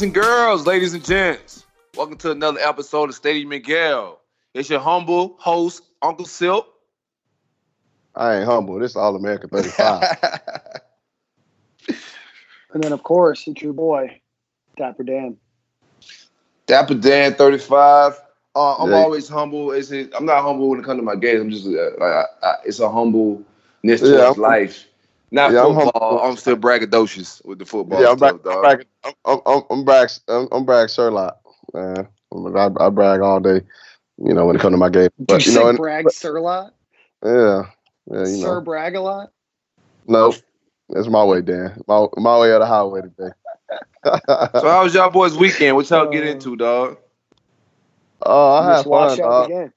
Boys and girls, ladies and gents, welcome to another episode of Stadium Miguel. It's your humble host, Uncle Silk. I ain't humble. This is All America 35. And then, of course, it's your boy, Dapper Dan. Dapper Dan, 35. Uh, I'm Yeah. always humble. It's, I'm not humble when it comes to my games. I'm just uh, like, I, I, it's a humbleness Yeah, towards I'm- life. Not Yeah, I'm. I'm, still braggadocious with the football yeah, I'm stuff, brag. Dog. brag. I'm, I'm, I'm, I'm brag. I'm, I'm brag Sherlock. Man, I, I brag all day. You know when it comes to my game. Did But you, you know, say and- brag Sir a lot? yeah, yeah, you Sir know. brag a lot? No, it's my way, Dan. My my way or the highway today. So how was y'all boys' weekend? What y'all get Uh, into, dog? Oh, I had fun. out Uh, the game.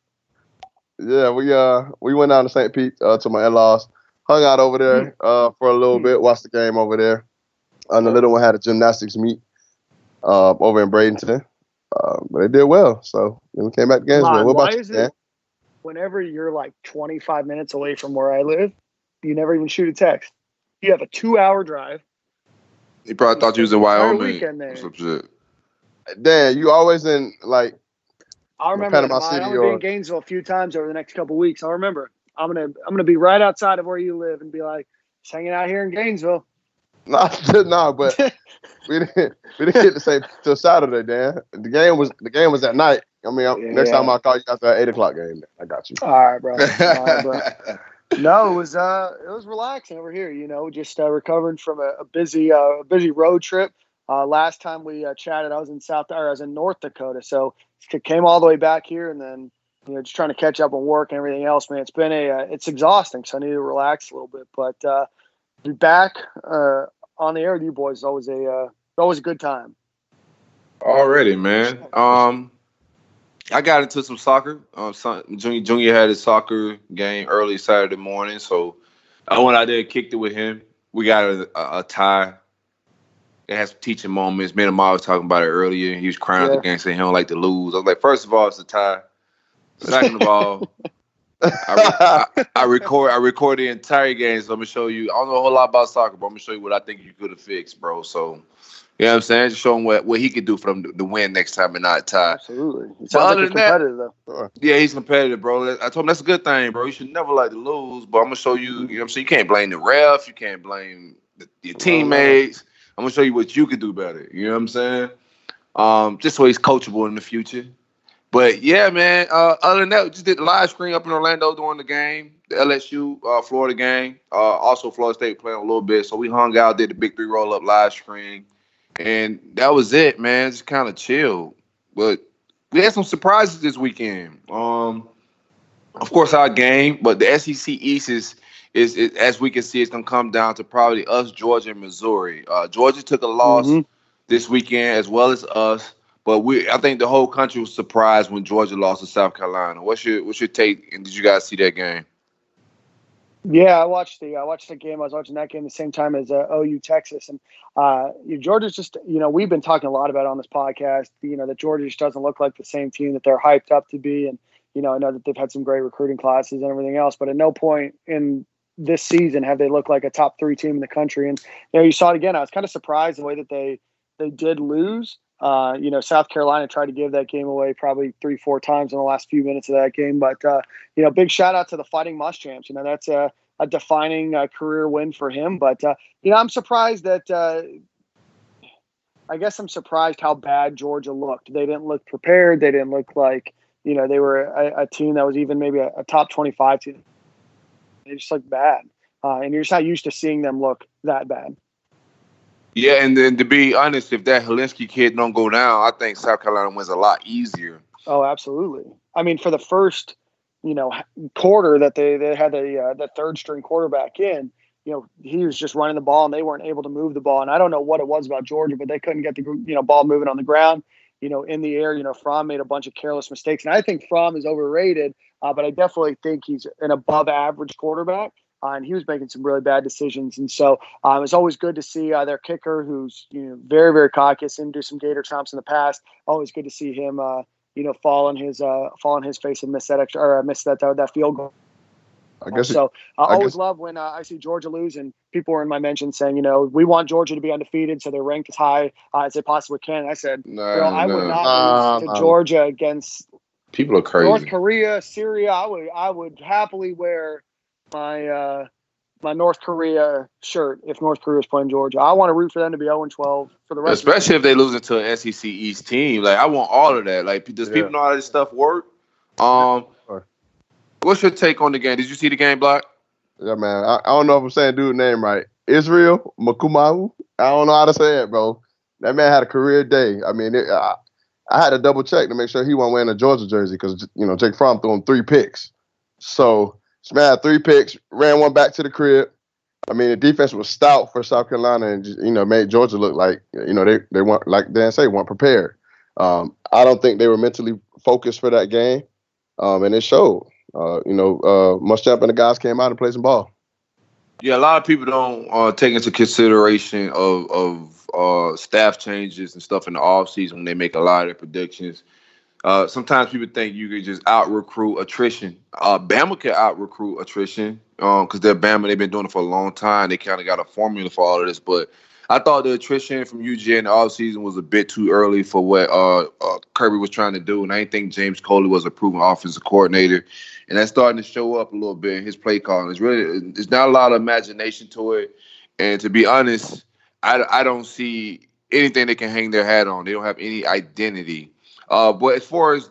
yeah, we uh we went down to St. Pete uh, to my in-laws, hung out over there uh for a little Hmm. bit, watched the game over there. And the little one had a gymnastics meet uh over in Bradenton. Uh, but they did well, so then we came back to Gainesville. Ron, what about you, is Dan? it whenever you're like 25 minutes away from where I live, you never even shoot a text? You have a two hour drive. He probably thought you was in Wyoming. weekend there. some shit. Dan, you always in like I remember Panama that, Ron. City I'm gonna be or- in Gainesville a few times over the next couple weeks. I remember. I'm gonna I'm gonna be right outside of where you live and be like, just hanging out here in Gainesville. nah, nah, but we didn't we didn't get to say till Saturday, Dan. The game was the game was at night. I mean, I- next Yeah. time I call you after that eight o'clock game. I got you. All right, bro. All right, bro. No, it was uh, it was relaxing over here. You know, just uh, recovering from a, a busy, uh, a busy road trip. Uh, last time we uh, chatted, I was in South, or I was in North Dakota, so came all the way back here, and then you know, just trying to catch up on work and everything else. Man, it's been a, uh, it's exhausting, so I need to relax a little bit. But uh, be back uh, on the air with you boys is always a, uh, always a good time. Already, man. Um, I got into some soccer. Um, son, Junior Junior had his soccer game early Saturday morning, so I went out there and kicked it with him. We got a, a, a tie. It has some teaching moments. Me and Ma was talking about it earlier. He was crying at Yeah. the game, saying he don't like to lose. I was like, first of all, it's a tie. Second of all, I, re- I, I record I record the entire game, so I'm gonna show you. I don't know a whole lot about soccer, but I'm gonna show you what I think you could have fixed, bro. So, you know what I'm saying? Just show him what, what he could do for them to, to win next time and not tie. Absolutely, it But sounds like you're that- competitive though. Yeah, he's competitive, bro. I told him that's a good thing, bro. You should never like to lose, but I'm gonna show you. You know what I'm saying? You can't blame the ref. You can't blame the, your teammates. I'm gonna show you what you could do better. You know what I'm saying? Um, just so he's coachable in the future. But yeah, man. Uh, other than that, we just did the live screen up in Orlando during the game, the LSU uh, Florida game. Uh, also, Florida State playing a little bit, so we hung out, did the big three roll up live stream, and that was it, man. Just kind of chill. But we had some surprises this weekend. Um, of course, our game, but the SEC East is, is, is as we can see, it's gonna come down to probably us, Georgia, and Missouri. Uh, Georgia took a loss Mhm. this weekend, as well as us. But we, I think the whole country was surprised when Georgia lost to South Carolina. What's your What's your take? And did you guys see that game? Yeah, I watched the I watched the game. I was watching that game the same time as uh, OU Texas, and uh, Georgia's just you know we've been talking a lot about on this podcast. You know that Georgia just doesn't look like the same team that they're hyped up to be, and you know I know that they've had some great recruiting classes and everything else, but at no point in this season have they looked like a top three team in the country. And you know you saw it again. I was kind of surprised the way that they they did lose. Uh, you know, South Carolina tried to give that game away probably three, four times in the last few minutes of that game. But uh, you know, big shout out to the Fighting Muschamps. You know, that's a, a defining uh, career win for him. But uh, you know, I'm surprised that. Uh, I guess I'm surprised how bad Georgia looked. They didn't look prepared. They didn't look like you know they were a, a team that was even maybe a, a top 25 team. They just looked bad, uh, and you're just not used to seeing them look that bad. Yeah, and then to be honest, if that Hilinski kid don't go down, I think South Carolina wins a lot easier. Oh, absolutely. I mean, for the first, you know, quarter that they they had the uh, the third string quarterback in, you know, he was just running the ball and they weren't able to move the ball. And I don't know what it was about Georgia, but they couldn't get the you know ball moving on the ground. You know, in the air, you know, Fromm made a bunch of careless mistakes, and I think Fromm is overrated. Uh, but I definitely think he's an above average quarterback. Uh, and he was making some really bad decisions. And so um, it's always good to see uh, their kicker, who's you know very very cautious and do some gator chomps in the past. Always good to see him, uh, you know, fall on his uh, fall on his face and miss that extra or miss that uh, that field goal. I guess. so I I always guess- love when uh, I see Georgia lose, and people are in my mentions saying, you know, we want Georgia to be undefeated, so they're ranked as high uh, as they possibly can. And I said, no, you know, I would not Nah, lose to nah. Georgia against People are crazy. North Korea, Syria. I would I would happily wear my uh, my North Korea shirt if North Korea is playing Georgia. I want to root for them to be 0 and 12 for the rest. of the Especially if they lose it to an SEC East team. Like I want all of that. Like does Yeah. people know how this stuff work? Um, Sure. what's your take on the game? Did you see the game, Block? Yeah, man. I, I don't know if I'm saying dude name right. Israel Makumahu. I don't know how to say it, bro. That man had a career day. I mean, it, I, I had to double check to make sure he wasn't wearing a Georgia jersey because you know Jake Fromm threw him three picks. So this three picks, ran one back to the crib. I mean, the defense was stout for South Carolina, and you know made Georgia look like you know they they weren't like Dan say weren't prepared. Um, I don't think they were mentally focused for that game, um, and it showed. Uh, you know, uh, Muschamp and the guys came out and played some ball. Yeah, a lot of people don't uh, take into consideration of of uh, staff changes and stuff in the offseason when they make a lot of their predictions. Uh, sometimes people think you could just out recruit attrition. Uh, Bama can out recruit attrition because they're Bama. They've been doing it for a long time. They kind of got a formula for all of this. But I thought the attrition from UGA in the offseason was a bit too early for what uh, uh, Kirby was trying to do. And I didn't think James Coley was a proven offensive coordinator. And that's starting to show up a little bit in his play calling. It's really, there's not a lot of imagination to it. And to be honest, I, I don't see anything they can hang their hat on. They don't have any identity. Uh, but as far as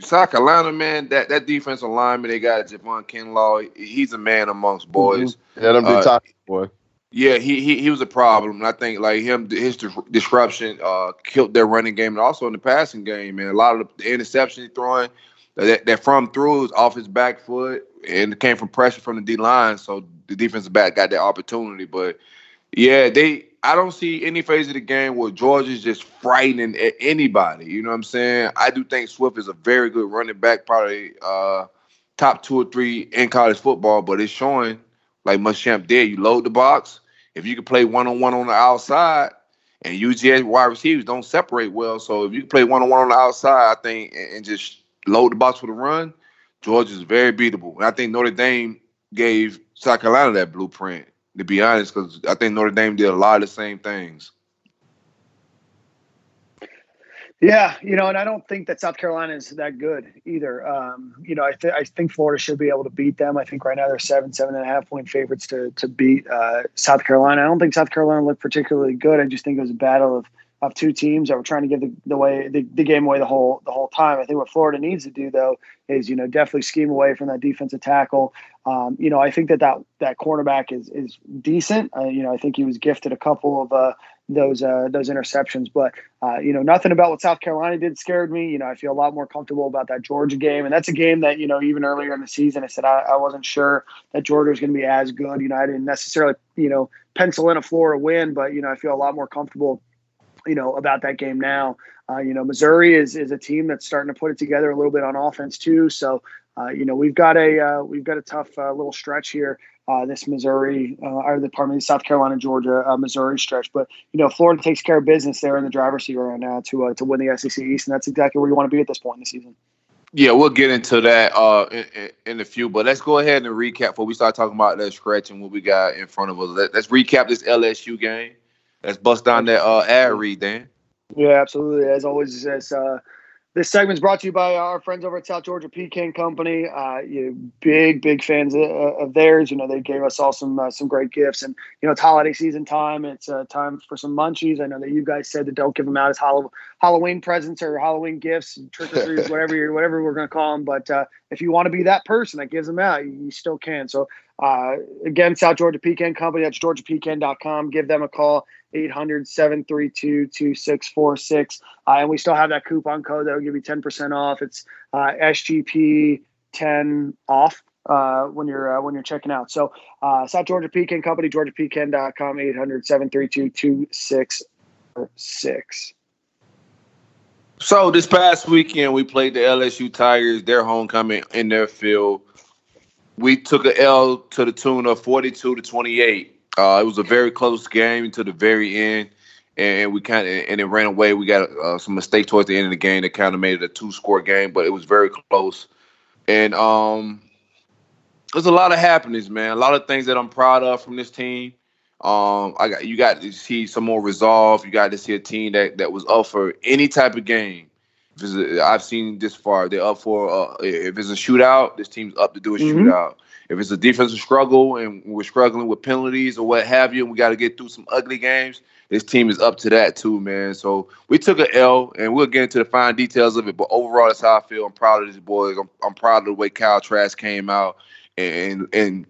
South Carolina, man, that, that defensive lineman, they got Javon Kinlaw. He's a man amongst boys. Yeah, them big Uh, top boy. Yeah, he, he he was a problem. And I think like him, his dis- disruption uh, killed their running game and also in the passing game. Man, a lot of the interceptions he throwing that, that Fromm threw was off his back foot and it came from pressure from the D line. So the defensive back got that opportunity. But yeah, they I don't see any phase of the game where Georgia's just frightening a- anybody. You know what I'm saying? I do think Swift is a very good running back, probably uh, top two or three in college football. But it's showing like Muschamp did. You load the box. If you can play one on one on the outside, and UGA wide receivers don't separate well, so if you can play one on one on the outside, I think, and, and just load the box with a run, Georgia's very beatable. And I think Notre Dame gave South Carolina that blueprint. To be honest, because I think Notre Dame did a lot of the same things. Yeah, you know, and I don't think that South Carolina is that good either. Um, you know, I, th- I think Florida should be able to beat them. I think right now they're seven, seven and a half point favorites to to beat uh, South Carolina. I don't think South Carolina looked particularly good. I just think it was a battle of of two teams that were trying to give the, the way the, the game away the whole the whole time. I think what Florida needs to do though is you know definitely scheme away from that defensive tackle. Um, you know, I think that that that cornerback is is decent. Uh, you know, I think he was gifted a couple of uh, those uh, those interceptions, but uh, you know, nothing about what South Carolina did scared me. You know, I feel a lot more comfortable about that Georgia game, and that's a game that you know even earlier in the season I said I, I wasn't sure that Georgia was going to be as good. You know, I didn't necessarily you know pencil in a Florida win, but you know, I feel a lot more comfortable you know about that game now. Uh, you know, Missouri is is a team that's starting to put it together a little bit on offense too. So, uh, you know, we've got a uh, we've got a tough uh, little stretch here. Uh, this Missouri, uh, or the pardon me, South Carolina, Georgia, Missouri stretch. But you know, Florida takes care of business there in the driver's seat right now to to win the SEC East, and that's exactly where you want to be at this point in the season. Yeah, we'll get into that uh, in, in, in a few, but let's go ahead and recap before we start talking about that stretch and what we got in front of us. Let's recap this LSU game. Let's bust down that uh, ad read, Dan. Yeah, absolutely. As always, this uh, this segment's brought to you by our friends over at South Georgia Pecan Company. Uh, you big, big fans of, of theirs. You know, they gave us all some uh, some great gifts, and you know, it's holiday season time. It's uh, time for some munchies. I know that you guys said that don't give them out as Hall- Halloween presents or Halloween gifts, trick or treats, whatever whatever we're going to call them. But uh, if you want to be that person that gives them out, you, you still can. So uh, again, South Georgia Pecan Company. That's georgiapecan.com. Give them a call. 800-732-2646. Uh, and we still have that coupon code that'll give you 10% off. It's uh, SGP10 off. uh, when you're uh, when you're checking out. So uh, South Georgia Pecan Company, georgiapecan.com, 800-732-2646. So this past weekend we played the LSU Tigers, their homecoming in their field. We took a L to the tune of 42 to 28. Uh, it was a very close game to the very end, and we kind of and it ran away. We got uh, some mistake towards the end of the game that kind of made it a two score game, but it was very close. And um, there's a lot of happenings, man. A lot of things that I'm proud of from this team. Um, I got you got to see some more resolve. You got to see a team that that was up for any type of game. A, I've seen this far. They're up for uh, if it's a shootout, this team's up to do a mm-hmm. shootout. If it's a defensive struggle and we're struggling with penalties or what have you, and we got to get through some ugly games, this team is up to that too, man. So we took an L, and we'll get into the fine details of it. But overall, that's how I feel. I'm proud of these boys. I'm, I'm proud of the way Kyle Trask came out and and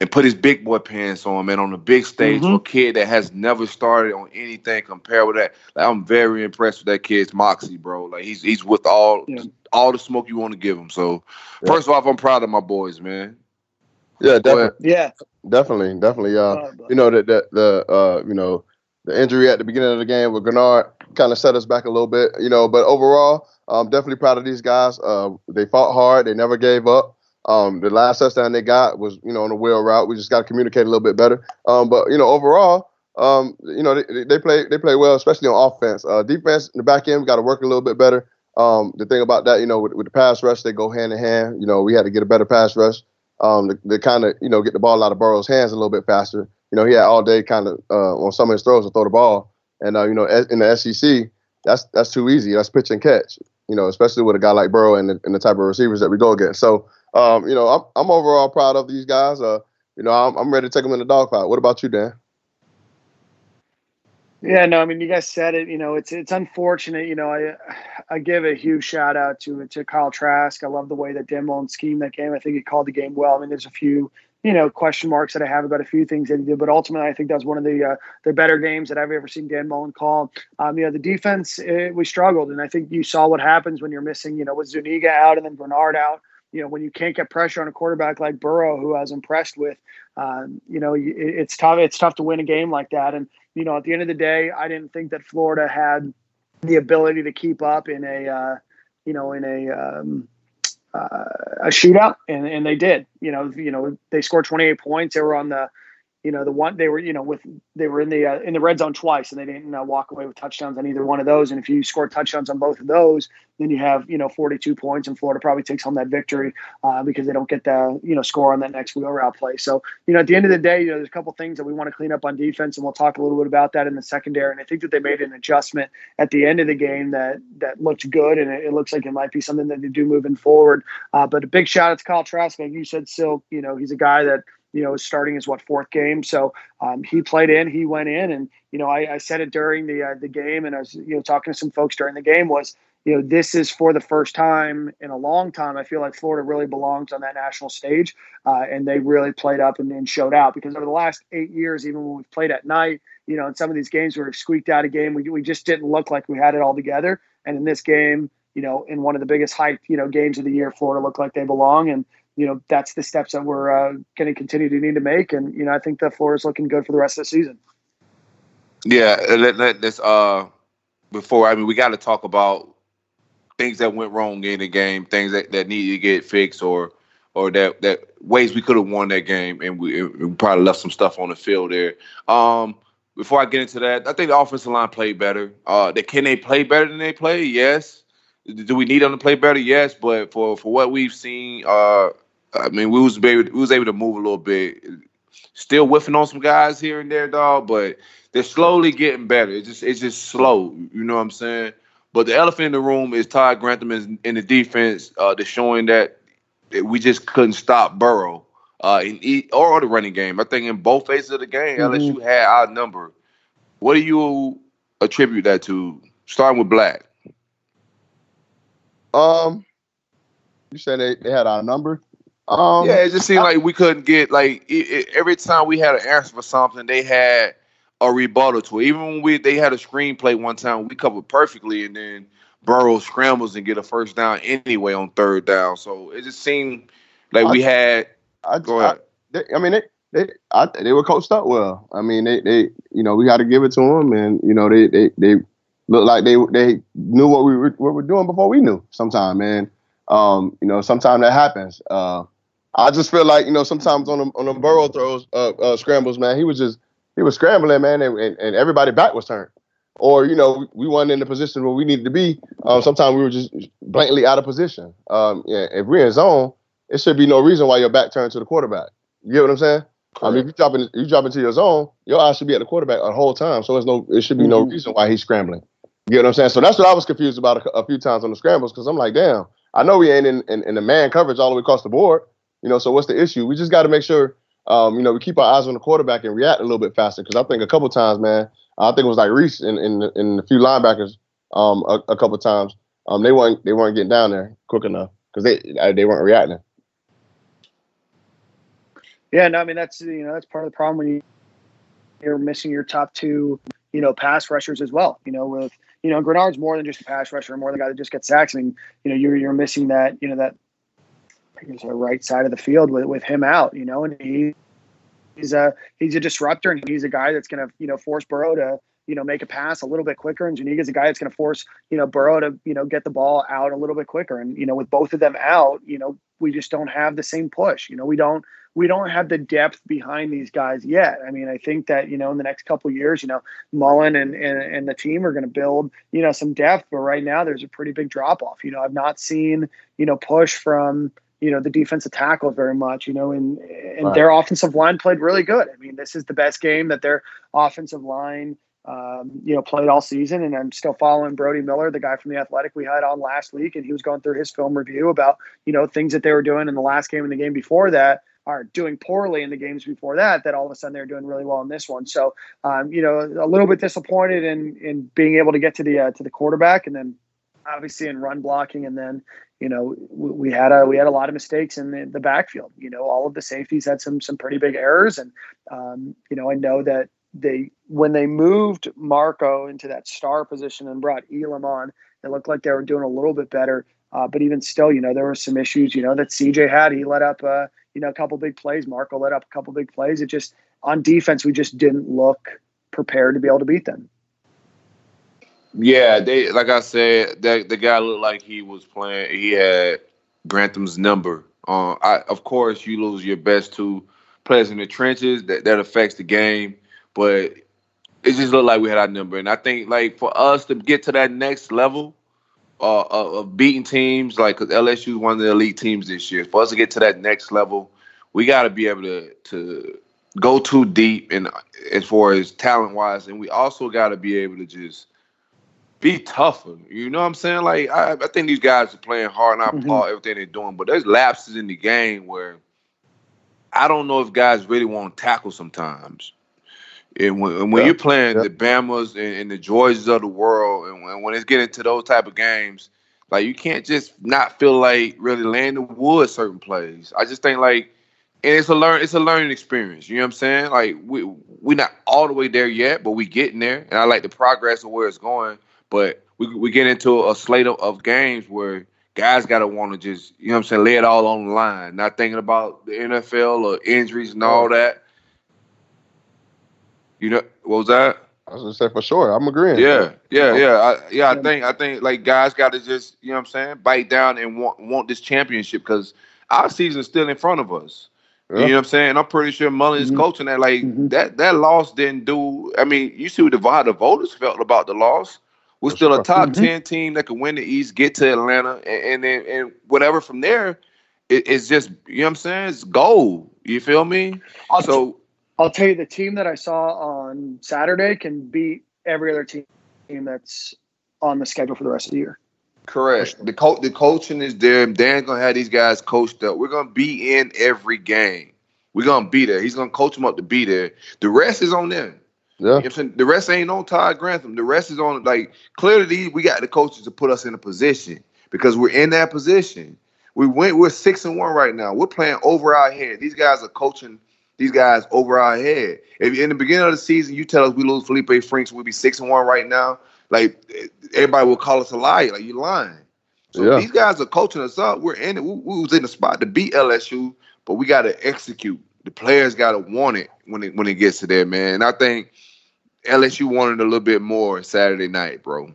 and put his big boy pants on, man, on the big stage mm-hmm. for a kid that has never started on anything compared with that. Like, I'm very impressed with that kid's moxie, bro. Like he's he's with all yeah. all the smoke you want to give him. So yeah. first off, I'm proud of my boys, man. Yeah, definitely. Yeah, definitely, definitely. Uh, you know that the, the uh, you know the injury at the beginning of the game with Greenard kind of set us back a little bit, you know. But overall, I'm definitely proud of these guys. Uh, they fought hard. They never gave up. Um, the last touchdown they got was, you know, on the wheel route. We just got to communicate a little bit better. Um, but you know, overall, um, you know, they, they play they play well, especially on offense. Uh, defense in the back end, we got to work a little bit better. Um, the thing about that, you know, with, with, the pass rush, they go hand in hand. You know, we had to get a better pass rush. Um, to, to kind of, you know, get the ball out of Burrow's hands a little bit faster. You know, he had all day kind of uh, on some of his throws to throw the ball, and uh, you know, in the SEC, that's that's too easy. That's pitch and catch. You know, especially with a guy like Burrow and the, and the type of receivers that we go against. So um, you know, I'm, I'm overall proud of these guys. Uh, you know, I'm, I'm ready to take them in the dogfight. What about you, Dan? Yeah, no, I mean, you guys said it. You know, it's it's unfortunate. You know, I I give a huge shout out to to Kyle Trask. I love the way that Dan Mullen schemed that game. I think he called the game well. I mean, there's a few you know question marks that I have about a few things that he did, but ultimately I think that was one of the uh, the better games that I've ever seen Dan Mullen call. Um, you know, the defense it, we struggled, and I think you saw what happens when you're missing. You know, with Zuniga out and then Greenard out you know, when you can't get pressure on a quarterback like Burrow, who I was impressed with, um, you know, it's tough. It's tough to win a game like that. And you know, at the end of the day, I didn't think that Florida had the ability to keep up in a, uh, you know, in a um, uh, a shootout, and, and they did. You know, you know, they scored 28 points. They were on the you know the one they were you know with they were in the uh, in the red zone twice and they didn't uh, walk away with touchdowns on either one of those. And if you score touchdowns on both of those then you have you know 42 points and Florida probably takes home that victory uh, because they don't get the you know score on that next wheel route play. So you know at the end of the day you know there's a couple things that we want to clean up on defense and we'll talk a little bit about that in the secondary. And I think that they made an adjustment at the end of the game that that looked good and it, it looks like it might be something that they do moving forward. Uh, but a big shout out to Kyle Trask like you said Silk you know he's a guy that you know, starting his what fourth game. So um, he played in, he went in, and you know, I, I said it during the uh, the game, and I was you know talking to some folks during the game was you know this is for the first time in a long time. I feel like Florida really belongs on that national stage, uh, and they really played up and, and showed out because over the last eight years, even when we've played at night, you know, in some of these games where we've squeaked out a game, we we just didn't look like we had it all together. And in this game, you know, in one of the biggest hype, you know, games of the year, Florida looked like they belong. And you know that's the steps that we're uh, going to continue to need to make, and you know I think the floor is looking good for the rest of the season. Yeah, let, let this uh before I mean we got to talk about things that went wrong in the game, things that, that need to get fixed, or or that that ways we could have won that game, and we, we, probably left some stuff on the field there. Um, before I get into that, I think the offensive line played better. Uh, they, can they play better than they play? Yes. Do we need them to play better? Yes, but for for what we've seen, uh, I mean, we was able we was able to move a little bit. Still whiffing on some guys here and there, dog, but they're slowly getting better. It's just it's just slow. You know what I'm saying? But the elephant in the room is Todd Grantham in, in the defense. Uh, they're showing that, that we just couldn't stop Burrow uh, in or the running game. I think in both phases of the game, mm-hmm. LSU had our number. What do you attribute that to? Starting with Black. Um, you said they, they had our number. Um, yeah, it just seemed I, like we couldn't get like it, it, every time we had an answer for something, they had a rebuttal to it. Even when we they had a screenplay one time, we covered perfectly, and then Burrow scrambles and get a first down anyway on third down. So it just seemed like I, we had I, Go ahead. I, they, I mean, they they I, they were coached up well. I mean, they they you know we got to give it to them, and you know they they they look like they they knew what we were what we're doing before we knew. Sometime, man. Um, you know, sometimes that happens. Uh, I just feel like you know sometimes on them on them Burrow throws, uh, uh, scrambles, man, he was just he was scrambling, man, and, and, and everybody back was turned. Or you know we weren't in the position where we needed to be. Um, sometimes we were just blatantly out of position. Um, yeah, if we're in zone, it should be no reason why your back turned to the quarterback. You get what I'm saying? I mean, if you drop in, you drop into your zone, your eyes should be at the quarterback the whole time. So there's no, it should be no Mhm. reason why he's scrambling. You get what I'm saying? So that's what I was confused about a, a few times on the scrambles because I'm like, damn, I know we ain't in, in, in the man coverage all the way across the board. You know, so what's the issue? We just got to make sure, um, you know, we keep our eyes on the quarterback and react a little bit faster. Because I think a couple times, man, I think it was like Reese and in, in, in a few linebackers, um, a, a couple times, um, they weren't they weren't getting down there quick enough because they they weren't reacting. Yeah, no, I mean that's you know that's part of the problem when you, you're missing your top two, you know, pass rushers as well. You know, with you know Greenard's more than just a pass rusher, more than a guy that just gets sacks. I mean, you know, you're you're missing that you know that Guess the right side of the field with with him out. You know, and he he's a he's a disruptor, and he's a guy that's going to you know force Burrow to you know make a pass a little bit quicker, and Zuniga's a guy that's going to force you know Burrow to you know get the ball out a little bit quicker. And you know, with both of them out, you know, we just don't have the same push. You know, we don't we don't have the depth behind these guys yet. I mean, I think that you know in the next couple of years, you know, Mullen and and, and the team are going to build you know some depth, but right now there's a pretty big drop off. You know, I've not seen you know push from you know the defensive tackles very much. You know, and and Right. their offensive line played really good. I mean, this is the best game that their offensive line. Um, you know, played all season, and I'm still following Brody Miller, the guy from the Athletic we had on last week, and he was going through his film review about you know things that they were doing in the last game and the game before that are doing poorly in the games before that that all of a sudden they're doing really well in this one so um, you know a little bit disappointed in in being able to get to the uh, to the quarterback and then obviously in run blocking and then you know we, had a we had a lot of mistakes in the, the backfield you know all of the safeties had some some pretty big errors and um, you know I know that they when they moved Marco into that star position and brought Elam on it looked like they were doing a little bit better uh, but even still, you know, there were some issues, you know, that CJ had. He let up, uh, you know, a couple big plays. Marco let up a couple big plays. It just on defense, we just didn't look prepared to be able to beat them. Yeah, they like I said, that the guy looked like he was playing. He had Grantham's number. Uh, I, of course, you lose your best two players in the trenches. That that affects the game, but it just looked like we had our number. And I think like for us to get to that next level uh, of, beating teams, like because LSU is one of the elite teams this year. For us to get to that next level, we got to be able to to go too deep and as far as talent wise, and we also got to be able to just be tougher. You know what I'm saying? Like I, I think these guys are playing hard, and I Mhm. applaud everything they're doing. But there's lapses in the game where I don't know if guys really want to tackle sometimes. And when, and when Yeah. you're playing Yeah. the Bamas and, and the Georgias of the world, and when, when it's getting to those type of games, like you can't just not feel like really laying the wood certain plays. I just think like, and it's a learn, it's a learning experience. You know what I'm saying? Like we we're not all the way there yet, but we getting there, and I like the progress of where it's going. But we we get into a slate of, of games where guys got to want to just you know what I'm saying lay it all on the line, not thinking about the NFL or injuries and all that. You know what was that? I was gonna say for sure. I'm agreeing. Yeah, yeah, yeah. I, yeah, I think I think like guys got to just you know what I'm saying bite down and want want this championship because our season's still in front of us. Yeah. You know what I'm saying? I'm pretty sure Mullen's Mhm. coaching that. Like Mhm. that that loss didn't do. I mean, you see what the how the voters felt about the loss. We're still a top Mhm. ten team that can win the East, get to Atlanta, and and then and whatever from there. It, it's just you know what I'm saying. It's gold. You feel me? I'll, So I'll tell you, the team that I saw on Saturday can beat every other team that's on the schedule for the rest of the year. Correct. The co- the coaching is there. Dan's gonna have these guys coached up. We're gonna be in every game. We're gonna be there. He's gonna coach them up to be there. The rest is on them. You know Yeah. I'm saying? The rest ain't on Todd Grantham. The rest is on like clearly these- we got the coaches to put us in a position because we're in that position. We went we're six and one right now. We're playing over our head. These guys are coaching these guys over our head. If in the beginning of the season you tell us we lose Feleipe Franks, we'll be six and one right now. Like everybody will call us a liar. Like you lying. So Yeah. these guys are coaching us up. We're in it. We, we was in the spot to beat LSU but we got to execute. The players got to want it when it when it gets to there, man. And I think LSU wanted a little bit more Saturday night, bro.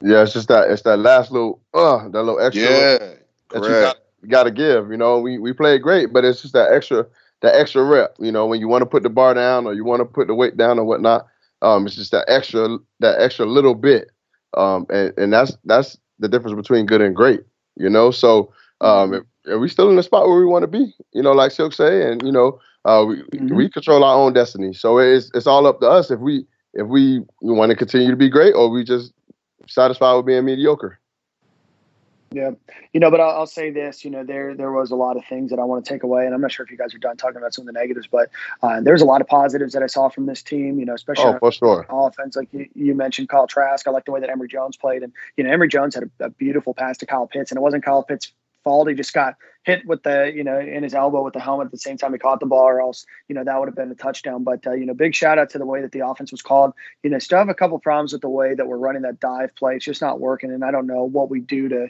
Yeah, it's just that it's that last little uh that little extra Yeah, that correct. you got, to give. You know, we we played great, but it's just that extra that extra rep. You know, when you want to put the bar down or you want to put the weight down or whatnot, um, it's just that extra that extra little bit. Um, and and that's that's the difference between good and great. You know, so um, if, if we still in the spot where we want to be. You know, like Silk say, and you know, uh, we Mhm. we control our own destiny. So it's it's all up to us if we if we, we want to continue to be great or we just satisfied with being mediocre. Yeah, you know, but I'll, I'll say this. You know, there there was a lot of things that I want to take away, and I'm not sure if you guys are done talking about some of the negatives, but uh, there's a lot of positives that I saw from this team. You know, especially Oh, for sure. offense, like you, you mentioned, Kyle Trask. I like the way that Emory Jones played, and you know, Emory Jones had a, a beautiful pass to Kyle Pitts, and it wasn't Kyle Pitts' fault. He just got hit with the you know in his elbow with the helmet at the same time he caught the ball, or else you know that would have been a touchdown. But uh, you know, big shout out to the way that the offense was called. You know, still have a couple problems with the way that we're running that dive play. It's just not working, and I don't know what we do to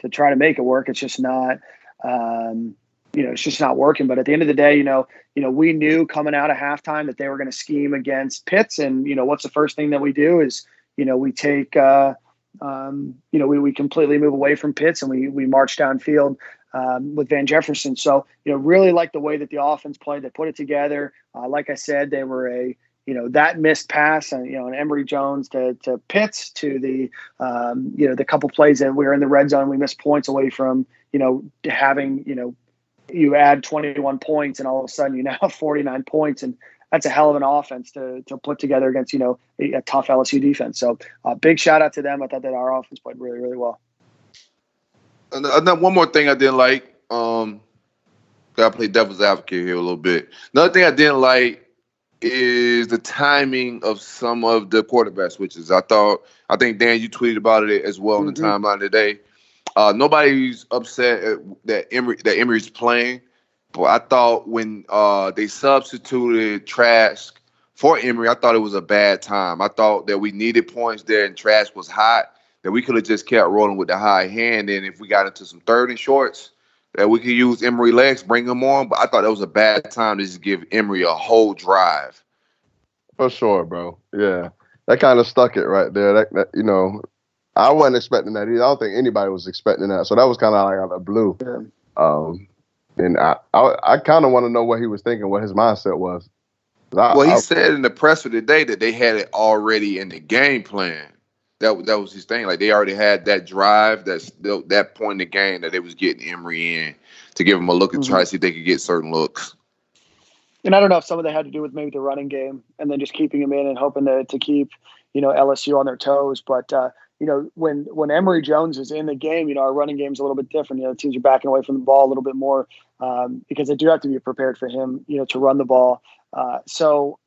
to try to make it work. It's just not. Um, you know, it's just not working. But at the end of the day, you know, you know, we knew coming out of halftime that they were going to scheme against Pitts, and you know, what's the first thing that we do is, you know, we take, uh, um, you know, we we completely move away from Pitts and we we march downfield um, with Van Jefferson. So you know, really like the way that the offense played. They put it together. Uh, like I said, they were a you know that missed pass and you know and Emory Jones to to Pitts to the um, you know the couple plays that we were in the red zone we missed points away from you know having you know you add 21 points and all of a sudden you now have 49 points and that's a hell of an offense to to put together against you know a, a tough LSU defense so uh, big shout out to them I thought that our offense played really really well And uh, one more thing I didn't like. Um, gotta play devil's advocate here a little bit. Another thing I didn't like is the timing of some of the quarterback switches. I thought, I think Dan, you tweeted about it as well in the Mhm. timeline today. Uh, nobody's upset at, that Emory that Emory's playing, but I thought when uh, they substituted Trask for Emory, I thought it was a bad time. I thought that we needed points there, and Trask was hot. That we could have just kept rolling with the high hand, and if we got into some third and shorts, that we could use Emory legs, bring him on. But I thought that was a bad time to just give Emory a whole drive. For sure, bro. Yeah. That kind of stuck it right there. That, that you know, I wasn't expecting that either. I don't think anybody was expecting that. So that was kind of like out of the blue. Yeah. Um, and I, I, I kind of want to know what he was thinking, what his mindset was. I- Well, he I- said in the press of the day that they had it already in the game plan. That that was his thing. Like they already had that drive, that's that point in the game that they was getting Emory in to give him a look and try to see if they could get certain looks. and I don't know if some of that had to do with maybe the running game and then just keeping him in and hoping to, to keep, you know, LSU on their toes. But, uh, you know, when when Emory Jones is in the game, you know, our running game's a little bit different. You know, teams are backing away from the ball a little bit more um, because they do have to be prepared for him, you know, to run the ball. Uh, so,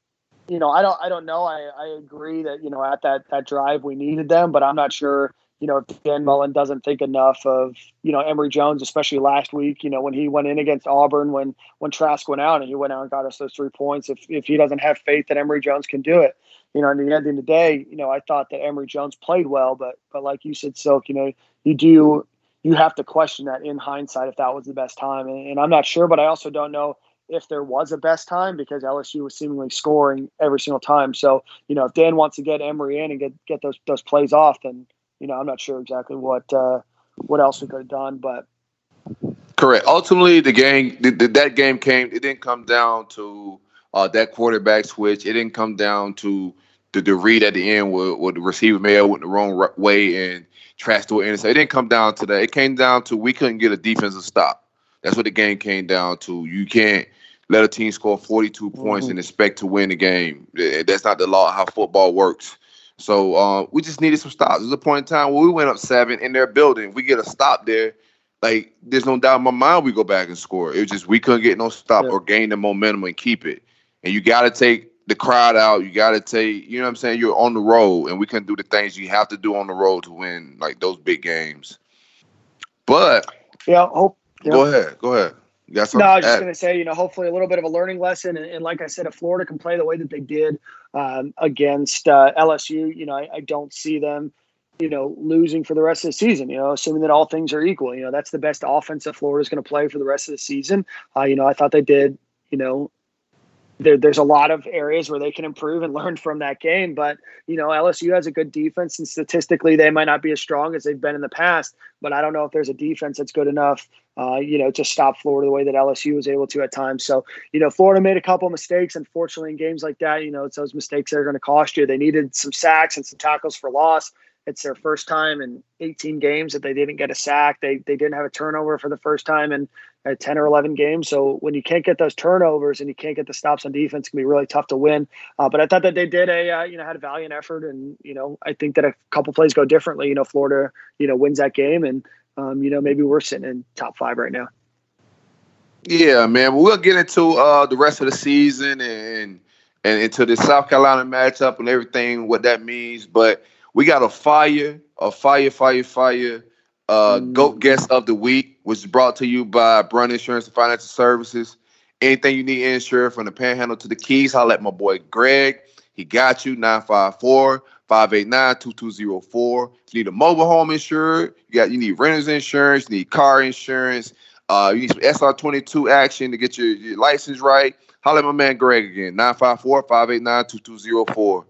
you know, I don't I don't know. I, I agree that, you know, at that that drive we needed them, but I'm not sure, you know, if Dan Mullen doesn't think enough of, you know, Emory Jones, especially last week, you know, when he went in against Auburn when when Trask went out and he went out and got us those three points. If if he doesn't have faith that Emory Jones can do it, you know, at the end of the day, you know, I thought that Emory Jones played well, but but like you said, Silk, you know, you do you have to question that in hindsight if that was the best time, and, and I'm not sure, but I also don't know if there was a best time because LSU was seemingly scoring every single time. So you know, if Dan wants to get Emory in and get get those those plays off, then you know, I'm not sure exactly what uh, what else we could have done, but Correct. Ultimately, the game th- th- that game came. It didn't come down to uh, that quarterback switch. It didn't come down to the, the read at the end where, where the receiver may have went the wrong way and Trask to an intercept. It didn't come down to that. It came down to we couldn't get a defensive stop. That's what the game came down to. You can't let a team score 42 points Mhm. and expect to win the game. That's not the law how football works. So uh, we just needed some stops. There's a point in time where we went up seven in their building. If we get a stop there, like there's no doubt in my mind we go back and score. It was just we couldn't get no stop Yeah. or gain the momentum and keep it. And you got to take the crowd out. You got to take, you know what I'm saying? You're on the road, and we can do the things you have to do on the road to win like those big games. But yeah, hope. go ahead, go ahead. You got something? No, I was just going to say, you know, hopefully a little bit of a learning lesson. And, and like I said, if Florida can play the way that they did um, against uh, LSU, you know, I, I don't see them, you know, losing for the rest of the season, you know, assuming that all things are equal. You know, that's the best offense that Florida's going to play for the rest of the season. Uh, you know, I thought they did, you know, there, there's a lot of areas where they can improve and learn from that game. But you know, LSU has a good defense, and statistically, they might not be as strong as they've been in the past. But I don't know if there's a defense that's good enough, uh, you know, to stop Florida the way that LSU was able to at times. So you know, Florida made a couple mistakes. Unfortunately, in games like that, you know, it's those mistakes that are going to cost you. They needed some sacks and some tackles for loss. It's their first time in 18 games that they didn't get a sack. They they didn't have a turnover for the first time in uh, 10 or 11 games. So when you can't get those turnovers and you can't get the stops on defense, it can be really tough to win. Uh, but I thought that they did a uh, you know had a valiant effort, and you know I think that a couple plays go differently. You know Florida you know wins that game, and um, you know maybe we're sitting in top five right now. Yeah, man. We'll get into uh, the rest of the season and and into the South Carolina matchup and everything, what that means. But we got a fire, a fire, fire, fire uh, mm. GOAT guest of the week, which is brought to you by Brun Insurance and Financial Services. Anything you need insured from the panhandle to the keys, holla at my boy Greg. He got you 954 589 2204. You need a mobile home insured. You got you need renter's insurance, you need car insurance. Uh, you need some SR22 action to get your, your license right. Holla at my man Greg again, 954 589 2204.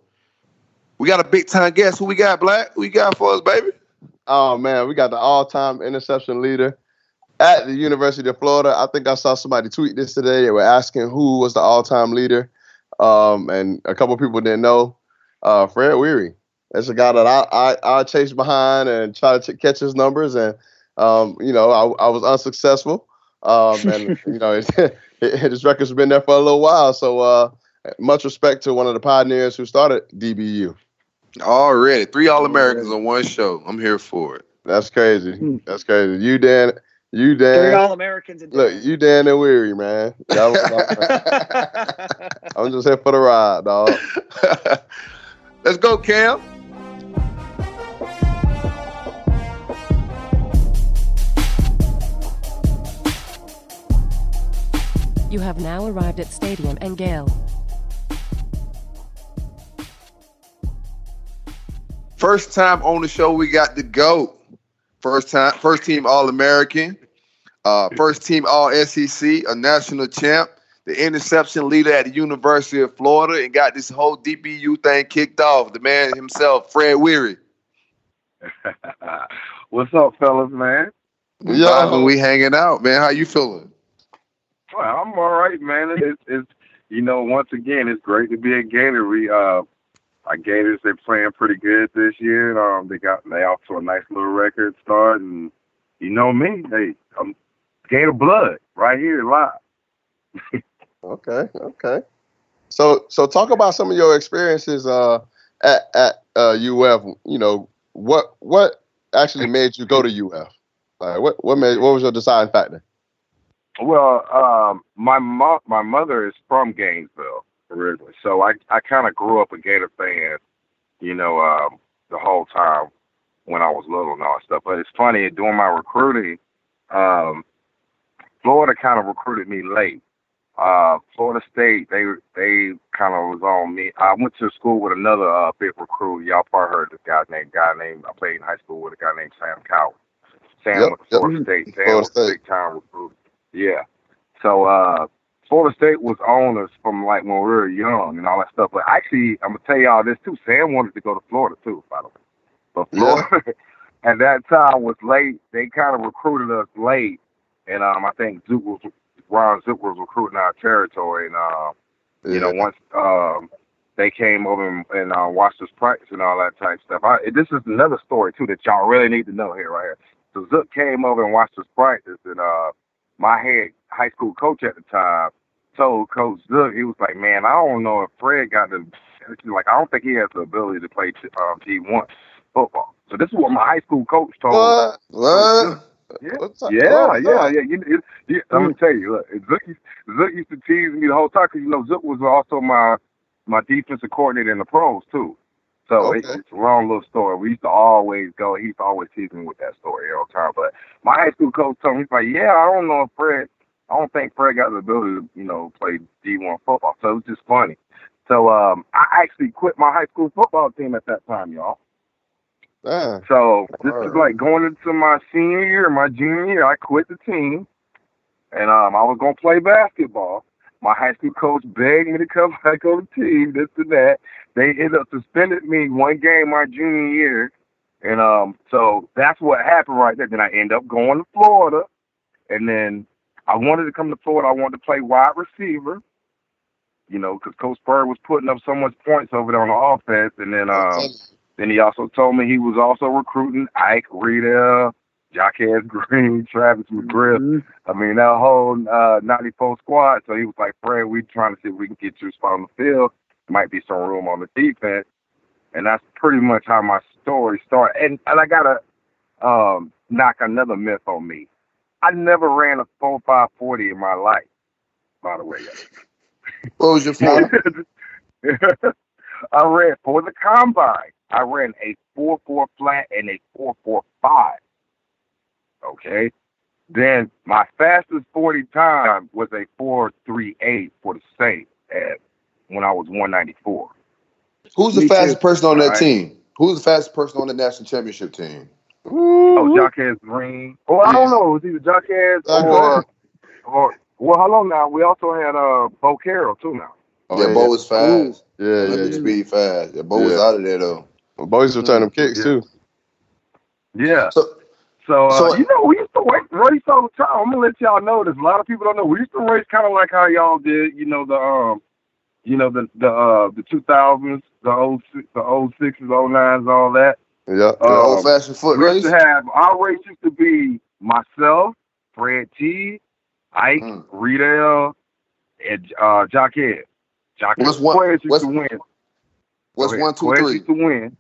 We got a big time guest. Who we got, Black? Who we got for us, baby? Oh man, we got the all-time interception leader at the University of Florida. I think I saw somebody tweet this today. They were asking who was the all-time leader, um, and a couple people didn't know. Uh, Fred Weary. That's a guy that I I, I chased behind and try to catch his numbers, and um, you know I, I was unsuccessful. Um, and you know his record's been there for a little while. So uh, much respect to one of the pioneers who started DBU. Already three All Americans on one show. I'm here for it. That's crazy. Hmm. That's crazy. You Dan, you Dan. Three All Americans. Look, you Dan and Weary, man. I'm just here for the ride, dog. Let's go, Cam. You have now arrived at Stadium and First time on the show, we got the GOAT. First time, first team All American, uh, first team All SEC, a national champ, the interception leader at the University of Florida, and got this whole DBU thing kicked off. The man himself, Fred Weary. What's up, fellas, man? Yeah, we hanging out, man. How you feeling? Well, I'm all right, man. It's, it's you know, once again, it's great to be at Gator. We uh, our Gators they're playing pretty good this year. Um, they got they off to a nice little record start, and you know me, hey, I'm Gator blood right here live. okay, okay. So so talk about some of your experiences uh, at at uh, UF. You know what what actually made you go to UF? Like what what made what was your deciding factor? Well, um, my mom my mother is from Gainesville originally. So I I kind of grew up a Gator fan, you know, um, the whole time when I was little and all that stuff. But it's funny doing my recruiting. Um, Florida kind of recruited me late. Uh, Florida State, they they kind of was on me. I went to school with another uh, big recruit. Y'all probably heard this guy named guy named I played in high school with a guy named Sam Cowart. Sam yep, with Florida yep. State. Sam Florida was State. big time recruit. Yeah. So uh, Florida State was on us from like when we were young and all that stuff. But actually, I'm gonna tell y'all this too. Sam wanted to go to Florida too, by the way. But Florida yeah. at that time was late. They kind of recruited us late, and um, I think Zook was Ron Zook was recruiting our territory, and uh, yeah. you know once um they came over and, and uh, watched us practice and all that type stuff. I, this is another story too that y'all really need to know here right here. So Zook came over and watched us practice, and uh, my head high school coach at the time told Coach Zook, he was like, man, I don't know if Fred got the, like, I don't think he has the ability to play um, D1 football. So this is what my high school coach told what? What? Yeah, yeah, yeah, yeah. You, you, you, I'm gonna tell you, look, Zook, Zook used to tease me the whole time because you know Zook was also my my defensive coordinator in the pros too. So okay. it's, it's a long little story. We used to always go. He always tease me with that story all the time. But my high school coach told me, he's like, yeah, I don't know if Fred I don't think Fred got the ability to, you know, play D1 football. So it was just funny. So um, I actually quit my high school football team at that time, y'all. So this is like going into my senior year, my junior year. I quit the team, and um, I was gonna play basketball. My high school coach begged me to come back on the team. This and that. They ended up suspending me one game my junior year, and um, so that's what happened right there. Then I end up going to Florida, and then I wanted to come to Florida. I wanted to play wide receiver. You know, because Coach Bird was putting up so much points over there on the offense, and then um, then he also told me he was also recruiting Ike Reidel, Jacquez Green, Travis McGriff. Mhm. I mean, that whole uh, 94 squad. So he was like, Fred, we're trying to see if we can get you a spot on the field. Might be some room on the defense. And that's pretty much how my story started. And, and I got to um, knock another myth on me. I never ran a 4 5 40 in my life, by the way. What was your form? I ran for the combine. I ran a four four flat and a four four five. Okay. Then my fastest forty time was a four three eight for the state at when I was one ninety four. Who's the Me fastest person on that Right. team? Who's the fastest person on the national championship team? Oh, Jacquez Green. Oh, I don't know. It was either Jacquez Uh, or or well, how long now. We also had uh Bo Carroll too now. Oh, yeah, Bo was fast. Yeah, yeah, Olympic yeah. speed fast. Yeah, Bo was out of there though. Boys return them kicks Yeah. too. Yeah. So So, uh, So- you know, we used to race, race all the time. I'm gonna let y'all know this. A lot of people don't know. We used to race kind of like how y'all did. You know the um, you know the the uh the 2000s, the old six, the old sixes, old nines, all that. Yeah. Um, old fashioned foot we race. used to have our race used to be myself, Fred T, Ike, Mm. Reidel, and uh, Jacquez. Jacquez What's one- Quez used what's- to win. What's one, two, Quez three? used to win.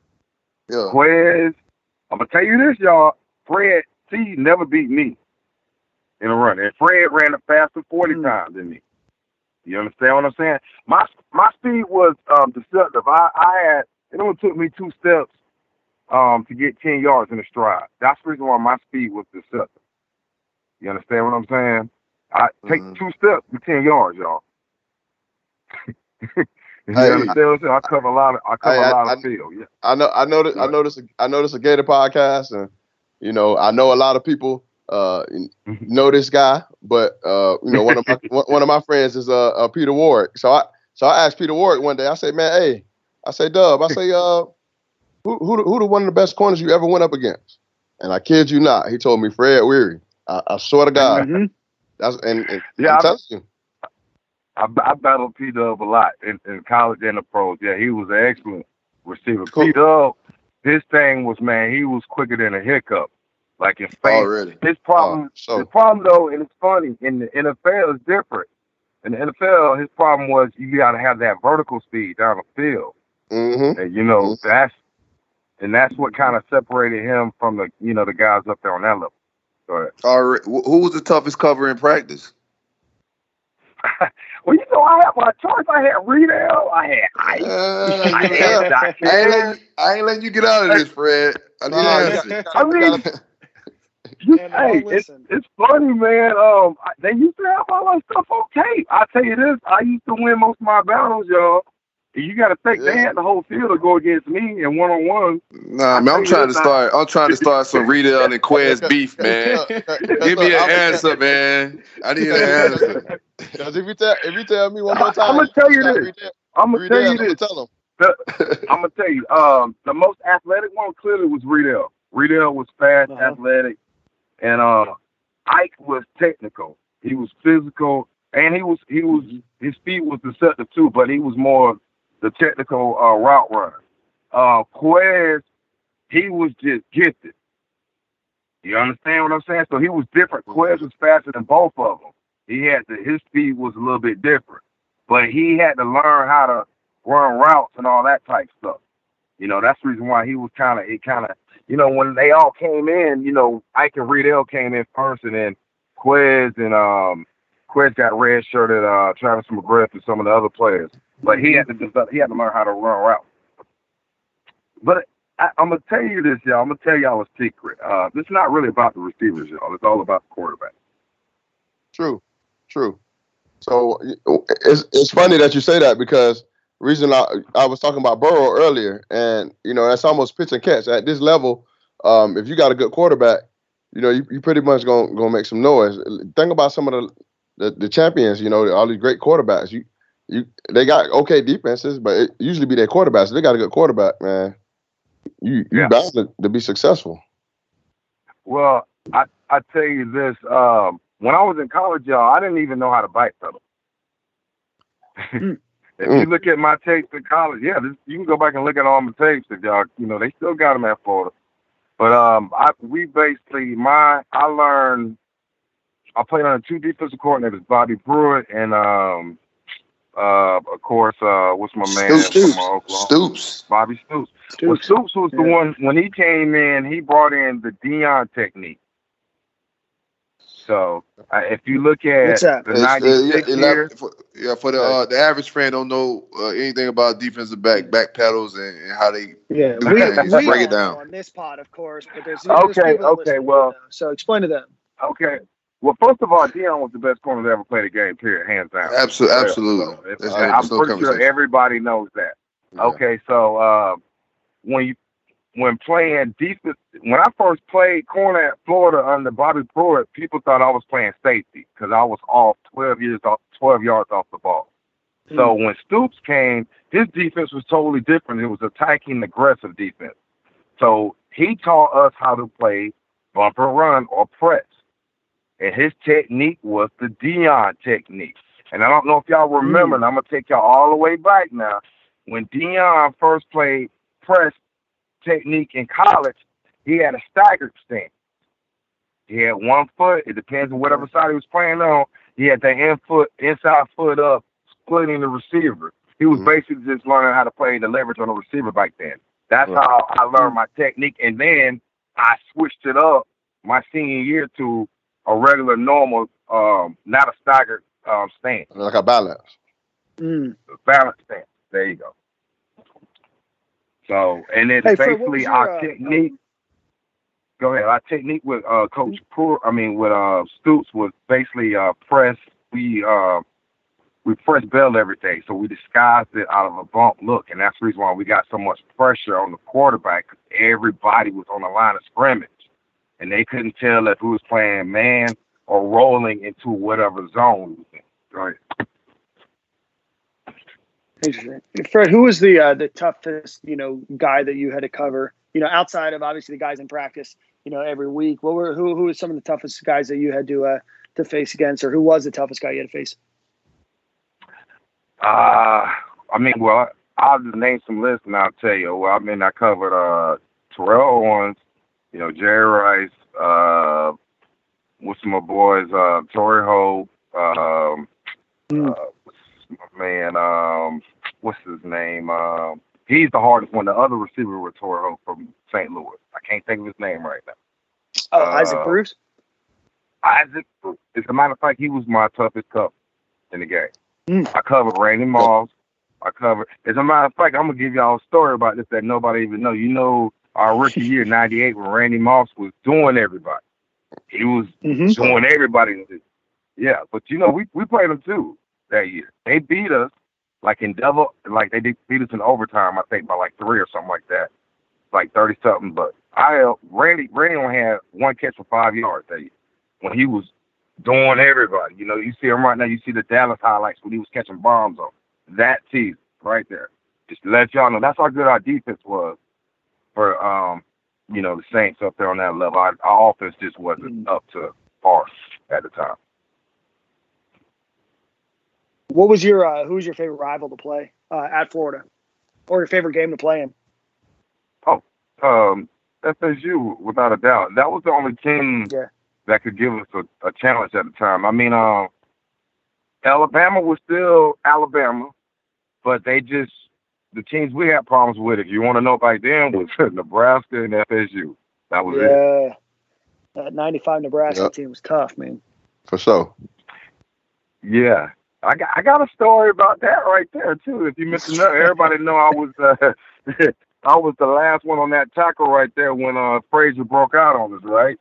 Yeah. Quez, I'm gonna tell you this, y'all. Fred T never beat me in a run, and Fred ran a faster 40 Hmm. times than me. You understand what I'm saying? My my speed was um, deceptive. I, I had it only took me two steps um, to get 10 yards in a stride. That's the reason why my speed was deceptive. You understand what I'm saying? I take Mhm. two steps to 10 yards, y'all. you Hey, understand what I'm saying? I cover a lot of I cover Hey, I- a lot of I- field. Yeah. I know I know that I this I know this a Gator podcast and you know I know a lot of people uh Mhm. know this guy but uh you know one of my one of my friends is uh, uh Peter Warrick so I so I asked Peter Warrick one day I said man hey I say Dub I say uh who who who the one of the best corners you ever went up against and I kid you not he told me Fred Weary I, I swear to God Mhm. that's and, and Yeah, I'm I- telling you I, I battled P Dub a lot in, in college and the pros. Yeah, he was an excellent receiver. Cool. P Dub, his thing was man, he was quicker than a hiccup. Like in. Already. His problem Oh, so the problem though, and it's funny, in the NFL is different. In the NFL, his problem was you gotta have that vertical speed down the field. mm-hmm. And you know, Mhm. that's and that's what kind of separated him from the you know, the guys up there on that level. Go ahead. Already. Wh- Who was the toughest cover in practice? Well, you know, I had my choice. I had Reidel, I had Ike, Uh, I yeah. had I ain't, Jacquez. letting you, I ain't letting you get out of this, Fred. I need Nah, an you answer. gotta- I mean, you gotta- You, And hey, all it's, it's funny, man. Um, I- they used to have all that stuff on tape. I tell you this, I used to win most of my battles, y'all. And You got to think they had the whole field to go against me in one on one. Nah, I man, I'm trying to start. I'm trying to start some Reidel and Quez beef, man. Give me an answer, man. I need an answer. Because if you tell if you tell me one more time, I'm gonna tell you this. I'm gonna tell you I'm this. gonna tell him. I'm gonna tell you. Um, the most athletic one clearly was Reidel. Reidel was fast, Uh-huh. athletic, and uh, Ike was technical. He was physical, and he was he was his speed was deceptive too, but he was more the technical uh, route runner. Uh, Quez, he was just gifted. You understand what I'm saying? So he was different. Quez was faster than both of them. He had the, his speed was a little bit different, but he had to learn how to run routes and all that type stuff. You know, that's the reason why he was kind of, it kind of, you know, when they all came in, you know, Ike and Reidel came in first, and then Quez and um, Quez got red shirted, uh, Travis McGriff and some of the other players, but he had to develop, he had to learn how to run routes. But I, I'm gonna tell you this, y'all. I'm gonna tell y'all a secret. Uh, it's not really about the receivers, y'all. It's all about the quarterback. True, true. So it's it's funny that you say that because reason I I was talking about Burrow earlier, and you know that's almost pitch and catch at this level. Um, if you got a good quarterback, you know you, you pretty much gonna gonna make some noise. Think about some of the the, the champions. You know all these great quarterbacks. You you they got okay defenses, but it usually be their quarterbacks. They got a good quarterback, man. You you Yeah. bound to, to be successful. Well, I I tell you this. Um, when I was in college, y'all, I didn't even know how to backpedal. if you look at my tapes in college, yeah, this, you can go back and look at all my tapes. If y'all, you know, they still got them at Florida. But um, I we basically my I learned. I played under two defensive coordinators, Bobby Pruett and um, uh, of course, uh, what's my man Stoops. from uh, Oklahoma? Stoops. Bobby Stoops. Well, Stoops. Stoops was the one when he came in. He brought in the Deion technique. So uh, if you look at What's the It's, uh, yeah, year, for, yeah, for the uh, the average fan don't know uh, anything about defensive back back pedals and, and how they. Yeah, we, we Break it down. on this pod, of course, but there's, there's Okay, okay, well- don't so explain to them. okay. Well, first of all, Deion was the best corner to ever play the game. Period, hands down. Absolutely, So, absolutely. if- That's- I'm pretty sure everybody knows that. Yeah. Okay, so uh, when you when playing defense, when I first played corner at Florida under Bobby Pruett, people thought I was playing safety because I was off 12 years off, 12 yards off the ball. So when Stoops came, his defense was totally different. It was attacking aggressive defense. So he taught us how to play bumper run or press. And his technique was the Deion technique. And I don't know if y'all remember, and I'm gonna take y'all all the way back now. When Deion first played press technique in college, he had a staggered stance. He had one foot, it depends on whatever side he was playing on. He had the in foot, inside foot up, splitting the receiver. He was Mhm. basically just learning how to play the leverage on the receiver back then. That's Right. how I learned my technique. And then I switched it up my senior year to a regular, normal, um, not a staggered um, stance, Like a balance. Mm. a balanced stance. There you go. So, and then Hey, Fred, basically your, our uh, technique. Go ahead. Our technique with uh, Coach Poor, I mean with uh, Stoops was basically uh, press. We uh, we press bell every day, so we disguised it out of a bump look, and that's the reason why we got so much pressure on the quarterback because everybody was on the line of scrimmage, and they couldn't tell if we was playing man or rolling into whatever zone we was in. Right. Interesting. Fred, who was the uh, the toughest you know guy that you had to cover? You know, outside of obviously the guys in practice, you know, every week. What were who who was some of the toughest guys that you had to uh, to face against, or who was the toughest guy you had to face? Uh, I mean, well, I'll just name some lists and I'll tell you. Well, I mean, I covered uh, Terrell Owens, you know, Jerry Rice, uh, with some of my boys, uh, Torry Holt, um, Mm. uh, man, um, what's his name? Um, he's the hardest one. The other receiver with Torry Holt from St. Louis. I can't think of his name right now. Oh, Uh, Isaac Bruce. Isaac, Bruce as a matter of fact, he was my toughest cup in the game. Mm. I covered Randy Moss. I covered. As a matter of fact, I'm gonna give y'all a story about this that nobody even know. You know, our rookie year '98 when Randy Moss was doing everybody. He was Mm-hmm. doing everybody. Yeah, but you know, we we played them too that year. They beat us like in double, like they did beat us in overtime. I think by like three or something like that, like thirty something. But I uh, Randy Randy only had one catch for five yards that year when he was doing everybody. You know, you see him right now. You see the Dallas highlights when he was catching bombs on that season right there. Just to let y'all know that's how good our defense was for um, you know, the Saints up there on that level. Our, our offense just wasn't up to par at the time. What was your uh, who was your favorite rival to play uh, at Florida, or your favorite game to play in? Um, FSU, without a doubt, that was the only team Yeah. that could give us a, a challenge at the time. I mean, um, Alabama was still Alabama, but they just the teams we had problems with. If you want to know back then, was Nebraska and FSU. That was it. Yeah, that '95 Nebraska Yep. team was tough, man. For sure. Yeah. I got I got a story about that right there too. If you missed it, everybody know I was uh, I was the last one on that tackle right there when uh Frazier broke out on us, right?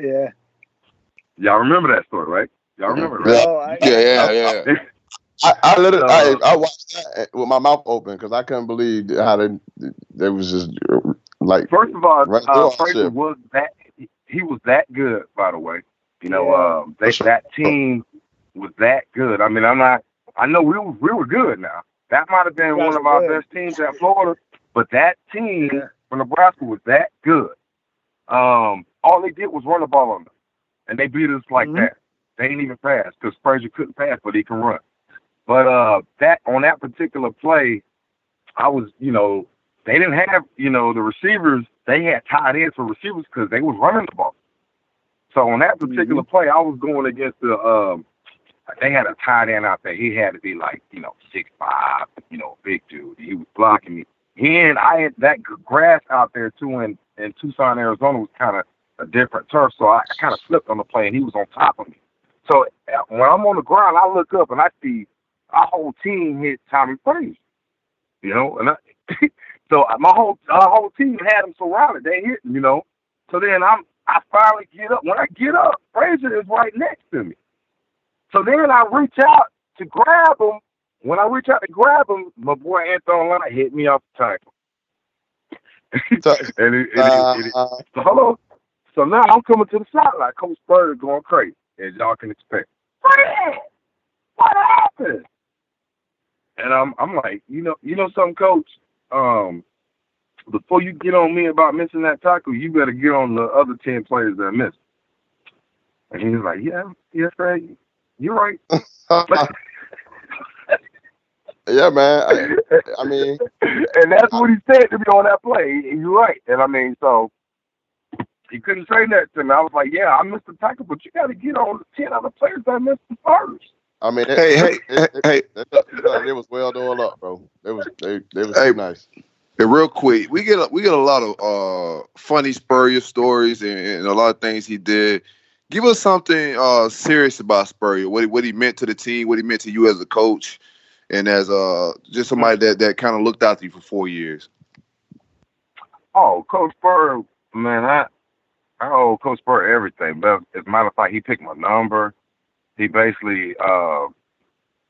Yeah. Y'all remember that story, right? Y'all remember, right? Oh, I, Yeah, yeah, yeah. I, I literally, Uh, I, I watched that with my mouth open because I couldn't believe how they, they was just like, First of all, Right uh, Frazier was that he was that good, by the way. You know, Yeah. um, they, that team was that good. I mean, I'm not. I know we were, we were good now. That might have been guys one of our good. best teams at Florida, but that team Yeah. from Nebraska was that good. Um, all they did was run the ball on them, and they beat us like Mhm. that. They didn't even pass because Frazier couldn't pass, but he can run. But uh, that on that particular play, I was, you know, they didn't have, you know, the receivers. They had tight ends for receivers because they was running the ball. So on that particular play, I was going against the. Um, they had a tight end out there. He had to be like, you know, six five, you know, big dude. He was blocking me. He and I had that grass out there too in in Tucson, Arizona was kind of a different turf. So I, I kind of slipped on the play, and he was on top of me. So uh, when I'm on the ground, I look up and I see our whole team hit Tommie Frazier. You know, and I, so my whole our whole team had him surrounded. They hit him, you know. So then I'm I finally get up. When I get up, Frazier is right next to me. So then I reach out to grab him. When I reach out to grab him, my boy Anthony Line hit me off the tackle. So- and it, it, uh, it, it, so hello. So now I'm coming to the sideline. Coach Spurrier going crazy, as y'all can expect. Fred, what happened? And I'm I'm like, you know, you know something, Coach. Um, before you get on me about missing that tackle, you better get on the other ten players that missed. And he was like, Yeah, yeah, Fred, you're right. yeah, man. I, I mean, and that's what he said to me on that play. And You're right. And I mean, so he couldn't say that to me. I was like, yeah, I missed the tackle, but you got to get on the 10 other players that missed the first. I mean, Hey, hey, hey, hey, it was well done up, bro. It was, they, they was Hey. nice. And real quick, we get a, we get a lot of uh, funny Spurrier stories and, and a lot of things he did. Give us something uh, serious about Spurrier. What he, what he meant to the team, what he meant to you as a coach, and as uh, just somebody that, that kind of looked after you for four years. Oh, Coach Spur, man, I, I owe Coach Spur everything. But as a matter of fact, he picked my number. He basically, uh,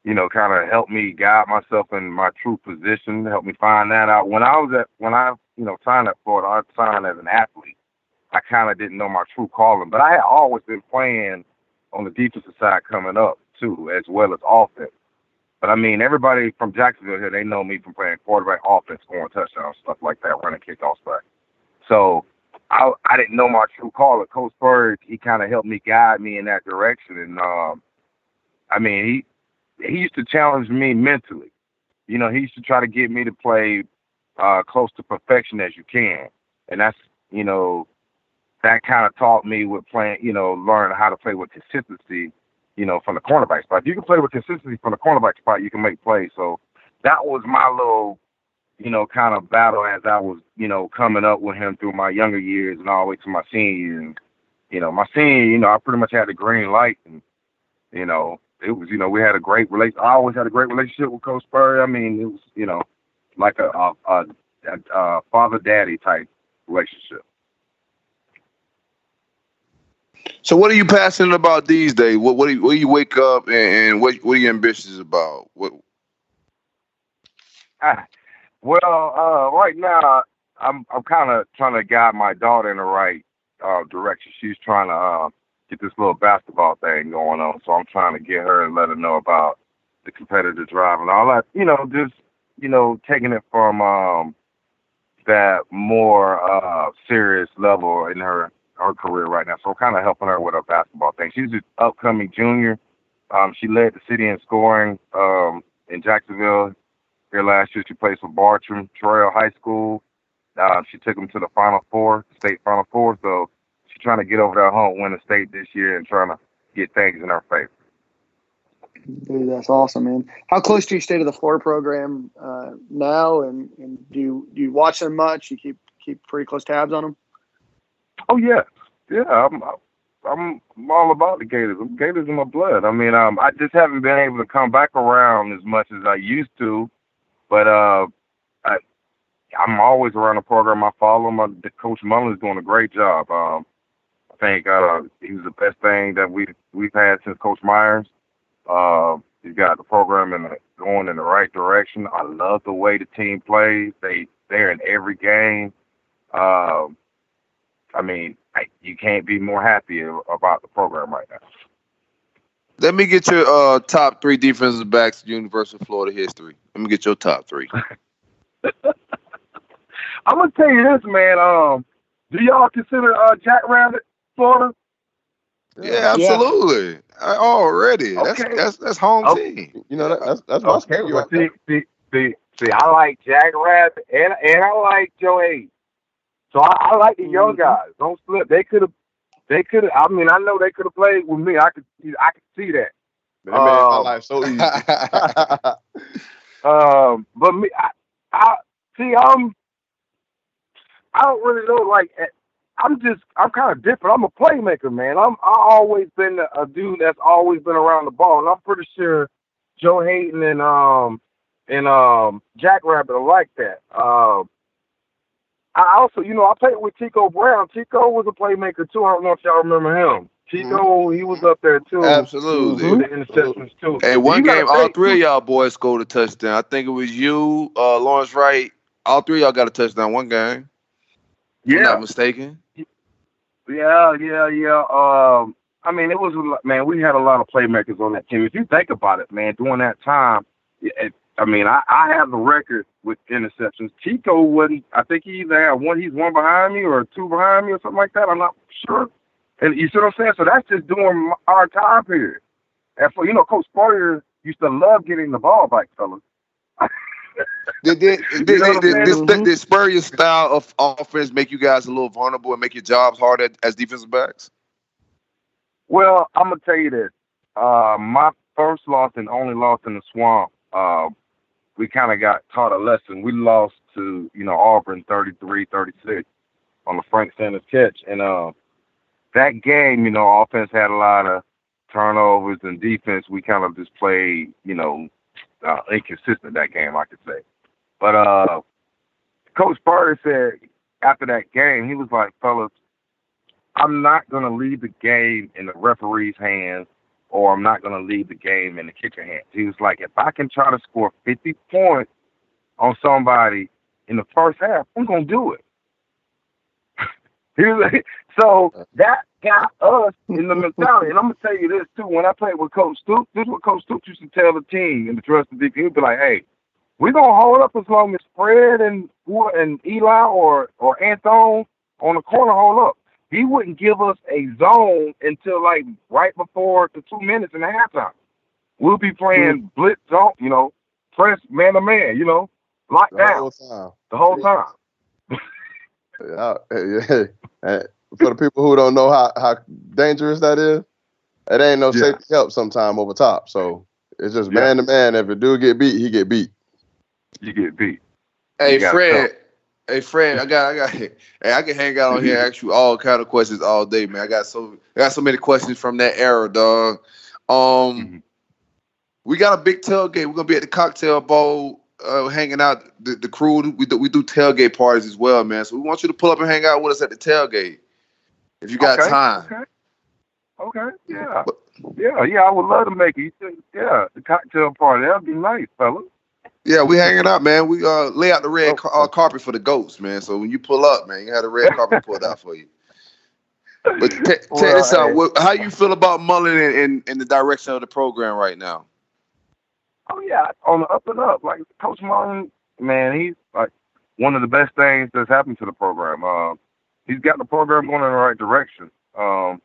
you know, kind of helped me guide myself in my true position, helped me find that out. When I was at, when I, you know, signed up for it, I signed as an athlete. I kind of didn't know my true calling, but I had always been playing on the defensive side coming up too, as well as offense. But I mean, everybody from Jacksonville here, they know me from playing quarterback, offense, scoring touchdowns, stuff like that, running kickoffs back. So I I didn't know my true caller. Coach Bird, he kind of helped me guide me in that direction. And um, I mean, he he used to challenge me mentally. You know, he used to try to get me to play uh, close to perfection as you can, and that's you know that kind of taught me with playing. You know, learn how to play with consistency. You know, from the cornerback spot. If you can play with consistency from the cornerback spot, you can make plays. So that was my little you know, kind of battle as I was, you know, coming up with him through my younger years and all the way to my senior year. And, you know, my senior, you know, I pretty much had the green light and, you know, it was, you know, we had a great relationship. I always had a great relationship with Coach Spurrier. I mean, it was, you know, like a, a, a, a, a father daddy type relationship. So, what are you passionate about these days? What what do you, what do you wake up and, and what what are you ambitious about? What Ah, well, uh, right now I'm I'm kind of trying to guide my daughter in the right uh, direction. She's trying to uh, get this little basketball thing going on, so I'm trying to get her and let her know about the competitive drive and all that. You know, just you know, taking it from um, that more uh, serious level in her her career right now. So I'm kind of helping her with her basketball thing. She's an upcoming junior. Um, she led the city in scoring um, in Jacksonville here last year. She plays for Bartram Trail High School. Uh, she took them to the Final Four, state Final Four. So she's trying to get over that hump, win the state this year, and trying to get things in her favor. Dude, that's awesome, man. How close do you stay to the floor program uh, now? And, and do you do you watch them much? You keep keep pretty close tabs on them. Oh yeah, yeah. I'm I'm all about the Gators. Gators in my blood. I mean, um, I just haven't been able to come back around as much as I used to, but uh, I I'm always around the program. I follow my Coach Mullen's doing a great job. Um, I think uh, he was the best thing that we we've had since Coach Myers. Uh, He's got the program in the, going in the right direction. I love the way the team plays. They they're in every game. Um, I mean, I, you can't be more happy about the program right now. Let me get your uh, top three defensive backs in University of Florida history. Let me get your top three. I'm gonna tell you this, man. Um, do y'all consider uh, Jack Rabbit Florida? Yeah, absolutely. I, already, that's Okay. that's that's home Okay. team. You know that, that's that's my Okay, well, right there. see, see, see, see, I like Jack Rabbit and and I like Joe Hayes. So I, I like the young Mhm. guys. Don't slip. They could have. They could have. I mean, I know they could have played with me. I could. see- I could see that. Man, made my Um, life so easy. Um, but me, I, I see. Um, I don't really know. Like, eh, I'm just, I'm kind of different. I'm a playmaker, man. I'm, I always been a dude that's always been around the ball, and I'm pretty sure Joe Haden and um and um Jack Rabbit are like that. Um, I also, you know, I played with Teako Brown. Teako was a playmaker too. I don't know if y'all remember him. Teako, he was up there too. Absolutely. With the interceptions too. Hey, one game, all think, three of y'all boys scored a touchdown. I think it was you, uh, Lawrence Wright. All three of y'all got a touchdown one game. If I'm not mistaken. Yeah, yeah, yeah. Um, I mean, it was man. We had a lot of playmakers on that team. If you think about it, man, during that time, it, I mean, I, I have the record with interceptions. Chico wasn't. I think he either had one. He's one behind me or two behind me or something like that. I'm not sure. And you see what I'm saying? So that's just during our time period. And for you know, Coach Spurrier used to love getting the ball back, fellas. Did did did, You know did, did, did, did, style of offense make you guys a little vulnerable and make your jobs harder as defensive backs? Well, I'm gonna tell you this. Uh, my first loss and only loss in the swamp. Uh, we kind of got taught a lesson. We lost to you know Auburn 33-36 on the Frank Sanders catch, and uh, that game, you know, offense had a lot of turnovers and defense. We kind of just played, you know, uh, inconsistent that game, I could say. But uh, Coach Spurrier said after that game, he was like, "Fellas, I'm not going to leave the game in the referee's hands or I'm not going to leave the game in the kicker hands. He was like, if I can try to score 50 points on somebody in the first half, I'm going to do it. he was like, so that got us in the mentality. And I'm going to tell you this, too. When I played with Coach Stoops, this is what Coach Stoops used to tell the team and the rest of team. He'd be like, hey, we're going to hold up as long as Fred and, and Eli or, or Anton on the corner hold up he wouldn't give us a zone until like right before the two minutes in the halftime. We'll be playing mm-hmm. blitz zone, you know, press man to man, you know, locked The down whole time. the whole time. Yeah, yeah. For the people who don't know how, how dangerous that is, it ain't no Yeah. safety help sometime over top. So it's just Yeah. man to man. If a dude get beat, he get beat. You get beat. Hey You gotta Fred. Hey Fred, I got I got hey, I can hang out on here and ask you all kind of questions all day, man. I got so I got so many questions from that era, dog. Um Mhm. we got a big tailgate. We're gonna be at the cocktail bowl, uh, hanging out. The, the crew we do, we do tailgate parties as well, man. So we want you to pull up and hang out with us at the tailgate if you got okay, time. Okay. Okay. Yeah. But- Yeah. Yeah. I would love to make it. You think- Yeah. The cocktail party. That'd be nice, fella. Yeah, we hanging out, man. We uh lay out the red ca- uh, carpet for the goats, man. So when you pull up, man, you had the red carpet pulled out for you. But t- tell Well, us out, hey. what, how you feel about Mullen in, in, in the direction of the program right now? Oh yeah, on the up and up. Like Coach Martin, man, he's like one of the best things that's happened to the program. Um, he's got the program going in the right direction. Um,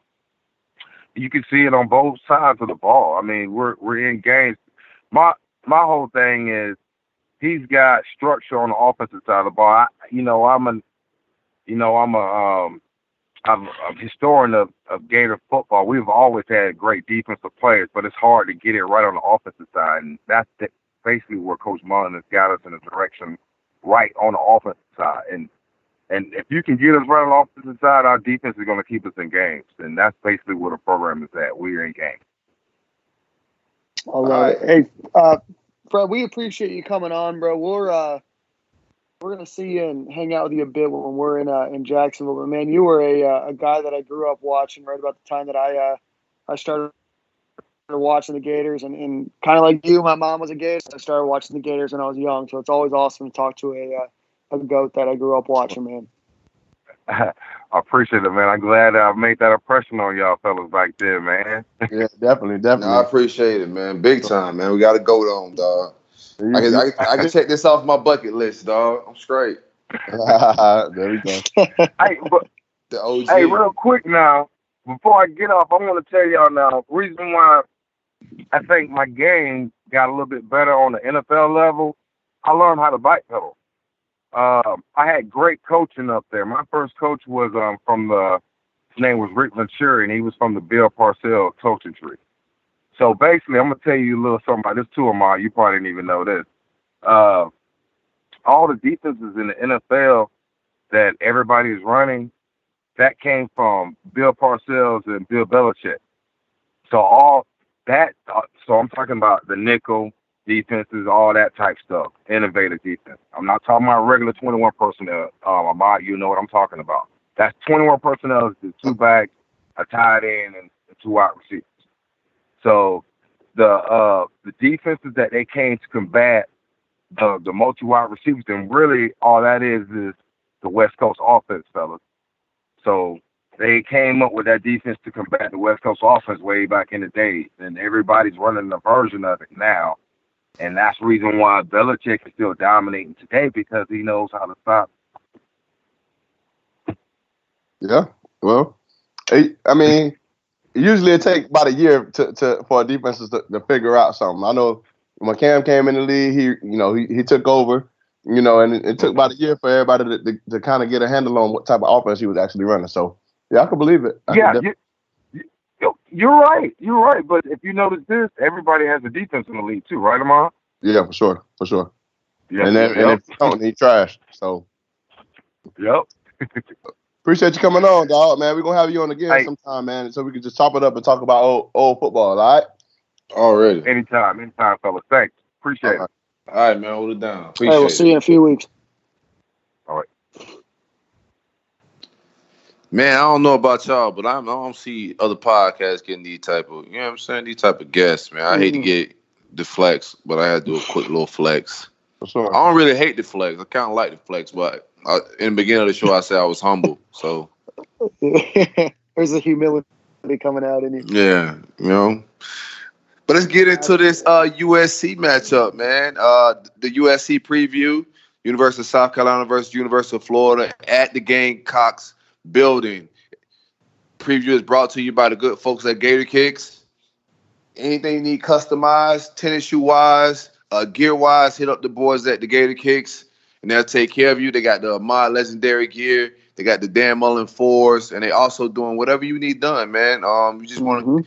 you can see it on both sides of the ball. I mean, we're we're in games. My my whole thing is he's got structure on the offensive side of the ball. I, you know, I'm a, you know, I'm a, um, I'm a historian of, of Gator football. We've always had great defensive players, but it's hard to get it right on the offensive side, and that's the, basically where Coach Mullen has got us in the direction right on the offensive side. And and if you can get us right on the offensive side, our defense is going to keep us in games, and that's basically where the program is at. We're in games. All right. Hey, uh, Fred, we appreciate you coming on, bro. We're uh, we're gonna see you and hang out with you a bit when we're in uh, in Jacksonville. But man, you were a uh, a guy that I grew up watching right about the time that I uh, I started watching the Gators, and, and kind of like you, my mom was a Gator. So I started watching the Gators when I was young, so it's always awesome to talk to a uh, a goat that I grew up watching, man. I appreciate it, man. I'm glad I made that impression on y'all fellas back then, man. Yeah, definitely, No, I appreciate it, man. Big time, man. We got to go on, dog. I can, I, can- I can check this off my bucket list, dog. I'm straight. there we go. hey, but The OG. Hey, real quick now, before I get off, I want to tell y'all now, reason why I think my game got a little bit better on the NFL level, I learned how to backpedal. Um, I had great coaching up there. My first coach was um, from the, his name was Rick Venturi, and he was from the Bill Parcells coaching tree. So basically, I'm to tell you a little something about this two of Amar. You probably didn't even know this. Uh, all the defenses in the NFL that everybody is running, that came from Bill Parcells and Bill Belichick. So all that, uh, so I'm talking about the nickel defenses, all that type stuff, innovative defense. I'm not talking about regular 21 personnel. Um, about you know what I'm talking about. That's 21 personnel the two backs, a tight end, and two wide receivers. So the uh the defenses that they came to combat the the multi wide receivers, and really all that is is the West Coast offense, fellas. So they came up with that defense to combat the West Coast offense way back in the day, and everybody's running a version of it now. And that's the reason why Belichick is still dominating today because he knows how to stop. Yeah. Well, I mean, usually it take about a year to, to for defenses to, to figure out something. I know when Cam came in the league, he you know he, he took over, you know, and it, it took about a year for everybody to, to, to kind of get a handle on what type of offense he was actually running. So yeah, I can believe it. I Yeah, you, you're right. You're right. But if you notice this, everybody has a defense in the league too, right, Amon? yeah, for sure, for sure. Yeah. and then and if you don't, he trash. So yep. appreciate you coming on, dog. Man, we're gonna have you on again Hey. sometime, man, so we can just chop it up and talk about old old football. All right. Already. Anytime, anytime, fellas. Thanks. Appreciate All it. All right, man. Hold it down. Hey, we'll see you in a few weeks. Man, I don't know about y'all, but I'm, I don't see other podcasts getting these type of, you know what I'm saying? These type of guests, man. I hate to Mhm. get the flex, but I had to do a quick little flex. Sure. I don't really hate the flex. I kind of like the flex, but I, in the beginning of the show, I said I was humble. So, There's a humility coming out in you. yeah, you know. But let's get into this uh, USC matchup, man. Uh, the USC preview, University of South Carolina versus University of Florida at the Gamecocks building. Preview is brought to you by the good folks at Gator Kicks. Anything you need customized, tennis shoe wise, uh, gear wise, hit up the boys at the Gator Kicks, and they'll take care of you. They got the Mod Legendary gear. They got the Dan Mullen fours, and they also doing whatever you need done, man. Um, you just want to Mhm.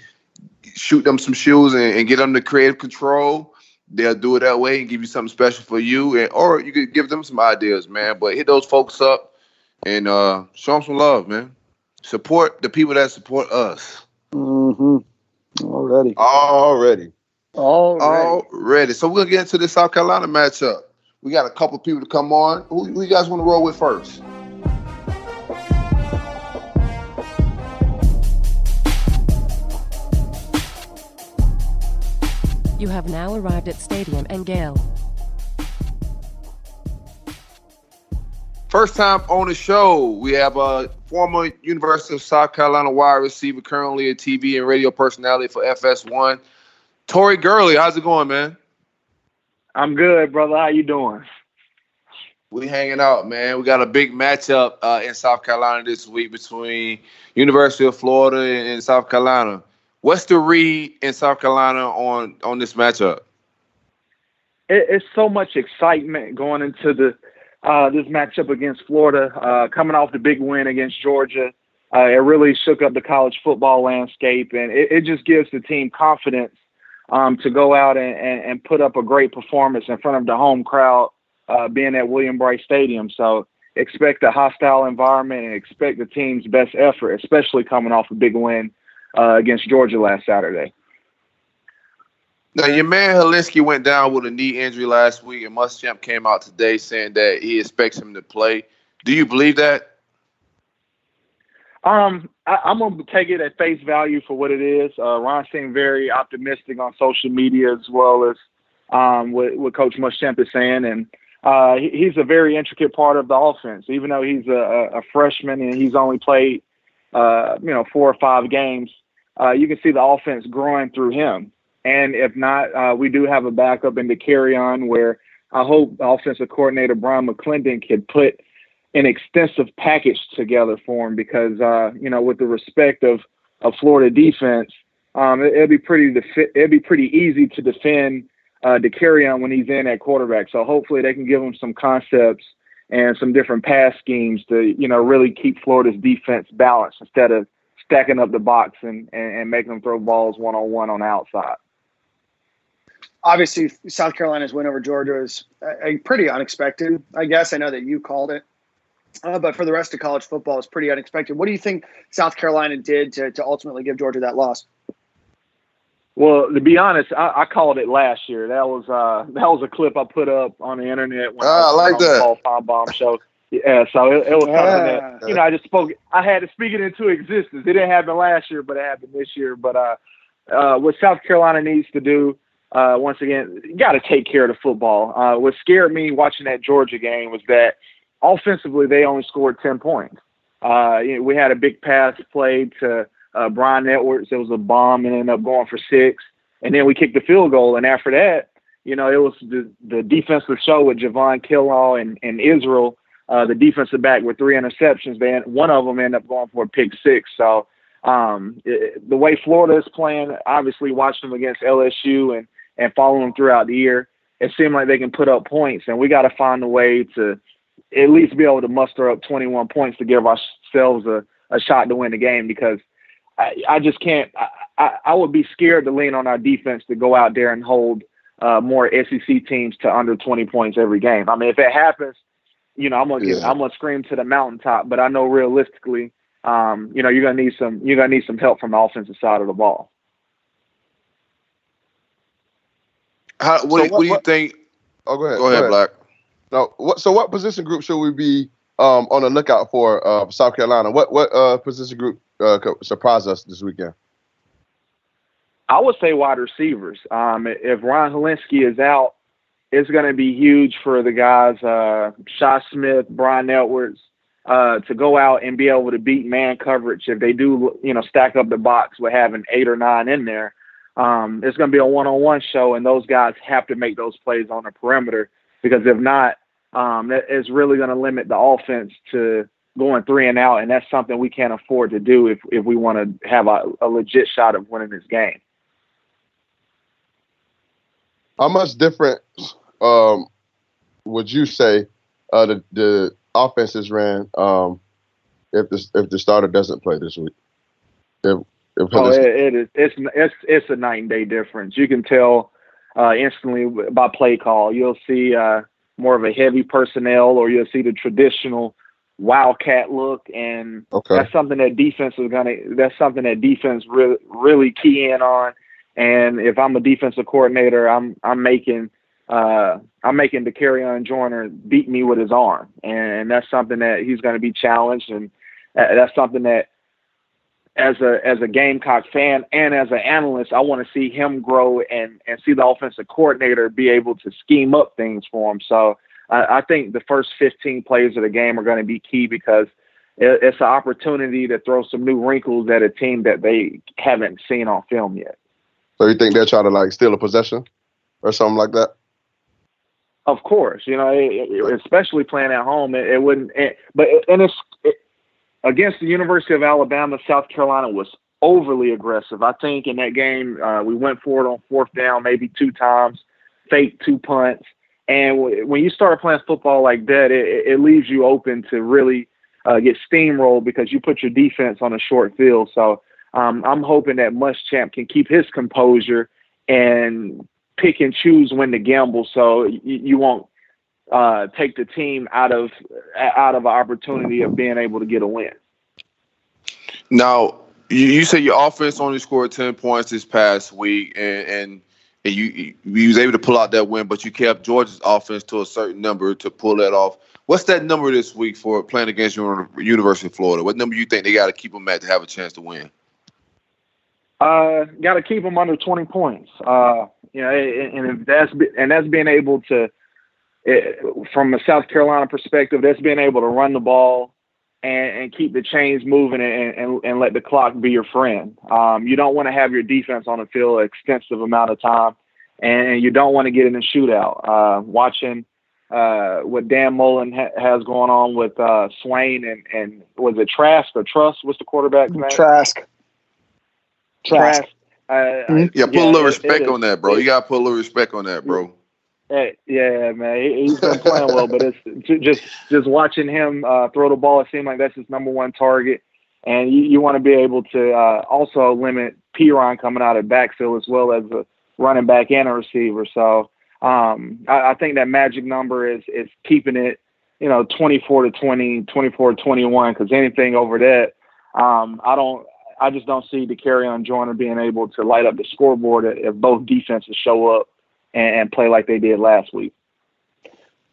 shoot them some shoes and, and get them the creative control. They'll do it that way and give you something special for you, and or you could give them some ideas, man. But hit those folks up and uh, show them some love, man. Support the people that support us Mm-hmm. Already. Already. Already. already. So we're gonna get into the South Carolina matchup. We got a couple people to come on. Who, who you guys want to roll with first? You have now arrived at Stadium and Gale. First time on the show, we have a former University of South Carolina wide receiver, currently a TV and radio personality for FS1. Tori Gurley, how's it going, man? I'm good, brother. How you doing? We hanging out, man. We got a big matchup uh, in South Carolina this week between University of Florida and, South Carolina. What's the read in South Carolina on on this matchup? It, it's so much excitement going into the uh, this matchup against Florida, uh, coming off the big win against Georgia. Uh, it really shook up the college football landscape, and it, it just gives the team confidence um, to go out and, and, and put up a great performance in front of the home crowd, uh, being at Williams-Brice Stadium. So expect a hostile environment and expect the team's best effort, especially coming off a big win uh, against Georgia last Saturday. Now, your man Hilinski went down with a knee injury last week, and Muschamp came out today saying that he expects him to play. Do you believe that? Um, I, am gonna take it at face value for what it is. Uh, Ron seemed very optimistic on social media as well as um, what, what Coach Muschamp is saying, and uh, he, he's a very intricate part of the offense. Even though he's a, a freshman and he's only played, uh, you know, four or five games, uh, you can see the offense growing through him. And if not, uh, we do have a backup in Dakereon where I hope offensive coordinator Bryan McClendon could put an extensive package together for him because uh, you know with the respect of of Florida defense, um, it, will be pretty defi- it'll be pretty easy to defend uh, Dakereon when he's in at quarterback. So hopefully they can give him some concepts and some different pass schemes to you know really keep Florida's defense balanced instead of stacking up the box and and, and making them throw balls one on one on the outside obviously South Carolina's win over Georgia is a, a pretty unexpected. I guess I know that you called it, uh, but for the rest of college football, it's pretty unexpected. What do you think South Carolina did to, to ultimately give Georgia that loss? Well, to be honest, I, I called it last year. That was uh, that was a clip I put up on the internet when ah, I, I like that Paul Finebaum show. Yeah, so it, it was something that you know I just spoke. I had to speak it into existence. It didn't happen last year, but it happened this year. But uh, uh, what South Carolina needs to do uh, once again, you got to take care of the football. Uh, what scared me watching that Georgia game was that offensively they only scored 10 points. Uh, you know, we had a big pass played to uh, Bryan Edwards. It was a bomb and ended up going for six. And then we kicked the field goal. And after that, you know, it was the, the defensive show with Javon Kinlaw and, and Israel, uh, the defensive back with three interceptions. They, one of them ended up going for a pick six. So um, it, the way Florida is playing, obviously watching them against LSU and and follow them throughout the year, it seemed like they can put up points. And we got to find a way to at least be able to muster up 21 points to give ourselves a, a shot to win the game because I, I just can't. I, I, I would be scared to lean on our defense to go out there and hold uh, more SEC teams to under 20 points every game. I mean, if it happens, you know, I'm gonna get, I'm gonna scream to the mountaintop. But I know realistically, um, you know, you're gonna need some you're gonna need some help from the offensive side of the ball. How, what, so what, what, do you think? Oh, go ahead. Go ahead, go ahead. Black. No, what? So, what position group should we be um, on the lookout for uh, South Carolina? What what uh, position group uh, could surprise us this weekend? I would say wide receivers. Um, if Ryan Hilinski is out, it's going to be huge for the guys, uh, Shi Smith, Bryan Edwards, uh, to go out and be able to beat man coverage. If they do, you know, stack up the box with having eight or nine in there, um, it's going to be a one-on-one show, and those guys have to make those plays on the perimeter because if not, um, it's really going to limit the offense to going three and out, and that's something we can't afford to do if if we want to have a, a legit shot of winning this game. How much different um, would you say uh, the the offenses ran um, if the if the starter doesn't play this week? If Oh, it, it is. It's it's it's a night and day difference. You can tell uh, instantly by play call. You'll see uh, more of a heavy personnel, or you'll see the traditional wildcat look, and okay. that's something that defense is gonna. That's something that defense really really key in on. And if I'm a defensive coordinator, I'm I'm making uh, I'm making Dakereon Joyner beat me with his arm, and that's something that he's going to be challenged, and that's something that as a as a Gamecock fan and as an analyst, I want to see him grow and and see the offensive coordinator be able to scheme up things for him. So I, I think the first 15 plays of the game are going to be key because it, it's an opportunity to throw some new wrinkles at a team that they haven't seen on film yet. So you think they're trying to like steal a possession or something like that? Of course, you know, it, it, especially playing at home, it, it wouldn't. but and it's against the University of Alabama, South Carolina was overly aggressive. I think in that game, uh, we went for it on fourth down maybe two times, fake two punts. And w- when you start playing football like that, it, it leaves you open to really uh, get steamrolled because you put your defense on a short field. So um, I'm hoping that Muschamp can keep his composure and pick and choose when to gamble, so you, you won't uh, take the team out of out of an opportunity of being able to get a win. Now, you, you say your offense only scored ten points this past week, and, and and you you was able to pull out that win, but you kept Georgia's offense to a certain number to pull that off. What's that number this week for playing against your University of Florida? What number you think they got to keep them at to have a chance to win? Uh, got to keep them under 20 points. Uh, you know, and that's and that's being able to, it, from a South Carolina perspective, that's being able to run the ball and, and keep the chains moving and, and, and let the clock be your friend. Um, you don't want to have your defense on the field an extensive amount of time, and you don't want to get in a shootout. Uh, watching uh, what Dan Mullen ha- has going on with uh, Swain and, and was it Trask or Truss? What's the quarterback name? Trask. Trask. Uh, mm-hmm. Yeah, put yeah, a little respect it, on that, bro. you got to put a little respect on that, bro. Yeah, man, he, has been playing well, but it's just just watching him uh, throw the ball. It seems like that's his number one target, and you, you want to be able to uh, also limit Perine coming out of backfield as well as a running back and a receiver. So um, I, I, think that magic number is is keeping it, you know, 24 to 20, 24 to 21, because anything over that, um, I don't, I just don't see Dakereon Joyner being able to light up the scoreboard if both defenses show up and, and play like they did last week.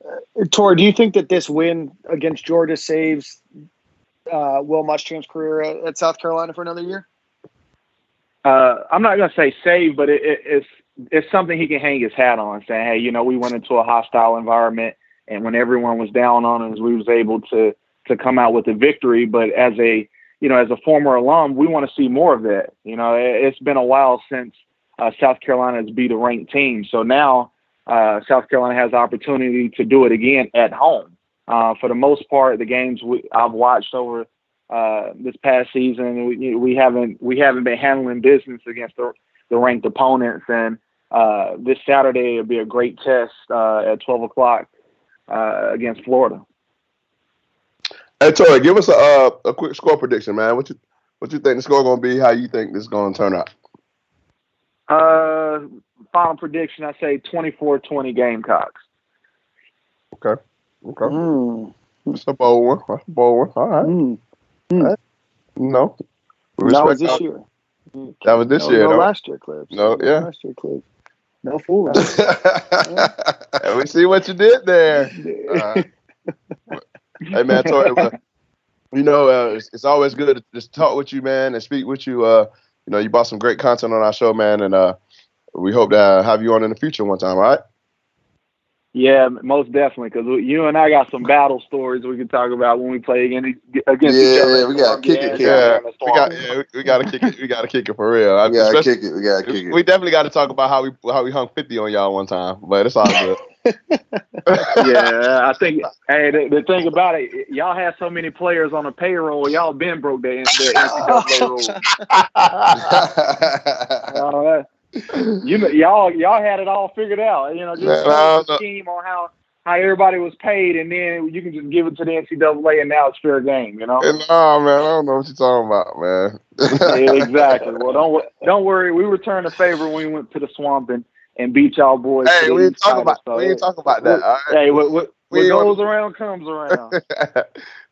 Uh, Tor, do you think that this win against Georgia saves uh, Will Muschamp's career at, at, South Carolina for another year? Uh, I'm not going to say save, but it, it, it's it's something he can hang his hat on, saying, "Hey, you know, we went into a hostile environment, and when everyone was down on us, we was able to to come out with a victory. But as a you know, as a former alum, we want to see more of that. You know, it's been a while since uh, South Carolina has beat a ranked team, so now uh, South Carolina has the opportunity to do it again at home. Uh, for the most part, the games we, I've watched over uh, this past season, we, we haven't we haven't been handling business against the, the ranked opponents, and uh, this Saturday will be a great test uh, at 12 o'clock against Florida. Hey, Tori, give us a a quick score prediction, man. What you what you think the score going to be? How you think this is going to turn out? Uh, final prediction, I say 24-20 Gamecocks. Okay. Okay. Mm. That's a bold one. That's a bold one. All right. Mm. Mm. All right. No. That was this year. That was this no, year. No, no, last year, Clips. No, yeah. Last year, Clips. No fooling. yeah. we see what you did there. Uh, hey man, Tori, you know uh, it's, it's, always good to just talk with you, man, and speak with you. Uh, you know, you brought some great content on our show, man, and uh, we hope to have you on in the future one time. All right. Yeah, most definitely. Because you and I got some battle stories we can talk about when we play against against yeah, each other. Yeah, we got to kick it. Yeah, we got yeah, we, got to kick it. We got to kick it for real. We got to kick it. We got to kick it. We definitely got to talk about how we how we hung fifty on y'all one time, but it's all good. Yeah, I think. Hey, the, the, thing about it, y'all had so many players on the payroll. Y'all been broke the, the NCAA you know, y'all y'all had it all figured out. You know, just no, no. scheme on how how everybody was paid, and then you can just give it to the NCAA, and now it's fair game. You know? No, man, I don't know what you're talking about, man. yeah, exactly. Well, don't don't worry. We returned the favor when we went to the swamp and, and beat y'all boys. Hey, we ain't talking about so, we ain't talking about that. All right? Hey, what, what, what goes around comes around.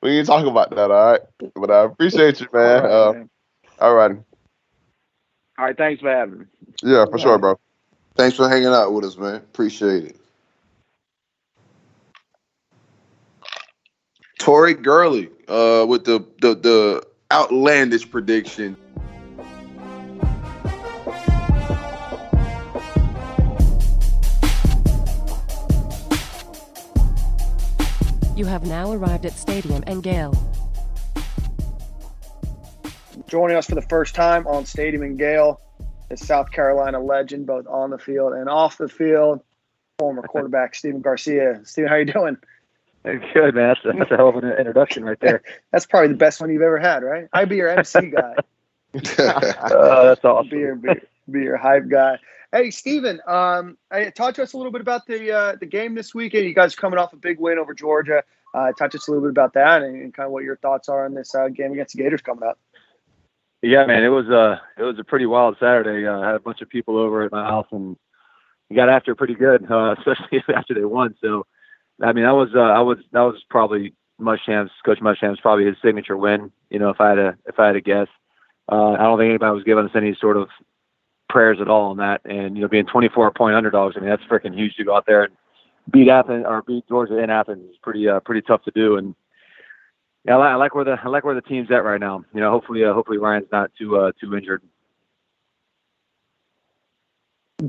we ain't talking about that. All right, but I appreciate you, man. All right. Uh, all right. All right. Thanks for having me. Yeah, for sure, bro. Thanks for hanging out with us, man. Appreciate it. Tori Gurley uh, with the, the the outlandish prediction. You have now arrived at Stadium and Gale. Joining us for the first time on Stadium and Gale is South Carolina legend, both on the field and off the field. Former quarterback Stephen Garcia. Stephen, how you doing? Good man. That's a, that's a hell of an introduction right there. that's probably the best one you've ever had, right? I'd be your MC guy. uh, that's awesome. Be your, be, be your hype guy. Hey, Stephen, um, talk to us a little bit about the uh, the game this weekend. You guys coming off a big win over Georgia. Uh, talk to us a little bit about that and, and kind of what your thoughts are on this uh, game against the Gators coming up. Yeah, man, it was a uh, it was a pretty wild Saturday. Uh, I had a bunch of people over at my house and got after pretty good, uh, especially after they won. So, I mean, that was uh, I was that was probably Muschamp's Coach Muschamp's probably his signature win. You know, if I had to if I had to guess, uh, I don't think anybody was giving us any sort of prayers at all on that. And you know, being 24 point underdogs, I mean, that's freaking huge to go out there and beat Athens or beat Georgia in Athens is pretty uh, pretty tough to do. And yeah, I like, I like where the I like where the team's at right now. You know, hopefully uh, hopefully Ryan's not too uh, too injured.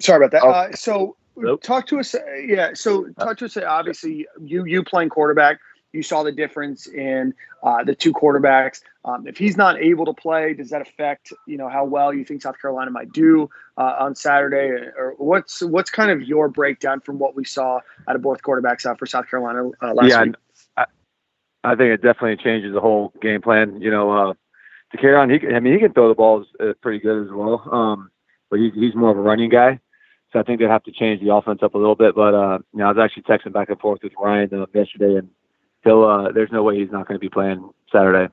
Sorry about that. Oh. Uh, so Nope. talk to us. uh, Yeah. So talk to us. uh, Obviously, you you playing quarterback, you saw the difference in uh, the two quarterbacks. Um, if he's not able to play, does that affect you know how well you think South Carolina might do uh, on Saturday, or what's what's kind of your breakdown from what we saw out of both quarterbacks out for South Carolina uh, last yeah, week? I, I think it definitely changes the whole game plan. You know, uh, Dakereon, he I mean, he can throw the balls uh, pretty good as well. Um, but he's he's more of a running guy, so I think they have to change the offense up a little bit. But uh, you know, I was actually texting back and forth with Ryan uh, yesterday, and he'll uh, there's no way he's not going to be playing Saturday.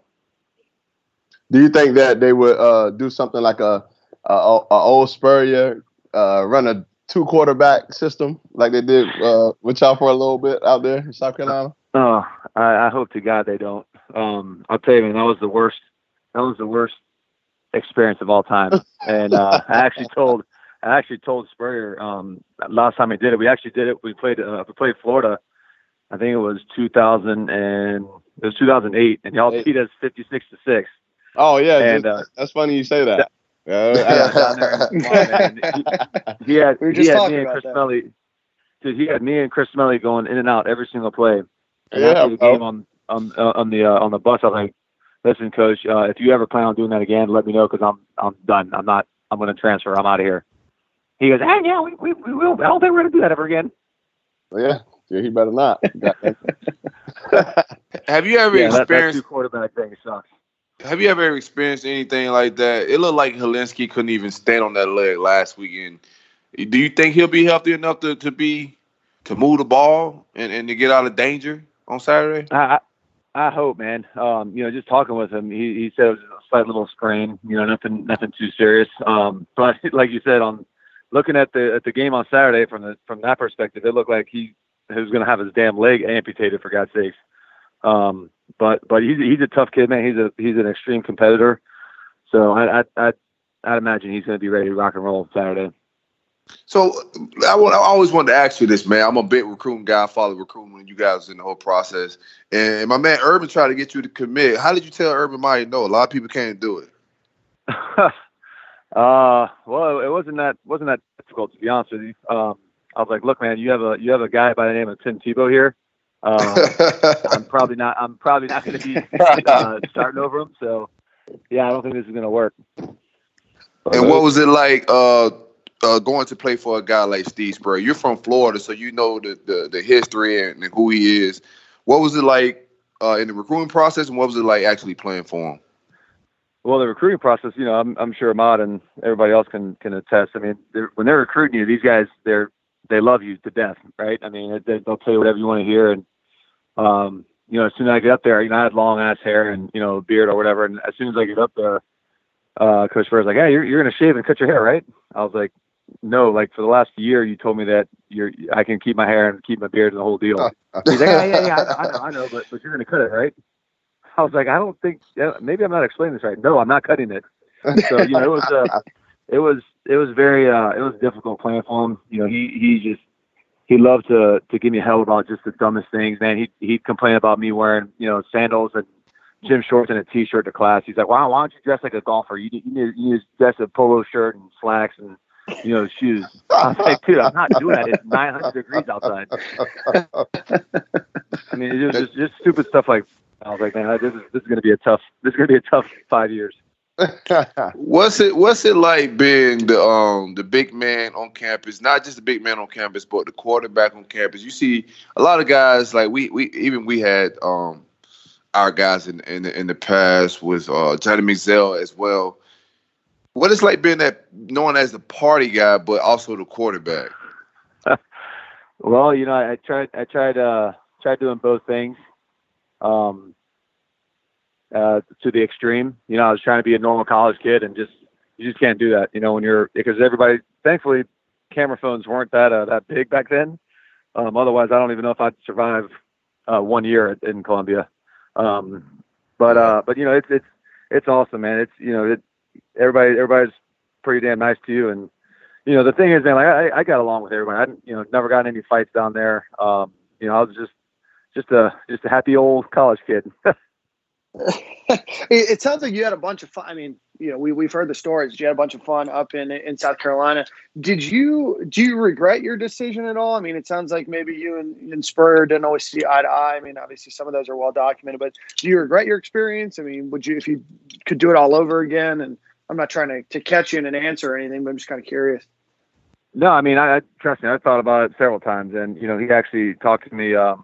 Do you think that they would uh, do something like a, a, a old Spurrier, uh, run a two quarterback system like they did uh, with y'all for a little bit out there in South Carolina? Oh, I, I hope to God they don't. Um, I'll tell you, man, that was the worst. That was the worst experience of all time. And uh, I actually told, I actually told Spurrier um, last time we did it. We actually did it. We played. Uh, we played Florida. I think it was 2000 and it was 2008, and y'all Eight. beat us 56 to six. Oh yeah, And, just- uh, that's funny you say that. Yeah, down there. Come on, man. He, he had, We he had me and Chris that. Smelley. Dude, he had me and Chris Smelley going in and out every single play. And Yeah, after the game on on uh, on the uh, on the bus, I was like, "Listen, coach, uh, if you ever plan on doing that again, let me know because I'm I'm done. I'm not. I'm going to transfer. I'm out of here." He goes, "Hey, yeah, we we, we will. I don't think we're going to do that ever again." yeah, yeah, he better not. Have you ever Yeah, that, that experienced? two quarterback thing sucks. Have you ever experienced anything like that? It looked like Hilinski couldn't even stand on that leg last weekend. Do you think he'll be healthy enough to, to be to move the ball and, and to get out of danger on Saturday? I I I hope, man. Um, you know, just talking with him, he he said it was a slight little sprain. You know, nothing nothing too serious. Um, but like you said, on looking at the at the game on Saturday from the from that perspective, it looked like he was going to have his damn leg amputated for God's sakes. Um, but but he's he's a tough kid, man. He's a he's an extreme competitor. So I I I I'd imagine he's going to be ready to rock and roll Saturday. So I, I always wanted to ask you this, man. I'm a big recruiting guy. I follow recruiting you guys in the whole process. And my man Urban tried to get you to commit. How did you tell Urban Meyer no? A lot of people can't do it. uh, well, it wasn't that wasn't that difficult to be honest with you. Um, I was like, look, man, you have a you have a guy by the name of Tim Tebow here. Uh, I'm probably not. I'm probably not going to be uh, starting over him. So, yeah, I don't think this is going to work. and what was it like uh, uh, going to play for a guy like Steve Spurrier? You're from Florida, so you know the the, the history and, who he is. What was it like uh, in the recruiting process, and what was it like actually playing for him? Well, the recruiting process, you know, I'm I'm sure Ahmad and everybody else can can attest. I mean, they're, when they're recruiting you, these guys they're they love you to death, right? I mean, they, they'll tell you whatever you want to hear, and um, you know, as soon as I get up there, you know, I had long ass hair and you know, beard or whatever, and as soon as I get up there, uh, Coach Burr's like, "Hey, you're you're gonna shave and cut your hair, right?" I was like, "No, like for the last year, you told me that you're I can keep my hair and keep my beard and the whole deal." He's like, "Yeah, yeah, yeah, I know, I know, but but you're gonna cut it, right?" I was like, "I don't think. yeah, Maybe I'm not explaining this right. No, I'm not cutting it." So you know, it was uh, it was it was very uh, it was difficult playing for him. You know, he he just he loved to to give me hell about just the dumbest things. Man, he he'd complain about me wearing you know sandals and gym shorts and a t-shirt to class. He's like, "Wow, why don't you dress like a golfer? You you need, you need to dress a polo shirt and slacks and you know shoes." I was like, "Dude, I'm not doing that. It's 900 degrees outside." I mean, it was just, just stupid stuff like. I was like, man, this is this is gonna be a tough. This is gonna be a tough five years. What's it What's it like being the um the big man on campus? Not just the big man on campus, but the quarterback on campus. You see a lot of guys like we we even we had um our guys in in the, in the past with uh, Johnny Manziel as well. What it's like being that known as the party guy, but also the quarterback. Well, you know, I, I tried I tried uh tried doing both things. Um uh to the extreme. You know, I was trying to be a normal college kid and just you just can't do that, you know, when you're because everybody thankfully camera phones weren't that uh, that big back then. Um otherwise I don't even know if I'd survive uh one year in Columbia. Um but uh but you know, it's it's it's awesome, man. It's you know, it everybody everybody's pretty damn nice to you and you know, the thing is, man, like I, I got along with everyone. I, you know, never got any fights down there. Um, you know, I was just, just a, just a happy old college kid. it, sounds like you had a bunch of fun. I mean, you know, we we've heard the stories. You had a bunch of fun up in in South Carolina. Did you do you regret your decision at all? I mean, it sounds like maybe you and, and Spurrier didn't always see eye to eye. I mean, obviously some of those are well documented, but do you regret your experience? I mean, would you if you could do it all over again? And I'm not trying to, to catch you in an answer or anything, but I'm just kind of curious. No, I mean, I, I trust me. I thought about it several times, and you know, he actually talked to me um,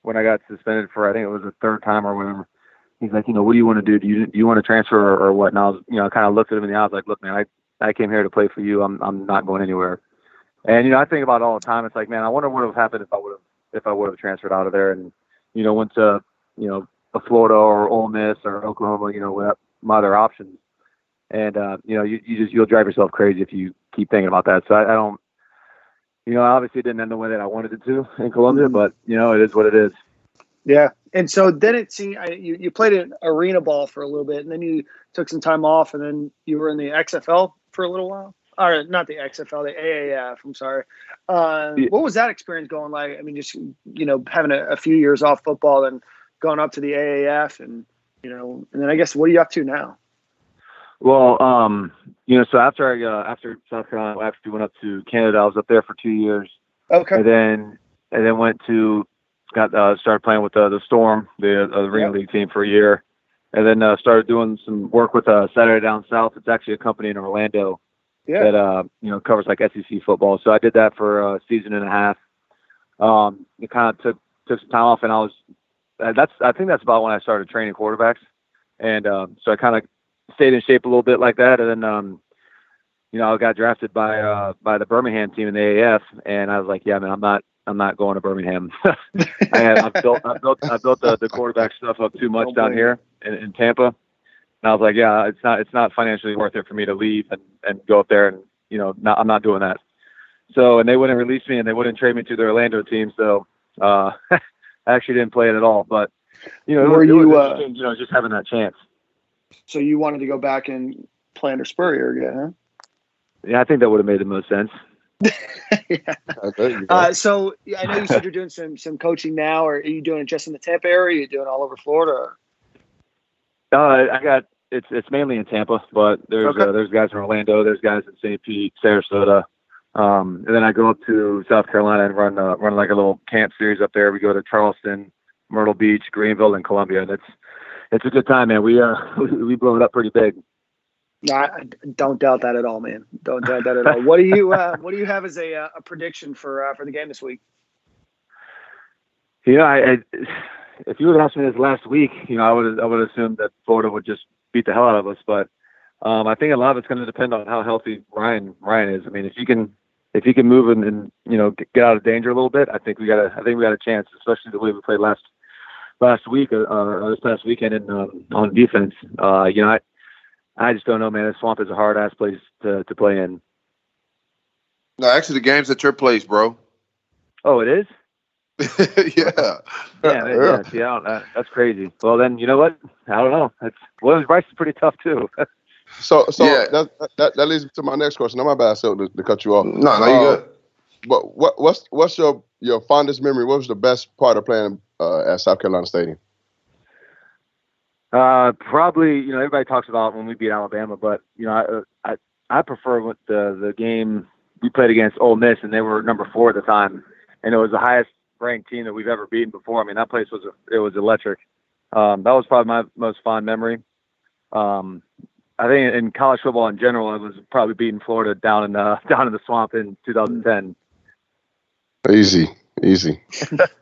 when I got suspended for I think it was the third time or whatever he's like, you know, what do you want to do? Do you do you want to transfer or, or what? And I was, you know, I kind of looked at him in the eye. I was like, look, man, I I came here to play for you. I'm I'm not going anywhere. And you know, I think about it all the time. It's like, man, I wonder what would have happened if I would have if I would have transferred out of there and you know went to you know a Florida or Ole Miss or Oklahoma. You know, with my other options. And uh, you know, you, you just you'll drive yourself crazy if you keep thinking about that. So I, I don't. You know, obviously it didn't end the way that I wanted it to in Columbia, but you know, it is what it is. Yeah, and so then it seemed I, you you played an arena ball for a little bit, and then you took some time off, and then you were in the XFL for a little while. Or not the XFL, the AAF. I'm sorry. Uh, yeah. What was that experience going like? I mean, just you know, having a, a, few years off football and going up to the AAF, and you know, and then I guess what are you up to now? Well, um, you know, so after I uh, after South Carolina, I actually went up to Canada. I was up there for two years. Okay. And then and then went to got uh, started playing with uh, the Storm, the uh, Arena. League team for a year, and then uh, started doing some work with uh, Saturday Down South. It's actually a company in Orlando yeah. that uh, you know covers like SEC football. So I did that for a season and a half. Um, it kind of took took some time off, and I was uh, that's I think that's about when I started training quarterbacks, and um, so I kind of stayed in shape a little bit like that, and then um, you know I got drafted by uh, by the Birmingham team in the AAF, and I was like, yeah, man, I'm not I'm not going to Birmingham. I have, I've built, I've built, I've built the, the quarterback stuff up too much down here in, in Tampa. And I was like, yeah, it's not, it's not financially worth it for me to leave and, and go up there and, you know, not, I'm not doing that. So, and they wouldn't release me and they wouldn't trade me to the Orlando team. So, uh, I actually didn't play it at all, but you know, were it, you, uh, you know, just having that chance. So you wanted to go back and play under Spurrier again, huh? Yeah, I think that would have made the most sense. yeah. Uh, so yeah, I know you said you're doing some some coaching now, or are you doing it just in the Tampa area? Are you doing all over Florida? Uh, I got it's it's mainly in Tampa, but there's okay. uh, there's guys in Orlando, there's guys in St. Pete, Sarasota, um, and then I go up to South Carolina and run uh, run like a little camp series up there. We go to Charleston, Myrtle Beach, Greenville, and Columbia, and it's it's a good time, man. We uh we blow it up pretty big. I don't doubt that at all, man. Don't doubt that at all. What do you uh, What do you have as a, uh, a prediction for uh, for the game this week? You know, I, I, if you would have asked me this last week, you know, I would I would assume that Florida would just beat the hell out of us. But um, I think a lot of it's going to depend on how healthy Ryan Ryan is. I mean, if you can if he can move and, and you know get, out of danger a little bit, I think we got a I think we got a chance, especially the way we played last last week uh, or this past weekend in um, on defense. Uh, you know, I I just don't know, man. The swamp is a hard ass place to, to play in. No, actually, the game's at your place, bro. Oh, it is. yeah. Yeah, yeah. See, uh, that's crazy. Well, then you know what? I don't know. That's well, Brice is pretty tough too. so, so yeah. that, that that leads me to my next question. No, my bad, so to, to cut you off. No, no, you uh, good. But what what's what's your your fondest memory? What was the best part of playing uh, at South Carolina Stadium? Uh, probably, you know, everybody talks about when we beat Alabama, but you know, I I, I prefer what the the game we played against Ole Miss, and they were number four at the time, and it was the highest ranked team that we've ever beaten before. I mean, that place was it was electric. Um, that was probably my most fond memory. Um, I think in college football in general, it was probably beating Florida down in the down in the swamp in 2010. Easy, easy.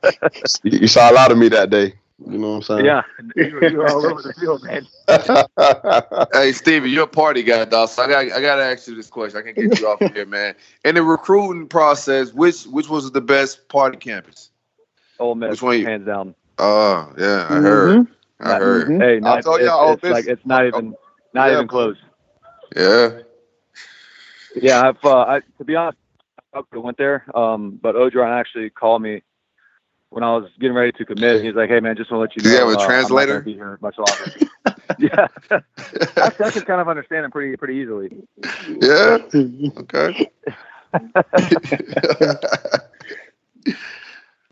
you saw a lot of me that day. You know what I'm saying? Yeah, you, you were all over the field, man. hey, Stevie, you're a party guy, dog. So I got I got to ask you this question. I can get you off here, man. In the recruiting process, which which was the best party campus? Ole Miss, which one you, hands down. Oh yeah, I heard. Mm-hmm. I heard. Mm-hmm. Hey, not, I told y'all, it's, it's like it's not even not yeah. even close. Yeah. Yeah, I've uh, I, to be honest, I went there, um, but Orgeron actually called me when I was getting ready to commit, he's like, "Hey man, just want to let you know, Do you have a uh, translator? be here much longer." yeah, I, I can kind of understand him pretty pretty easily. Yeah. Okay.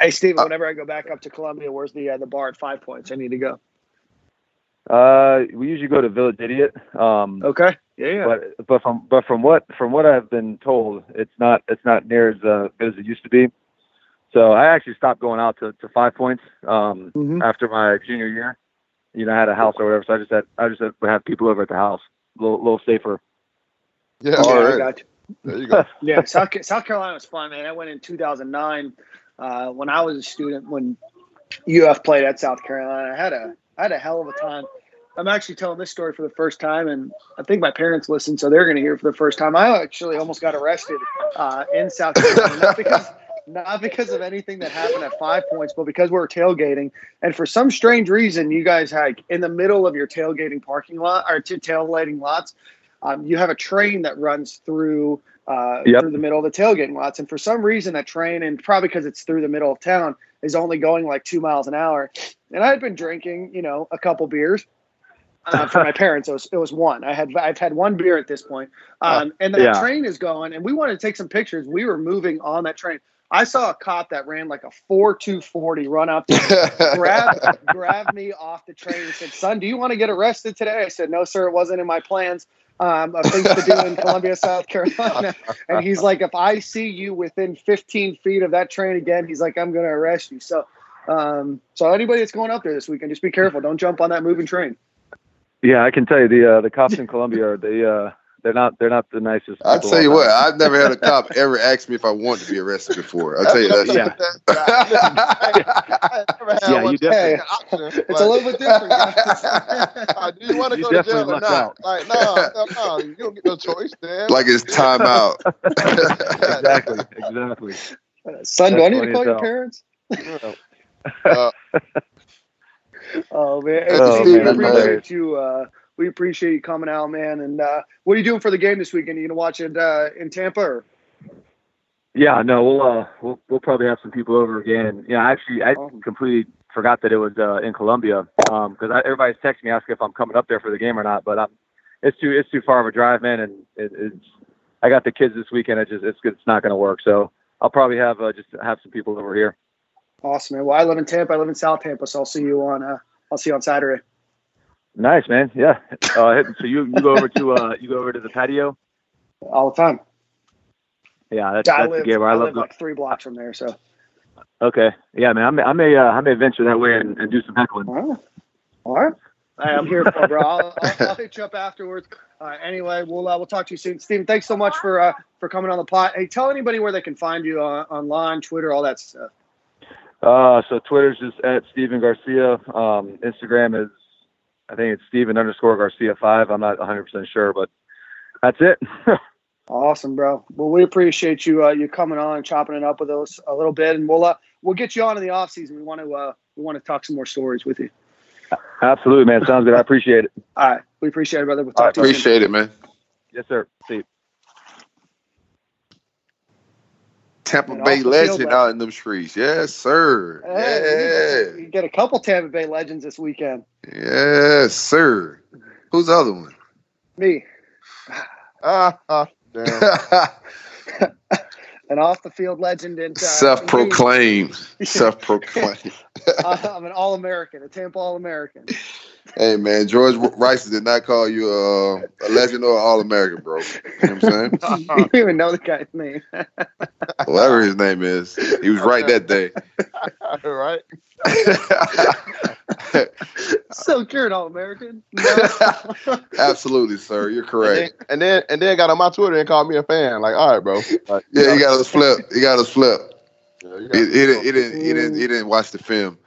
Hey, Steven, whenever I go back up to Columbia, where's the uh, the bar at Five Points? I need to go. Uh, we usually go to Village Idiot. Um, Okay. Yeah, yeah. but but from but from what from what I've been told, it's not it's not near as uh, good as it used to be. So I actually stopped going out to, to Five Points um, Mhm. after my junior year. You know, I had a house or whatever, so I just had I just had, would have people over at the house, a little, little safer. Yeah, Yeah, all I right. got you. There you go. yeah, South, South Carolina was fun, man. I went in 2009 uh, when I was a student when UF played at South Carolina. I had a I had a hell of a time. I'm actually telling this story for the first time, and I think my parents listened, so they're going to hear it for the first time. I actually almost got arrested uh, in South Carolina, because not because of anything that happened at Five Points, but because we were tailgating, and for some strange reason, you guys had in the middle of your tailgating parking lot or t- tailgating lots, um, you have a train that runs through uh, Yep. through the middle of the tailgating lots. And for some reason, that train, and probably because it's through the middle of town, is only going like two miles an hour. And I had been drinking, you know, a couple beers. Uh, for my parents, it was it was one. I had I've had one beer at this point, um, and that Yeah. train is going, and we wanted to take some pictures. We were moving on that train. I saw a cop that ran like a four two forty run up to grab grabbed me off the train and said, "Son, do you want to get arrested today?" I said, "No, sir. It wasn't in my plans um, of things to do in Columbia, South Carolina." And he's like, "If I see you within 15 feet of that train again, he's like, I'm going to arrest you." So, um, so anybody that's going up there this weekend, just be careful. Don't jump on that moving train. Yeah, I can tell you the uh, the cops in Columbia are they uh they're not they're not the nicest. I'll tell you what, I've never had a cop ever ask me if I want to be arrested before. I'll tell you that. Yeah. Yeah, you definitely- It's a little bit different. guys. Do you want to go to jail or not? out. Like, no, no, no, you don't get no choice, man. like it's time out. exactly, exactly. Son, do I That's need to call your parents? Uh, Oh man, Hey, Steve, Steven, we appreciate you. Uh, we appreciate you coming out, man. And uh, what are you doing for the game this weekend? you gonna watch it uh, in Tampa? Or? Yeah, no, we'll uh we'll we'll probably have some people over again. Yeah, actually, I completely forgot that it was uh, in Columbia um because everybody's texting me asking if I'm coming up there for the game or not. But I'm it's too it's too far of a drive, man, and it, it's I got the kids this weekend. It's just it's it's not going to work. So I'll probably have uh, just have some people over here. Awesome, man. Well, I live in Tampa. I live in South Tampa, so I'll see you on. Uh, I'll see you on Saturday. Nice, man. Yeah. Uh, so you you go over to uh you go over to the patio. All the time. Yeah, that's, I that's live. the game where I, I love. live like three blocks from there. So. Okay. Yeah, man. I may I may, uh, I may venture that way and, and do some heckling. All right. All right. Hey, I'm here for it, bro. I'll, I'll, I'll hit you up afterwards. Uh, anyway, we'll uh, we'll talk to you soon, Steven. Thanks so much for uh, for coming on the pot. Hey, tell anybody where they can find you uh, online, Twitter, all that stuff. Uh, so Twitter's just at Steven Garcia. Um, Instagram is, I think it's Steven underscore Garcia five. I'm not 100 percent sure, but that's it. Awesome, bro. Well, we appreciate you uh, you coming on and chopping it up with us a little bit, and we'll uh, we'll get you on in the off season. We want to uh, we want to talk some more stories with you. Absolutely, man. Sounds good. I appreciate it. All right, we appreciate it, brother. We'll All talk right, to you soon. Appreciate it, man. Yes, sir. See you. Tampa And Bay off the field, legend out in them streets. Yes, sir. Hey, you get a couple Tampa Bay legends this weekend. Yes, sir. Who's the other one? Me, ah, ah, damn. an off the field legend, and uh, Self-proclaimed. Self-proclaimed. I'm an All American, a Tampa All American. Hey man, George Rice did not call you uh, a legend or all American, bro. You know what I'm saying? you don't even know the guy's name. Whatever his name is, he was right that day. right? so you're an All American? No. Absolutely, sir. You're And correct. then, and then and then got on my Twitter and called me a fan. Like, all right, bro. Like, Yeah, he got us flip. He got us flip. yeah, you He, he didn't. He didn't. He didn't. He didn't watch the film.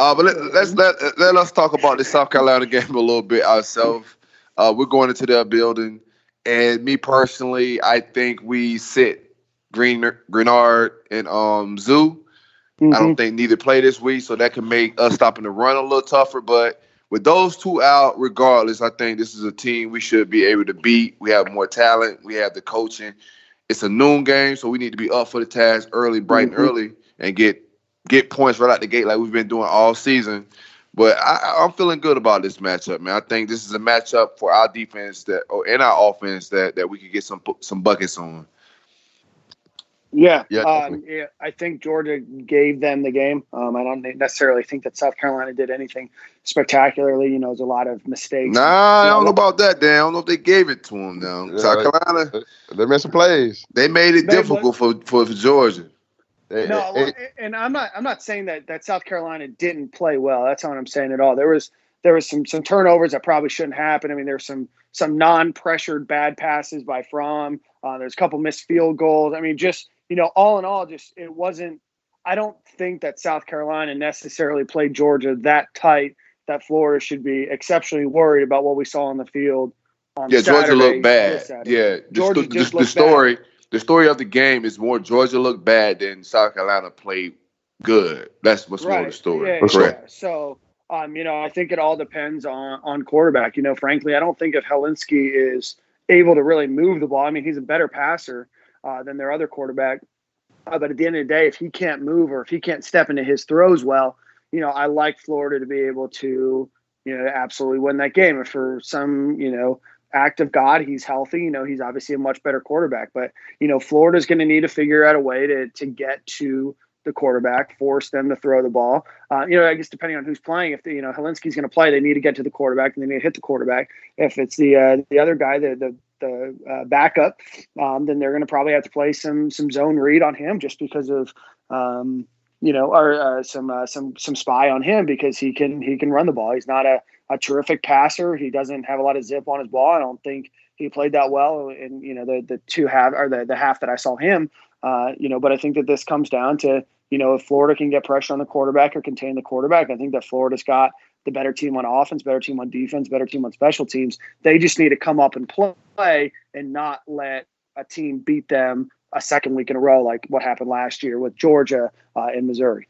Uh, but let, let's let let us talk about the South Carolina game a little bit ourselves. Uh, we're going into their building, and me personally, I think we sit Green Greenard and um Zoo. I Mhm. don't think neither play this week, so that can make us stopping the run a little tougher. But with those two out, regardless, I think this is a team we should be able to beat. We have more talent. We have the coaching. It's a noon game, so we need to be up for the task early, bright and early, and get get points right out the gate like we've been doing all season. But I, I'm feeling good about this matchup, man. I think this is a matchup for our defense that, or in our offense that that we could get some some buckets on. Yeah, Yeah, um, yeah. I think Georgia gave them the game. Um, I don't necessarily think that South Carolina did anything spectacularly. You know, there's a lot of mistakes. Nah, I don't know well- about that. Dan. I don't know if they gave it to them. Now, Yeah, South Carolina, They made some plays. they made it They- difficult for, for for Georgia. No, and I'm not. I'm not saying that that South Carolina didn't play well. That's not what I'm saying at all. There was there was some some turnovers that probably shouldn't happen. I mean, there's some some non-pressured bad passes by Fromm. Uh, there's a couple missed field goals. I mean, just you know, all in all, just it wasn't. I don't think that South Carolina necessarily played Georgia that tight that Florida should be exceptionally worried about what we saw on the field. On Yeah, Georgia looked bad. Yeah, the, Georgia the- just the looked story the story of the game is more Georgia looked bad than South Carolina played good. That's what's more the story. Yeah, For yeah. So, um, you know, I think it all depends on on quarterback. You know, frankly, I don't think if Hilinski is able to really move the ball. I mean, he's a better passer uh, than their other quarterback. Uh, but at the end of the day, if he can't move or if he can't step into his throws well, you know, I like Florida to be able to, you know, absolutely win that game. If for some, you know, act of God, he's healthy, you know, he's obviously a much better quarterback. But, you know, Florida's going to need to figure out a way to to get to the quarterback, force them to throw the ball. Uh, you know, I guess depending on who's playing, if the, you know Hilinski's going to play, they need to get to the quarterback and they need to hit the quarterback. If it's the uh, the other guy, the the, the uh, backup, um, then they're going to probably have to play some some zone read on him just because of um, you know, or uh, some uh, some some spy on him because he can he can run the ball. He's not a, a terrific passer. He doesn't have a lot of zip on his ball. I don't think he played that well in you know the the two half or the the half that I saw him. Uh, you know, but I think that this comes down to you know if Florida can get pressure on the quarterback or contain the quarterback. I think that Florida's got the better team on offense, better team on defense, better team on special teams. They just need to come up and play and not let a team beat them a second week in a row, like what happened last year with Georgia uh, in Missouri.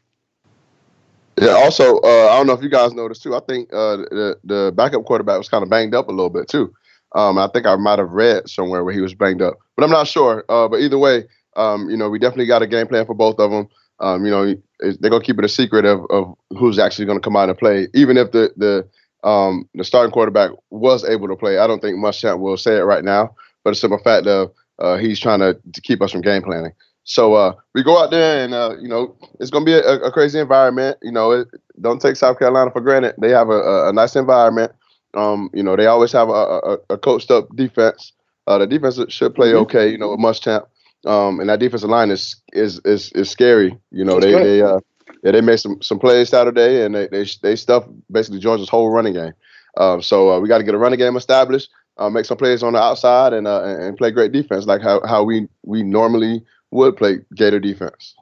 Yeah. Also, uh, I don't know if you guys noticed too. I think uh, the the backup quarterback was kind of banged up a little bit too. Um, I think I might have read somewhere where he was banged up, but I'm not sure. Uh, but either way, um, you know, we definitely got a game plan for both of them. Um, you know, they're gonna keep it a secret of, of who's actually gonna come out and play, even if the the um, the starting quarterback was able to play. I don't think Muschamp will say it right now, but it's simple fact of uh, he's trying to, to keep us from game planning. So uh, we go out there and uh, you know it's gonna be a, a crazy environment. You know, it, don't take South Carolina for granted. They have a, a, a nice environment. Um, you know, they always have a, a, a coached up defense. Uh, the defense should play okay. You know, with Muschamp. Um, and that defensive line is is is is scary. You know, It's they good. they uh yeah they made some some plays Saturday and they they they stuffed basically Georgia's whole running game. Um, so uh, we got to get a running game established, uh, make some plays on the outside, and uh, and and play great defense like how how we we normally would play Gator defense.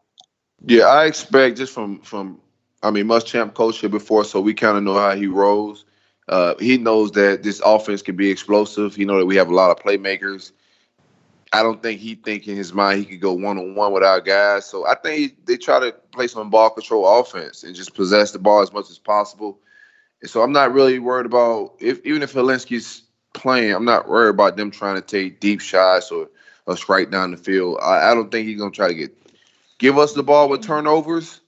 Yeah, I expect just from from I mean Muschamp coached here before, so we kind of know how he rolls. Uh, he knows that this offense can be explosive. He know that we have a lot of playmakers. I don't think he think in his mind he could go one on one with our guys. So I think they try to play some ball control offense and just possess the ball as much as possible. And so I'm not really worried about if even if Hilinski's playing, I'm not worried about them trying to take deep shots or or right down the field. I, I don't think he's gonna try to get give us the ball with turnovers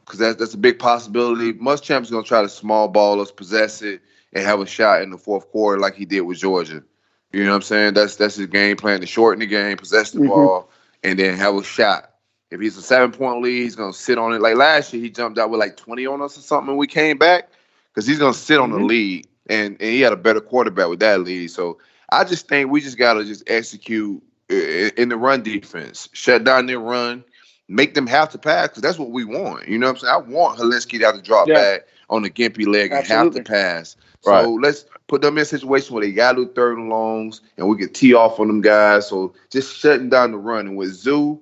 because that's that's a big possibility. Muschamp's gonna try to small ball us, possess it, and have a shot in the fourth quarter like he did with Georgia. You know what I'm saying? That's that's his game plan to shorten the game, possess the Mhm. ball, and then have a shot. If he's a seven point lead, he's gonna sit on it. Like last year, he jumped out with like 20 on us or something, and we came back because he's gonna sit on the Mhm. lead, and and he had a better quarterback with that lead. So I just think we just gotta just execute in the run defense, shut down their run, make them have to pass because that's what we want. You know what I'm saying? I want Hilinski to have to drop Yeah. back on the gimpy leg and Absolutely. have to pass. So let's put them in a situation where they got to do third and longs and we can tee off on them guys. So just shutting down the run. And with Zoo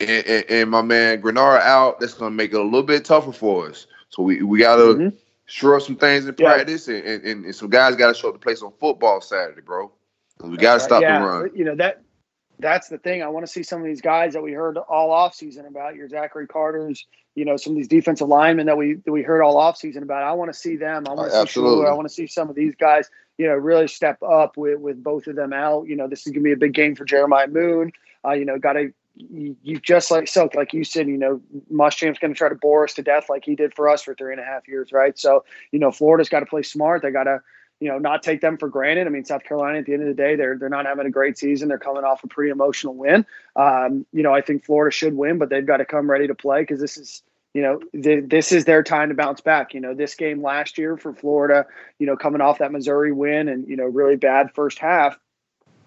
and, and, and my man Greenard out, that's going to make it a little bit tougher for us. So we, we got to Mhm. shore up some things in Yeah. practice and, and, and, and some guys got to show up to play some football Saturday, bro. We got to stop yeah, the run. You know that that's the thing. I want to see some of these guys that we heard all off season about. Your Zachary Carter's, you know, some of these defensive linemen that we that we heard all off season about. I want to see them. I want to see Absolutely. Shula. I want to see some of these guys, you know, really step up with with both of them out. You know, this is gonna be a big game for Jeremiah Moon. Uh, you know, got to you, you just like so like you said, you know, Muschamp's going to try to bore us to death like he did for us for three and a half years, right? So you know, Florida's got to play smart. They got to you know not take them for granted. I mean, South Carolina at the end of the day, they're they're not having a great season. They're coming off a pretty emotional win. Um, you know, I think Florida should win, but they've got to come ready to play because this is you know, th- this is their time to bounce back. You know, this game last year for Florida, you know, coming off that Missouri win and, you know, really bad first half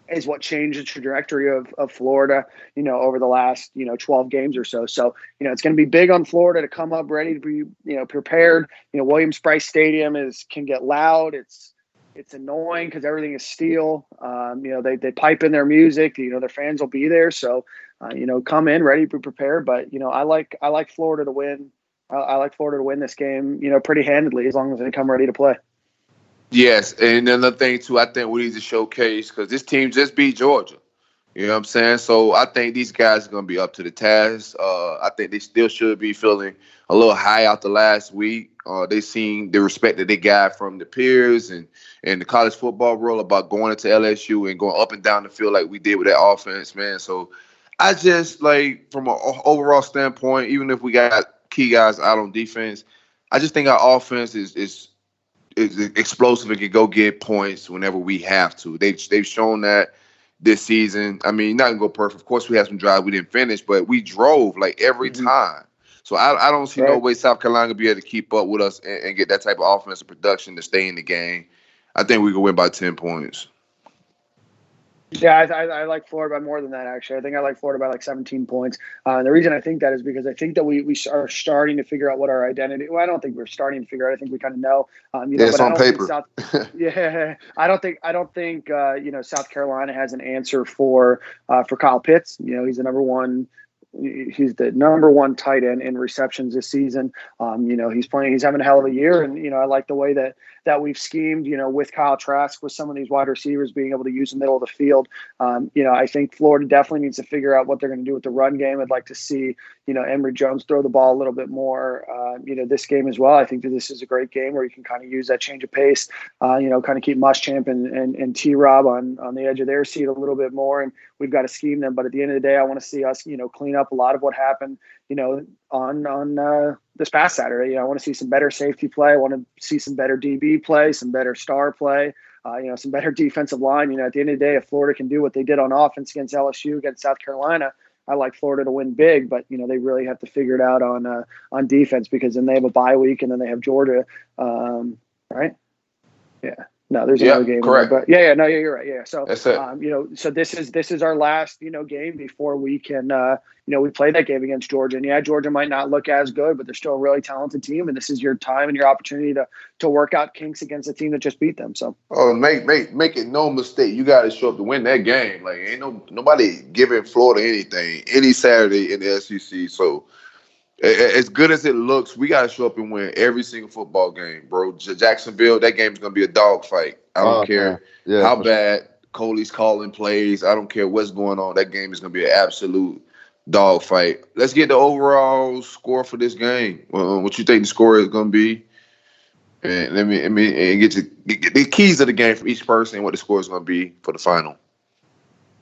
is what changed the trajectory of, of Florida, you know, over the last, you know, 12 games or so. So, you know, it's going to be big on Florida to come up ready to be, you know, prepared. You know, Williams-Brice Stadium is can get loud. It's it's annoying because everything is steel. Um, you know, they, they pipe in their music, you know, their fans will be there. So, uh, you know, come in ready to prepare. But you know, I like I like Florida to win. I, I like Florida to win this game. You know, pretty handedly as long as they come ready to play. Yes, and another thing too, I think we need to showcase because this team just beat Georgia. You know what I'm saying? So I think these guys are going to be up to the task. Uh, I think they still should be feeling a little high out the last week. Uh, they seen the respect that they got from the peers and and the college football world about going into LSU and going up and down the field like we did with that offense, man. So I just like from an overall standpoint, even if we got key guys out on defense, I just think our offense is is is explosive and can go get points whenever we have to. They they've shown that this season. I mean, not gonna go perfect. Of course, we had some drive we didn't finish, but we drove like every mm-hmm. time. So I, I don't see right. no way South Carolina will be able to keep up with us and, and, get that type of offensive production to stay in the game. I think we can win by ten points. Yeah, I, I, I, like Florida by more than that. Actually, I think I like Florida by like 17 points. Uh, and the reason I think that is because I think that we we are starting to figure out what our identity. Well, I don't think we're starting to figure out. I think we kind of know. Um, you know, yeah, it's on paper. South, yeah, I don't think I don't think uh, you know South Carolina has an answer for uh, for Kyle Pitts. You know, he's the number one he's the number one tight end in receptions this season. Um, you know, he's playing, he's having a hell of a year. And, you know, I like the way that that we've schemed, you know, with Kyle Trask, with some of these wide receivers being able to use the middle of the field. Um, you know, I think Florida definitely needs to figure out what they're going to do with the run game. I'd like to see, you know, Emory Jones throw the ball a little bit more, uh, you know, this game as well. I think that this is a great game where you can kind of use that change of pace, uh, you know, kind of keep Muschamp and, and, and T Rob on, on the edge of their seat a little bit more. And we've got to scheme them. But at the end of the day, I want to see us, you know, clean up a lot of what happened, you know, on, on, uh, this past Saturday. You know, I want to see some better safety play. I want to see some better DB play, some better star play. Uh, you know, some better defensive line. You know, at the end of the day, if Florida can do what they did on offense against LSU, against South Carolina, I like Florida to win big. But you know, they really have to figure it out on uh, on defense because then they have a bye week and then they have Georgia. Um, right? Yeah. No, there's yeah, another game. Correct. There, but yeah, yeah, no, yeah, you're right. Yeah. So That's it. Um, you know, so this is this is our last, you know, game before we can uh, you know, we play that game against Georgia. And yeah, Georgia might not look as good, but they're still a really talented team. And this is your time and your opportunity to to work out kinks against a team that just beat them. So Oh make make make it no mistake. You gotta show up to win that game. Like ain't no nobody giving Florida anything any Saturday in the SEC. So as good as it looks, we gotta show up and win every single football game, bro. Jacksonville, that game's gonna be a dogfight. I don't uh, care yeah, how bad sure. Coley's calling plays. I don't care what's going on. That game is gonna be an absolute dogfight. Let's get the overall score for this game. Uh, what you think the score is gonna be? And let me, let me and get, you, get the keys of the game for each person and what the score is gonna be for the final.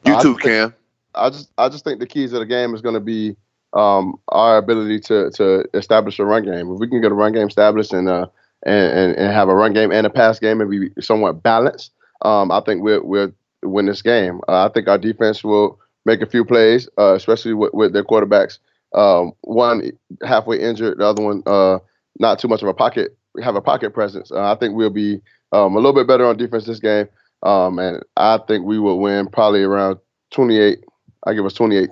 You uh, too, Cam. I just I just think the keys of the game is gonna be um, our ability to to establish a run game. If we can get a run game established and uh and, and, have a run game and a pass game and be somewhat balanced, um, I think we'll we'll win this game. Uh, I think our defense will make a few plays, uh, especially with, with their quarterbacks. Um, one halfway injured, the other one uh, not too much of a pocket have a pocket presence. Uh, I think we'll be um, a little bit better on defense this game, um, and I think we will win probably around 28. I give us 28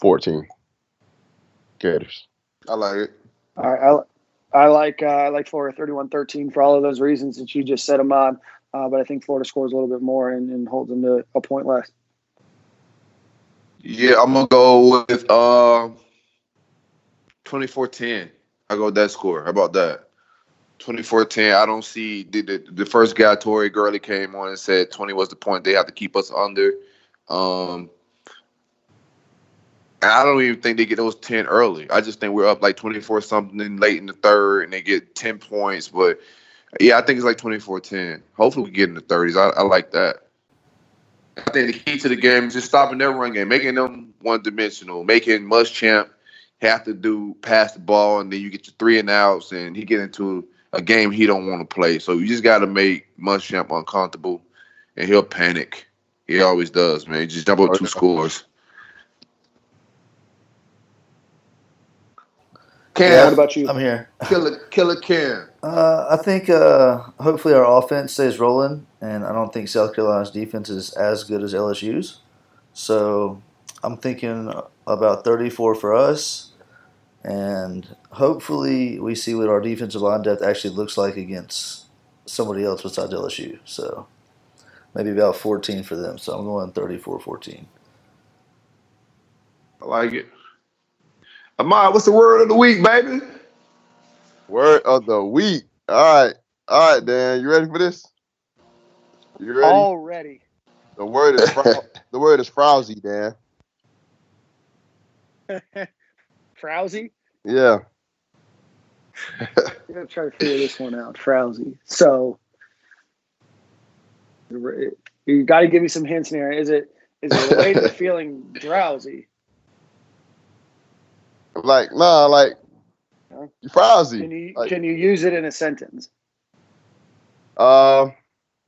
14. Gators. I like it. All right. I, I like uh, I like Florida 31-13 for all of those reasons that you just set them on. Uh, but I think Florida scores a little bit more and, and holds them to a point less. Yeah, I'm gonna go with uh 24-10. I go with that score. How about that? 24-10. I don't see the, the, the first guy Tori Gurley came on and said 20 was the point they have to keep us under. Um I don't even think they get those 10 early. I just think we're up like 24 something late in the third and they get 10 points. But yeah, I think it's like 24 10. Hopefully we get in the 30s. I, I like that. I think the key to the game is just stopping their run game, making them one dimensional, making Muschamp have to do pass the ball, and then you get your three and outs, and he get into a game he don't want to play. So you just got to make Muschamp uncomfortable, and he'll panic. He always does, man. He just jump up two scores. Cam, Yeah. What about you? I'm here. killer, killer Cam. Uh, I think uh, hopefully our offense stays rolling, and I don't think South Carolina's defense is as good as LSU's. So I'm thinking about 34 for us, and hopefully we see what our defensive line depth actually looks like against somebody else besides LSU. So maybe about 14 for them. So I'm going 34-14. I like it. Ahmad, what's the word of the week, baby? Word of the week. All right. All right, Dan. You ready for this? You ready? Already. The word is frou- the word is frowsy, Dan. Frowsy. Yeah. I'm gonna try to figure this one out. Frowsy. So you got to give me some hints here. Is it is it related to feeling drowsy? Like, nah, like you frowsy. Can you Like, can you use it in a sentence? uh,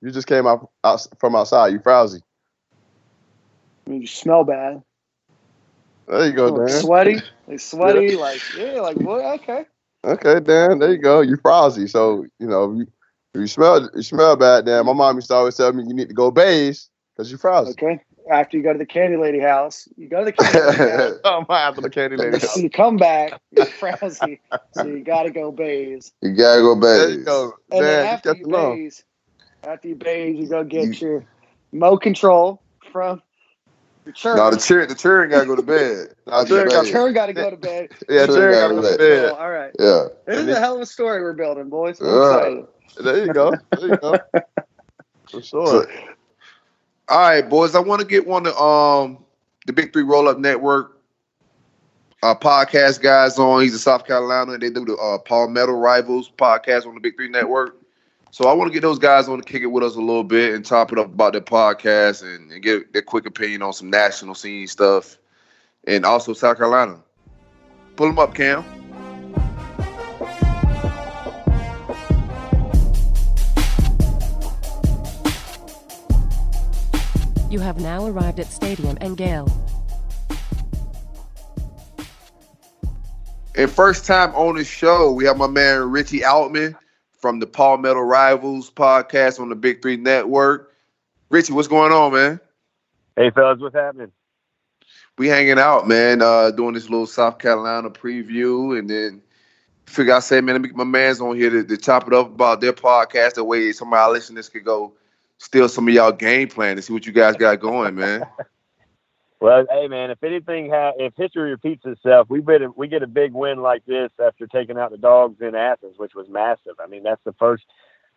you just came out, out from outside. You frowsy. I mean, you smell bad. There you go, Dan. sweaty, like sweaty, like yeah, like what? Okay. Okay, Dan. There you go. You frowsy. So you know, you, you smell you smell bad, Dan. My mom used to always tell me you need to go bathe because you frowsy. Okay. After you go to the candy lady house, you go to the candy lady house. oh my, after the candy lady. house. you come back, you're frowsy, so you got to go bathe. You gotta go There back. you go, And then Dan. You after got you to bathe, after you bathe, you go get your Mo control from your church. No, the children, the children gotta go to bed. Nah, I'll children get got- back. Church got to go to bed. Yeah, Sure, Jerry gotta go go to to bed. All right. Yeah. This is a hell of a story we're building, boys. I'm Yeah. excited. There you go. There you go. For sure. So- all right, boys. I want to get one of um the Big Three Roll Up Network uh, podcast guys on. He's in South Carolina. And they do the uh, Palmetto Rivals podcast on the Big Three Network. So I want to get those guys on to kick it with us a little bit and top it up about their podcast and, and get their quick opinion on some national scene stuff and also South Carolina. Pull them up, Cam. You have now arrived at Stadium and Gale. And first time on the show, we have my man Richie Altman from the Palmetto Rivals podcast on the Big Three Network. Richie, what's going on, man? Hey, fellas, what's happening? We hanging out, man, uh, doing this little South Carolina preview, and then figure I say, man, let me get my man's on here to, to chop it up about their podcast. The way some of our listeners could go steal some of y'all game plan and see what you guys got going, man. Well, hey man, if anything, ha- if history repeats itself, we get a, we get a big win like this after taking out the dogs in Athens, which was massive. I mean, that's the first.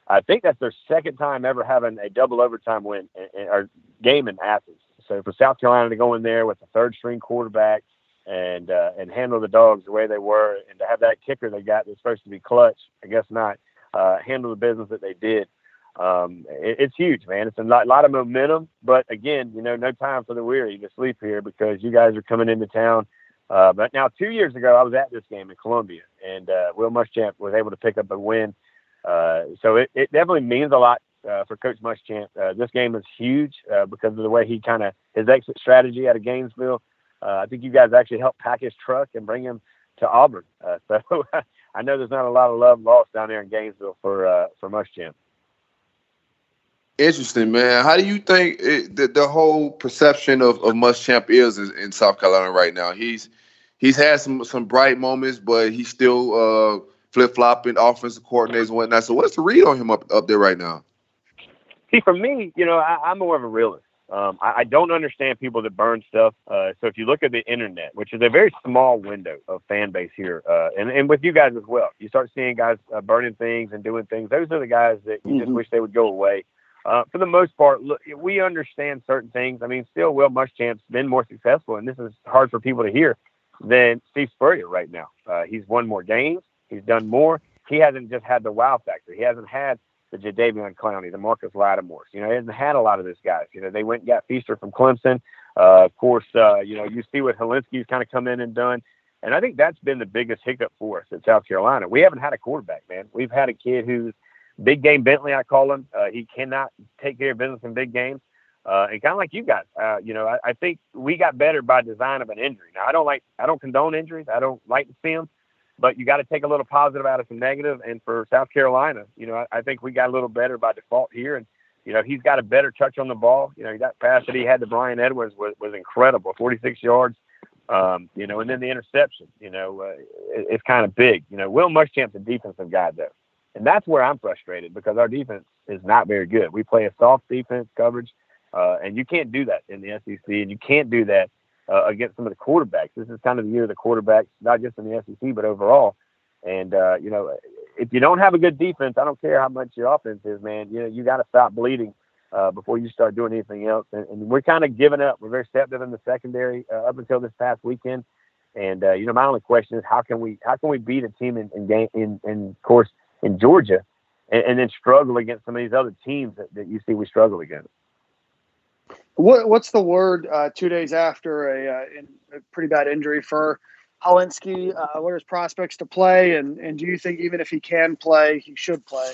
I think that's their second time ever having a double overtime win in, in, or game in Athens. So for South Carolina to go in there with the third string quarterback and uh, and handle the dogs the way they were, and to have that kicker they got that's supposed to be clutch, I guess not, uh, handle the business that they did. Um, it, it's huge, man. It's a lot, lot of momentum, but again, you know, no time for the weary to sleep here because you guys are coming into town. Uh, but now, two years ago, I was at this game in Columbia, and uh, Will Muschamp was able to pick up a win. Uh, so it, it definitely means a lot uh, for Coach Muschamp. Uh, this game is huge uh, because of the way he kind of his exit strategy out of Gainesville. Uh, I think you guys actually helped pack his truck and bring him to Auburn. Uh, so I know there's not a lot of love lost down there in Gainesville for uh, for Muschamp. Interesting, man. How do you think it, the, the whole perception of, of Muschamp is in, in South Carolina right now? He's he's had some some bright moments, but he's still uh, flip flopping offensive coordinators and whatnot. So what's the read on him up up there right now? See, for me, you know, I, I'm more of a realist. Um, I, I don't understand people that burn stuff. Uh, so if you look at the internet, which is a very small window of fan base here, uh, and, and with you guys as well, you start seeing guys uh, burning things and doing things. Those are the guys that you just Mhm. wish they would go away. Uh, for the most part, look, we understand certain things. I mean, still, Will Muschamp's been more successful, and this is hard for people to hear than Steve Spurrier right now. Uh, he's won more games. He's done more. He hasn't just had the wow factor. He hasn't had the Jadeveon Clowney, the Marcus Lattimore. You know, he hasn't had a lot of those guys. You know, they went and got Feaster from Clemson. Uh, of course, uh, you know, you see what Hilinski's kind of come in and done. And I think that's been the biggest hiccup for us at South Carolina. We haven't had a quarterback, man. We've had a kid who's big game Bentley, I call him. Uh, he cannot take care of business in big games. Uh, and kind of like you guys, uh, you know, I, I think we got better by design of an injury. Now, I don't like, I don't condone injuries. I don't like to see them, but you got to take a little positive out of some negative. And for South Carolina, you know, I, I think we got a little better by default here. And you know, he's got a better touch on the ball. You know, that pass that he had to Bryan Edwards was, was incredible, 46 yards. Um, you know, and then the interception, you know, uh, it, it's kind of big. You know, Will Muschamp's a defensive guy, though. And that's where I'm frustrated because our defense is not very good. We play a soft defense coverage, uh, and you can't do that in the SEC, and you can't do that uh, against some of the quarterbacks. This is kind of the year of the quarterbacks, not just in the SEC, but overall. And, uh, you know, if you don't have a good defense, I don't care how much your offense is, man. You know, you got to stop bleeding uh, before you start doing anything else. And, and we're kind of giving up. We're very receptive in the secondary uh, up until this past weekend. And uh, you know, my only question is how can we how can we beat a team in in game in, in course in Georgia, and, and, then struggle against some of these other teams that, that you see we struggle against. What what's the word uh, two days after a, uh, a, pretty bad injury for Hilinski? Uh, what are his prospects to play, and and do you think even if he can play, he should play?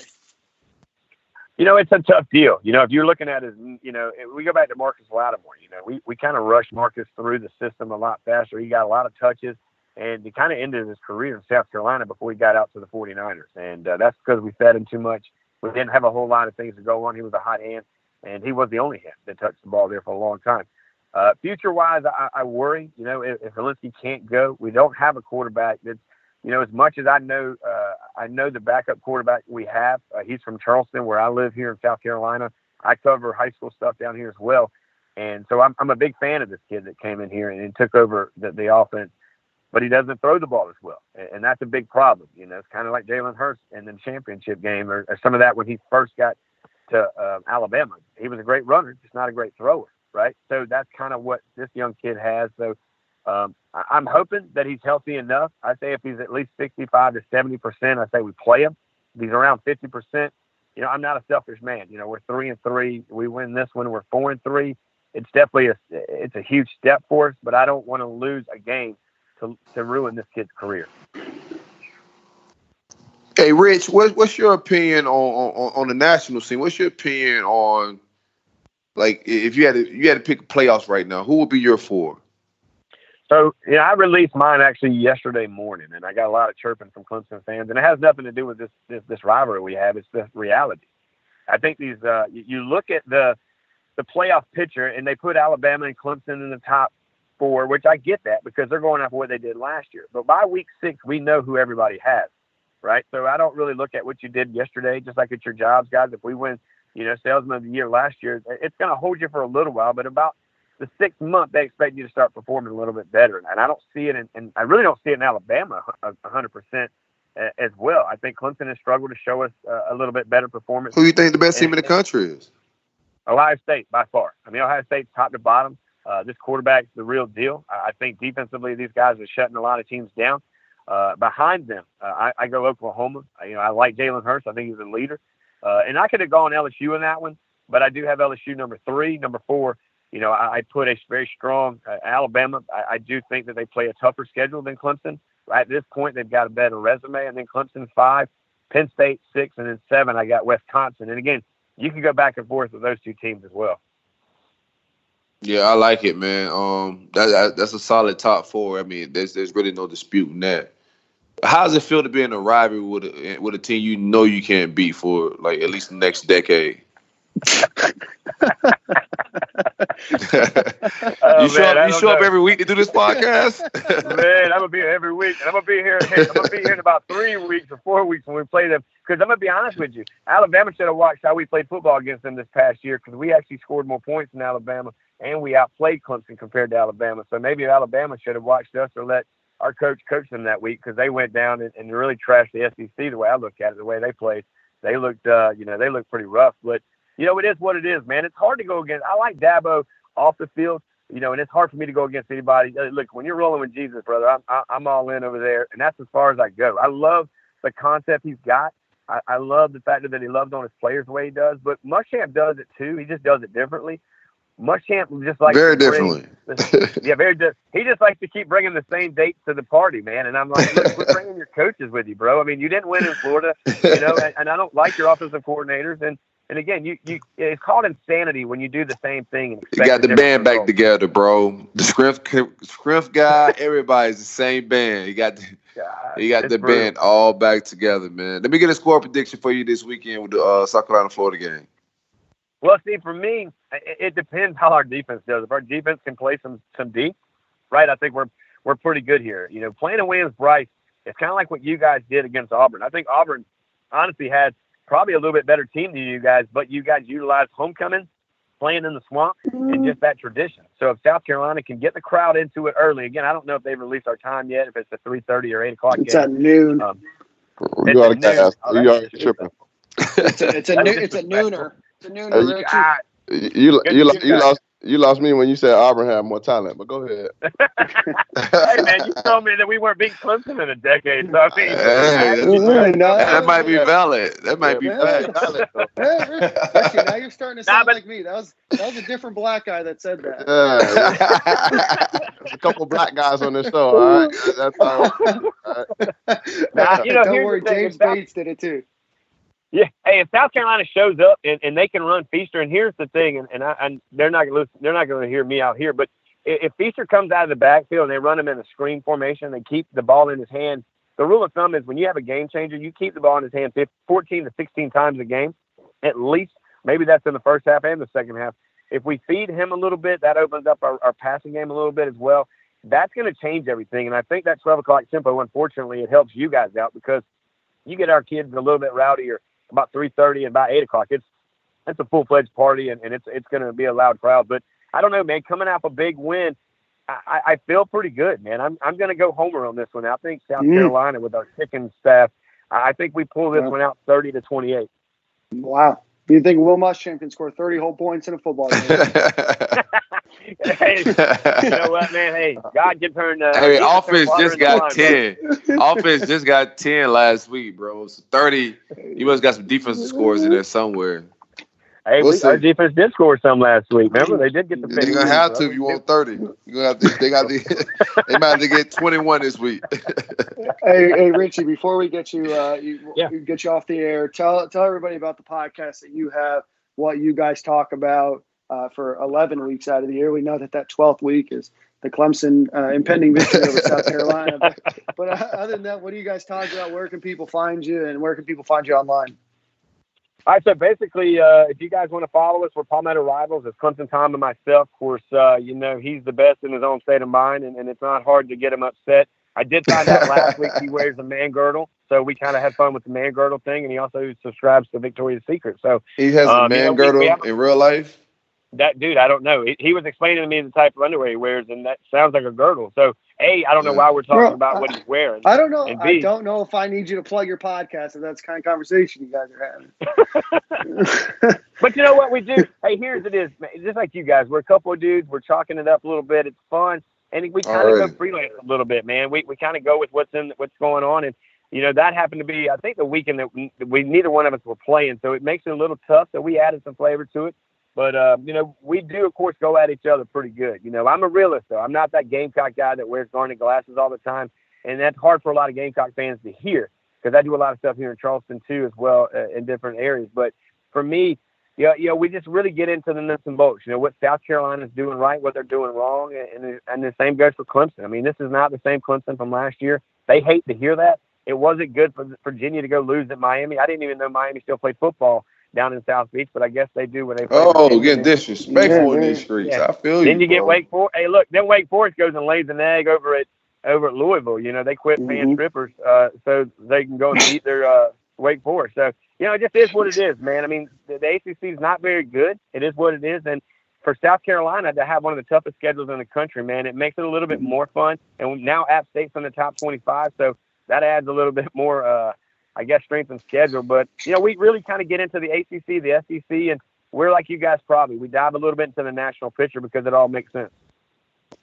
You know, it's a tough deal. You know, if you're looking at his, you know, we go back to Marcus Lattimore. You know, we we kind of rushed Marcus through the system a lot faster. He got a lot of touches, and he kind of ended his career in South Carolina before he got out to the 49ers. And uh, that's because we fed him too much. We didn't have a whole lot of things to go on. He was a hot hand, and he was the only hand that touched the ball there for a long time. Uh, future wise, I, I worry. You know, if, if Hilinski can't go, we don't have a quarterback that's you know, as much as I know, uh, I know the backup quarterback we have. Uh, he's from Charleston, where I live here in South Carolina. I cover high school stuff down here as well, and so I'm I'm a big fan of this kid that came in here and, and took over the, the offense. But he doesn't throw the ball as well, and, that's a big problem. You know, it's kind of like Jalen Hurts in the championship game, or, or some of that when he first got to uh, Alabama. He was a great runner, just not a great thrower, right? So that's kind of what this young kid has. So um, I, am hoping that he's healthy enough. I say if he's at least 65 to 70 percent, I say we play him. If he's around 50 percent, you know, I'm not a selfish man. You know, we're three and three. We win this one. We're four and three. It's definitely a it's a huge step for us, but I don't want to lose a game to to ruin this kid's career. Hey, Rich, what, what's your opinion on, on on the national scene? What's your opinion on like if you had to you had to pick playoffs right now? Who would be your four? So, you know, I released mine actually yesterday morning, and I got a lot of chirping from Clemson fans, and it has nothing to do with this this, this rivalry we have. It's the reality. I think these uh, you, you look at the the playoff picture, and they put Alabama and Clemson in the top four, which I get that because they're going off what they did last year. But by week six, we know who everybody has, right? So I don't really look at what you did yesterday, just like at your jobs, guys. If we win, you know, salesman of the year last year, it's going to hold you for a little while, but about the sixth month, they expect you to start performing a little bit better. And I don't see it, in, and I really don't see it in Alabama 100% as well. I think Clemson has struggled to show us a little bit better performance. Who do you think the best team in the country is? Ohio State, by far. I mean, Ohio State's top to bottom. Uh, this quarterback's the real deal. I think defensively, these guys are shutting a lot of teams down. Uh, behind them, uh, I, I, go Oklahoma. You know, I like Jalen Hurts. I think he's a leader. Uh, and I could have gone LSU in that one, but I do have LSU number three. Number four, you know, I, I put a very strong uh, Alabama. I, I do think that they play a tougher schedule than Clemson. At this point, they've got a better resume, and then Clemson five, Penn State six, and then seven. I got Wisconsin, and again, you can go back and forth with those two teams as well. Yeah, I like it, man. Um, that, that, that's a solid top four. I mean, there's there's really no disputing that. How does it feel to be in a rivalry with a, with a team you know you can't beat for like at least the next decade? you oh, show man, up, you show up every week to do this podcast? man, I'm gonna be here every week, and I'm gonna be here. I'm gonna be here in about three weeks or four weeks when we play them. Because I'm gonna be honest with you, Alabama should have watched how we played football against them this past year because we actually scored more points than Alabama, and we outplayed Clemson compared to Alabama. So maybe Alabama should have watched us or let our coach coach them that week because they went down and, and really trashed the SEC the way I look at it, the way they played. They looked, uh, you know, they looked pretty rough, but you know, it is what it is, man. It's hard to go against. I like Dabo off the field, you know, and it's hard for me to go against anybody. Uh, look, when you're rolling with Jesus, brother, I'm I'm all in over there, and that's as far as I go. I love the concept he's got. I, I love the fact that he loves on his players the way he does. But Muschamp does it too. He just does it differently. Muschamp just like Very differently. yeah, very. Di- he just likes to keep bringing the same dates to the party, man. And I'm like, look, quit bringing your coaches with you, bro. I mean, you didn't win in Florida, you know, and, and I don't like your offensive coordinators. And and again, you you it's called insanity when you do the same thing. And You got the band back together, bro. The script script guy, everybody's the same band. You got the, God, you got the brutal. band all back together, man. Let me get a score prediction for you this weekend with the uh, South Carolina Florida game. Well, see, for me, it, it depends how our defense does. If our defense can play some some deep, right? I think we're we're pretty good here. You know, playing a Williams-Brice, it's kind of like what you guys did against Auburn. I think Auburn honestly had probably a little bit better team than you guys, but you guys utilized homecoming, playing in the swamp, and just that tradition. So if South Carolina can get the crowd into it early, again, I don't know if they've released our time yet, if it's a three thirty or eight o'clock It's game. at noon. Um, You It's ought a to noon. cast. Oh, You that's ought to tripping. It's a, it's a, That's it's a nooner. It's a nooner. Hey, You you, you, to lo- see you lost you lost me when you said Auburn had more talent. But go ahead. hey man, you told me that we weren't beating Clemson in a decade. So I mean, Hey, Yeah, no, That might be valid. That might be Yeah. fact. Hey, Rich- Richie, now you're starting to Nah, sound but- like me. That was that was a different black guy that said that. Yeah, there's a couple black guys on this show. All right, that's all. Nah, you know, Don't worry, James Bates did it too. Yeah. Hey, if South Carolina shows up and, and they can run Feaster, and here's the thing, and, and I, and they're not gonna they're not to hear me out here, but if Feaster comes out of the backfield and they run him in a screen formation, they keep the ball in his hand. The rule of thumb is when you have a game changer, you keep the ball in his hand 15, 14 to 16 times a game, at least. Maybe that's in the first half and the second half. If we feed him a little bit, that opens up our, our passing game a little bit as well. That's going to change everything. And I think that 12 o'clock tempo, unfortunately, it helps you guys out because you get our kids a little bit rowdier about 3.30 and about 8 o'clock. It's it's a full-fledged party, and, and it's it's going to be a loud crowd. But I don't know, man. Coming off a big win, I, I- I feel pretty good, man. I'm I'm going to go homer on this one. I think South Mm. Carolina with our kicking staff, I I think we pull this Yeah. one out 30 to 28. Wow. Do you think Will Muschamp can score 30 whole points in a football game? hey, you know what, man? Hey, God can turn. Uh, Hey, he can turn offense just got wine, ten. offense just got ten last week, bro. So thirty. You must got some defensive scores in there somewhere. Hey, We'll we, our defense did score some last week. Remember, they did get the You're gonna have to if you want thirty. You're gonna have to. They got the. they might have to get twenty one this week. hey, hey, Richie, before we get you, uh, you, Yeah. you get you off the air, tell tell everybody about the podcast that you have, what you guys talk about uh, for 11 weeks out of the year. We know that that 12th week is the Clemson uh, impending victory over South Carolina. But, but uh, other than that, what do you guys talk about? Where can people find you, and where can people find you online? All right, so basically, uh, if you guys want to follow us, we're Palmetto Rivals. It's Clemson Tom and myself. Of course, uh, you know, he's the best in his own state of mind, and, and it's not hard to get him upset. I did find out last week he wears a man girdle, so we kind of had fun with the man girdle thing, and he also subscribes to Victoria's Secret. So He has Um, a you man know, girdle we have- in real life. That dude, I don't know. He, he was explaining to me the type of underwear he wears, and that sounds like a girdle. So, A, I don't know why we're talking Bro, about I- what he's wearing. I don't know. And I B- don't know if I need you to plug your podcast if that's the kind of conversation you guys are having. But you know what we do? hey, here's it is, man. Just like you guys, we're a couple of dudes. We're chalking it up a little bit. It's fun, and we kind of Alright. go freelance a little bit, man. We we kind of go with what's in what's going on, and you know that happened to be I think the weekend that we, we neither one of us were playing, so it makes it a little tough. So we added some flavor to it. But uh, you know, we do of course go at each other pretty good. You know, I'm a realist though. I'm not that Gamecock guy that wears garnet glasses all the time, and that's hard for a lot of Gamecock fans to hear because I do a lot of stuff here in Charleston too, as well uh, in different areas. But for me, yeah, you know, we just really get into the nuts and bolts. You know, what South Carolina's doing right, what they're doing wrong, and and the same goes for Clemson. I mean, this is not the same Clemson from last year. They hate to hear that. It wasn't good for Virginia to go lose at Miami. I didn't even know Miami still played football down in South Beach, but I guess they do when they play. Oh, Virginia. getting disrespectful in these streets. yeah. I feel you. Then you get. Wake Forest. Hey, look, then Wake Forest goes and lays an egg over at over at Louisville. You know, they quit paying Mhm. strippers uh, so they can go and beat their uh, Wake Forest. So you know, it just is what it is, man. I mean, the, the ACC is not very good. It is what it is, and for South Carolina to have one of the toughest schedules in the country, man, it makes it a little bit more fun. And now App State's in the top 25, so that adds a little bit more, uh, I guess, strength and schedule. But you know, we really kind of get into the ACC, the SEC, and we're like you guys probably. We dive a little bit into the national picture because it all makes sense.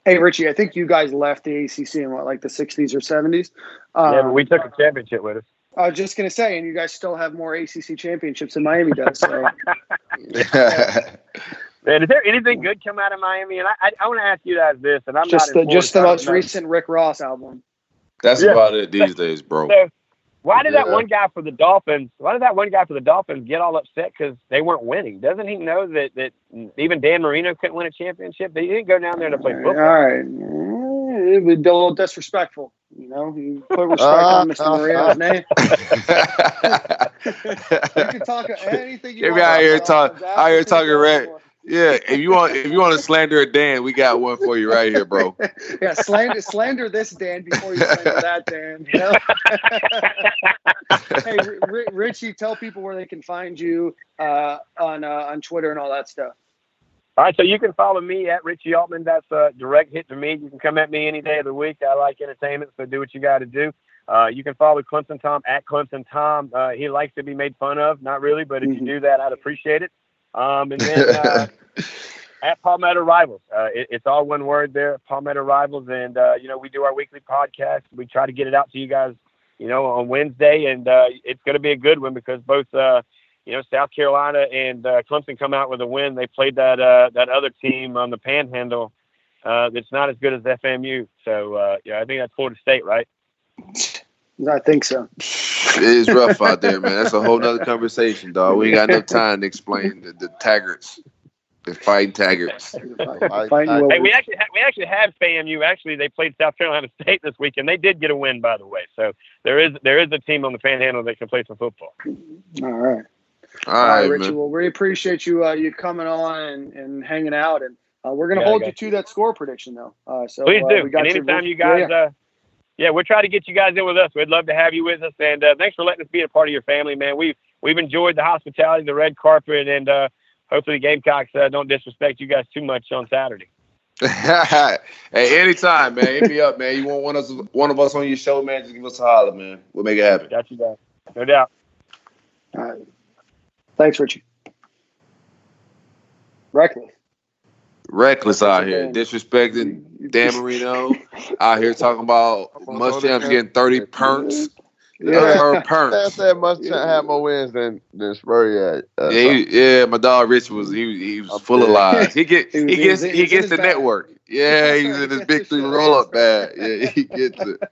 hey, Richie, I think you guys left the ACC in what, like the 60s or 70s? Um, yeah, but we took a championship with us. I was just going to say, and you guys still have more ACC championships than Miami does. So, Man, is there anything good come out of Miami? And I, I, I want to ask you guys this, and I'm just not the just the so I don't most recent Rick Ross album. That's Yeah. about it these days, bro. So, why did that one guy for the Dolphins? Why did that one guy for the Dolphins get all upset because they weren't winning? Doesn't he know that that even Dan Marino couldn't win a championship? He didn't go down there to play All football. right, Eh, it was a little disrespectful. You know, you put respect Uh, on Mr. uh, Marino's uh. name. You can talk anything you Get want. me out here about talk- Dolphins. out here talking what red. Want. yeah, if you want if you want to slander a Dan, we got one for you right here, bro. Yeah, slander slander this Dan before you slander that Dan. You know? hey, R- R- Richie, tell people where they can find you uh, on uh, on Twitter and all that stuff. All right, so you can follow me at Richie Altman. That's a direct hit to me. You can come at me any day of the week. I like entertainment, so do what you got to do. Uh, you can follow Clemson Tom at Clemson Tom. Uh, he likes to be made fun of, not really, but if Mhm. you do that, I'd appreciate it. Um, and then uh, at Palmetto Rivals, uh, it, it's all one word there, Palmetto Rivals, and uh, you know we do our weekly podcast. We try to get it out to you guys, you know, on Wednesday, and uh, it's going to be a good one because both. Uh, you know, South Carolina and uh, Clemson come out with a win. They played that uh, that other team on the Panhandle uh, that's not as good as FMU. So uh, yeah, I think that's Florida State, right? I think so. It is rough out there, man. That's a whole nother conversation, dog. We ain't got enough time to explain the, the taggarts, the fighting taggarts. I- Fighting I- Will- Hey, we actually ha- we actually have FAMU. Actually, they played South Carolina State this week, and they did get a win, by the way. So there is there is a team on the Panhandle that can play some football. All right. All All right, right, Richie. man. Well, we appreciate you uh, you coming on and, and hanging out, and uh, we're going to Yeah, hold you to that score prediction, though. Uh, so Please uh, do. We got And your- anytime you yeah, guys, yeah. uh, yeah, we'll try to get you guys in with us. We'd love to have you with us, and uh, thanks for letting us be a part of your family, man. We've we've enjoyed the hospitality, the red carpet, and uh, hopefully the Gamecocks uh, don't disrespect you guys too much on Saturday. hey, anytime, man. Hit me up, man. You want one of us, one of us on your show, man? Just give us a holler, man. We'll make it happen. Got you guys, no doubt. All right. Thanks, Richie. Reckless. Reckless out here, Dan. disrespecting Dan Marino. Out here talking about Muschamps getting thirty perks. Yeah. Per That perks. said must have more wins than than Spurrier had. Uh, Yeah, he, yeah, my dog Rich was he, he was I'm full of lies. He get He was- he he gets he he was in gets the network. Yeah, he's in his big three roll up bag. Yeah, he gets it.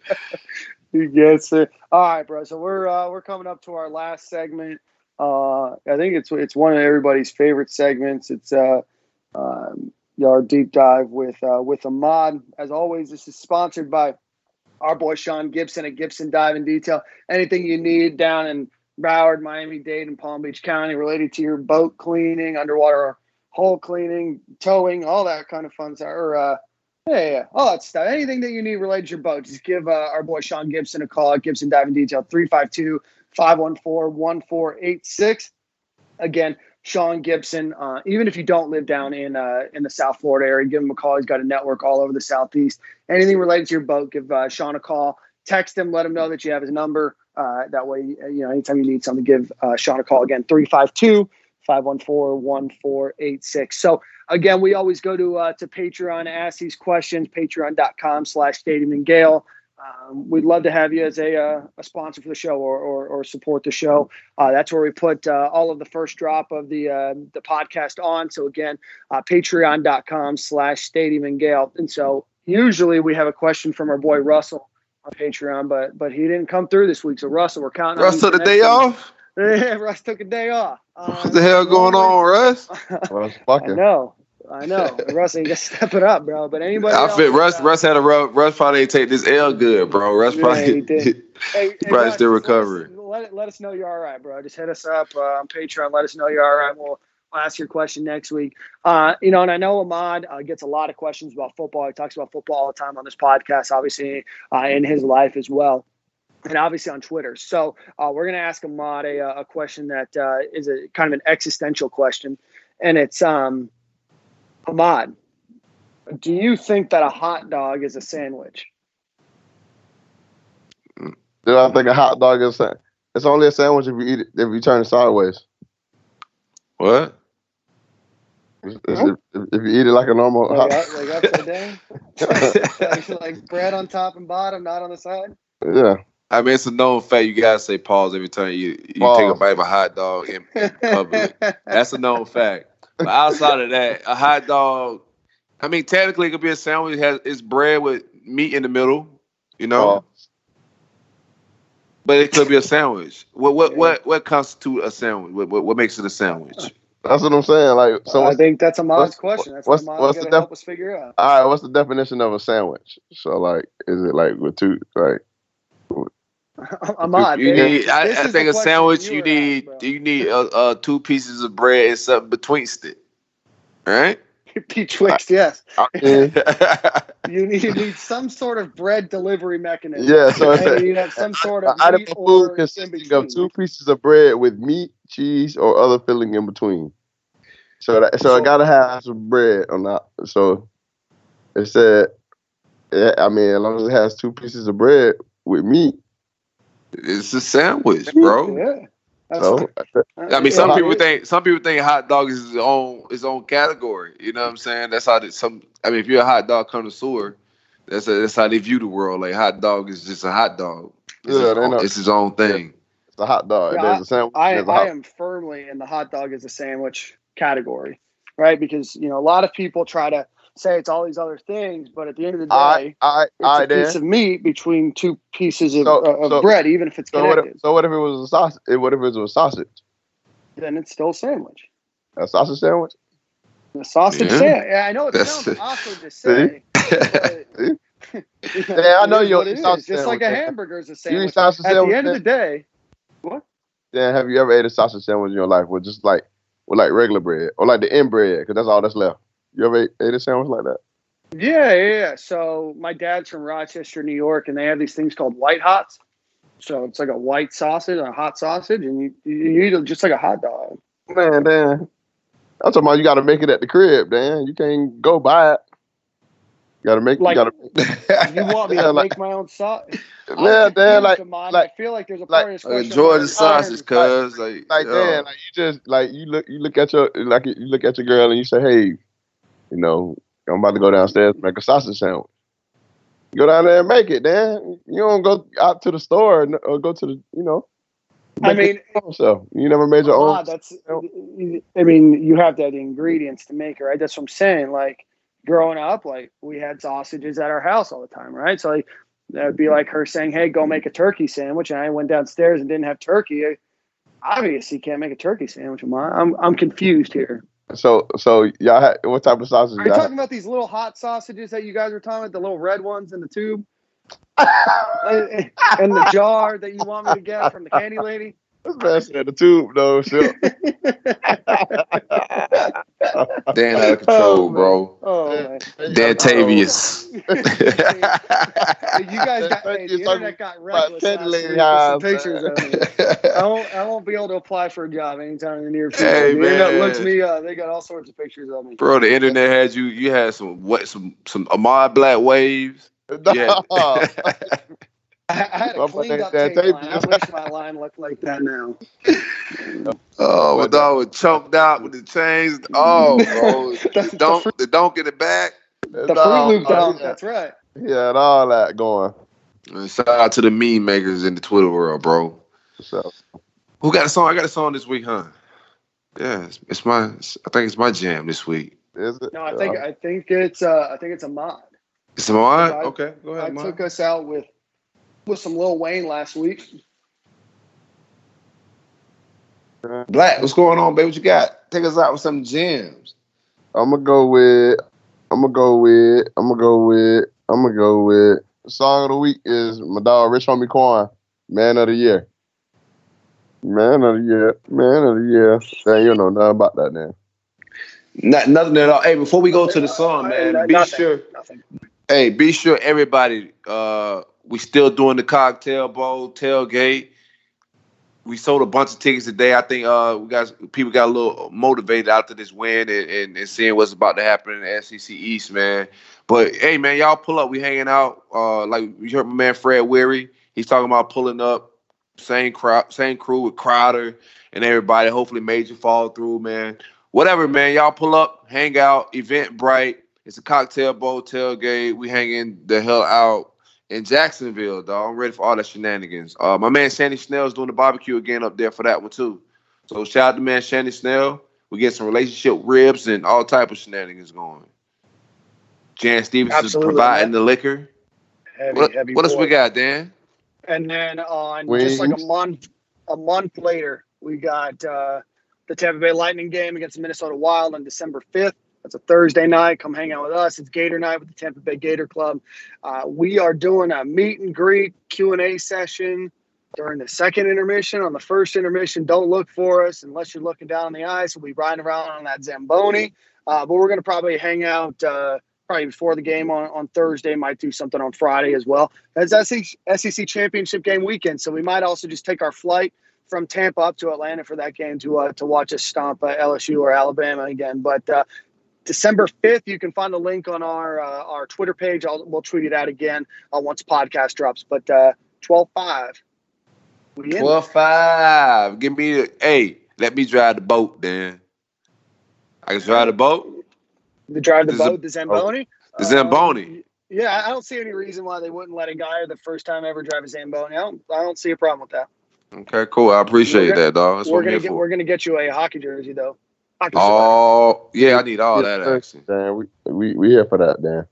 He gets it. All right, bro. So we're uh, we're coming up to our last segment. Uh, I think it's it's one of everybody's favorite segments. It's uh, um, our deep dive with uh, with Ahmad. As always, this is sponsored by our boy Sean Gibson at Gibson Dive in Detail. Anything you need down in Broward, Miami Dade, and Palm Beach County related to your boat cleaning, underwater hull cleaning, towing, all that kind of fun stuff. Or uh, yeah, yeah, all that stuff. Anything that you need related to your boat, just give uh, our boy Sean Gibson a call at Gibson Dive in Detail 352 514 1486. Again, Sean Gibson. Uh, even if you don't live down in uh, in the South Florida area, give him a call. He's got a network all over the Southeast. Anything related to your boat, give uh, Sean a call. Text him, let him know that you have his number. Uh, that way, uh, you know, anytime you need something, give uh, Sean a call. Again, 352 514 1486. So, again, we always go to to Patreon, ask these questions, patreon.com slash Stadium and Gale. Um, we'd love to have you as a, uh, a sponsor for the show or, or, or support the show. Uh, that's where we put uh, all of the first drop of the uh, the podcast on. So again, uh, patreon.com slash stadium and gale. And so usually we have a question from our boy Russell on Patreon, but but he didn't come through this week. So Russell, we're counting on Russ you took for the day week. off. Yeah, Russ took a day off. Uh, What the hell going on, Russ? Well, it's I fucking. know. I know. Russ, you got to step it up, bro. But anybody I else, fit Russ. uh, Russ had a rough. Russ probably ain't take this L good, bro. Russ Yeah, probably. he did. Hey, hey, probably Russ, still just let us- recovering. Let, let us know you're all right, bro. Just hit us up uh, on Patreon. Let us know you're all right. We'll, we'll ask your question next week. Uh, you know, and I know Ahmad uh, gets a lot of questions about football. He talks about football all the time on this podcast, obviously, uh, in his life as well. And obviously on Twitter. So uh, we're going to ask Ahmad a, a question that uh, is a kind of an existential question. And it's um, Ahmad, do you think that a hot dog is a sandwich? Do I think a hot dog is a, sandwich? it's only a sandwich if you eat it if you turn it sideways. What? It's- it's- if, if you eat it like a normal Like, hot, up- like upside down? like, like bread on top and bottom, not on the side? yeah. I mean, it's a known fact. You gotta say pause every time you you take a bite of a hot dog in, in public. That's a known fact. But outside of that, a hot dog. I mean, technically, it could be a sandwich. It has it's bread with meat in the middle. You know. Oh. But it could be a sandwich. What what what what constitutes a sandwich? What, what what makes it a sandwich? That's what I'm saying. Like, so I think that's Ahmad's question. That's what's- what what's the def- help us figure out. all right, what's the definition of a sandwich? So, like, is it like with two, like, Ahmad. You baby. need. I, I think a sandwich. you You need. asked, you need uh, uh, two pieces of bread and something betwixt it. Right. Betwixt, yes. You need, you need some sort of bread delivery mechanism. yeah. So And you have some sort of item meat of or food in consisting of two pieces of bread with meat, cheese, or other filling in between. So that so I gotta have some bread on that. So it said, yeah, I mean, as long as it has two pieces of bread with meat. It's a sandwich, bro. Yeah. That's So I mean, some people it- think some people think hot dog is its own its own category. You know what I'm saying? That's how they, some. I mean, if you're a hot dog connoisseur, that's a, that's how they view the world. Like hot dog is just a hot dog. It's, Yeah, his, own, it's his own thing. it's a hot dog. Yeah, There's a sandwich. I, there's a I hot am firmly in the hot dog is a sandwich category, right? Because you know a lot of people try to say it's all these other things, but at the end of the day, I, I, it's I, a piece of meat between two pieces of, So- uh, of so- bread, even if it's So what, if, so what if it was a sausage? What if it was a sausage? then it's still a sandwich. A sausage sandwich? A sausage Yeah. sandwich. Yeah, I know it That's- sounds awkward to say. but, you Yeah, I know it is you what eat it is. sausage Just like a hamburger is a You eat sandwich. sausage At sandwich? the end of the day, what? Dan, have you ever ate a sausage sandwich in your life with just like with like regular bread or like the end bread? Because that's all that's left. You ever ate, ate a sandwich like that? Yeah, yeah, yeah. So my dad's from Rochester, New York, and they have these things called white hots. So it's like a white sausage, a hot sausage, and you, you eat it just like a hot dog. Man, Dan. I'm talking about you got to make it at the crib, Dan. You can't go buy it. You got to make. Like- you got You want me to like- make my own sauce? to. Man, Dan, like, like, like- I feel like there's a like- part of this Like a. Georgia sausage, cuz like, like yo. Dan, like you just like you look you look at your like you look at your girl and you say, hey, you know, I'm about to go downstairs and make a sausage sandwich. Go down there and make it, Dan. You don't go out to the store or go to the, you know. I mean, it your own self. You never made your Ah, own. that's. I mean, you have to have the ingredients to make it, right? That's what I'm saying. Like growing up, like we had sausages at our house all the time, right? So like that would be like her saying, "Hey, go make a turkey sandwich," and I went downstairs and didn't have turkey. I obviously can't make a turkey sandwich. I'm I'm confused here. So so y'all had what type of sausage? Are you talking about these little hot sausages that you guys were talking about, the little red ones in the tube? and the jar that you want me to get from the candy lady? This man said the tube though. Shit. Dan out of oh, control, Oh, man. bro. Oh man. Dan Tavius. you guys got hey, the internet got reckless Candy last lady week with some pictures of me. I won't, I won't be able to apply for a job anytime in the near future. Hey, the internet man. looks me up. They got all sorts of pictures of me. Bro, the internet had you. You had some what? Some some Ahmad Black waves. Yeah. I, I had a Well, cleaned up that- tape line. I wish my line looked like that now. oh, with all was choked out with the chains. Oh, bro. The- the don't fruit- the don't get it back. The Fruit Loop dog. That's right. Yeah, and all that going. And shout out to the meme makers in the Twitter world, bro. So Who got a song? I got a song this week, huh? Yeah, it's, it's my. It's, I think it's my jam this week. is it? No, I think Uh, I think it's uh I think it's Ahmad. It's mine. I- Okay, go I ahead, man. took us out with with some Lil Wayne last week. Black, what's going on, baby? What you got? Take us out with some gems. I'm gonna go with. I'm gonna go with. I'm gonna go with. I'm gonna go with. Song of the week is my dog Rich Homie Quan, Man of the Year. Man of the Year. Man of the Year. Damn, you know nothing about that, man. Not nothing at all. Hey, before we go to the song, man, be sure. Hey, be sure everybody. Uh, we still doing the cocktail bowl tailgate. We sold a bunch of tickets today. I think uh, we got people got a little motivated after this win and, and, and seeing what's about to happen in the SEC East, man. But hey, man, y'all pull up. We hanging out. Uh, like you heard my man Fred Weary. He's talking about pulling up. Same crowd, same crew with Crowder and everybody. Hopefully, Major fall through, man. Whatever, man. Y'all pull up, hang out. Eventbrite. It's a cocktail bowl tailgate. We hanging the hell out in Jacksonville, dog. I'm ready for all that shenanigans. Uh, my man Shanny Snell's doing the barbecue again up there for that one too. So shout out to man Shanny Snell. We get some relationship ribs and all type of shenanigans going. Jan Stevens Absolutely, providing man. the liquor. Heavy, What, heavy what else we got, Dan? And then on just like a month, a month later, we got uh, the Tampa Bay Lightning game against the Minnesota Wild on December fifth. That's a Thursday night. Come hang out with us. It's Gator night with the Tampa Bay Gator Club. Uh, we are doing a meet and greet Q and A session during the second intermission. On the first intermission, don't look for us unless you're looking down on the ice. We'll be riding around on that Zamboni. Uh, but we're going to probably hang out uh, probably before the game on, on Thursday. Might do something on Friday as well. SEC, SEC championship game weekend, so we might also just take our flight from Tampa up to Atlanta for that game to uh, to watch us stomp uh, LSU or Alabama again. But uh, December fifth, you can find the link on our uh, our Twitter page. I'll, we'll tweet it out again uh, once podcast drops. But uh, twelve five. We in. 12 5. Give me the, hey, let me drive the boat, Dan. I can drive the boat? the drive the the boat, the Zamboni. The Zamboni. Um, yeah, I don't see any reason why they wouldn't let a guy the first time ever drive a Zamboni. I don't, I don't see a problem with that. Okay, cool. I appreciate gonna- that, dog. That's we're gonna get for. we're gonna get you a hockey jersey though. Hockey Oh, yeah, I need all Yeah, that sir. action. Dan, we, we we here for that, Dan.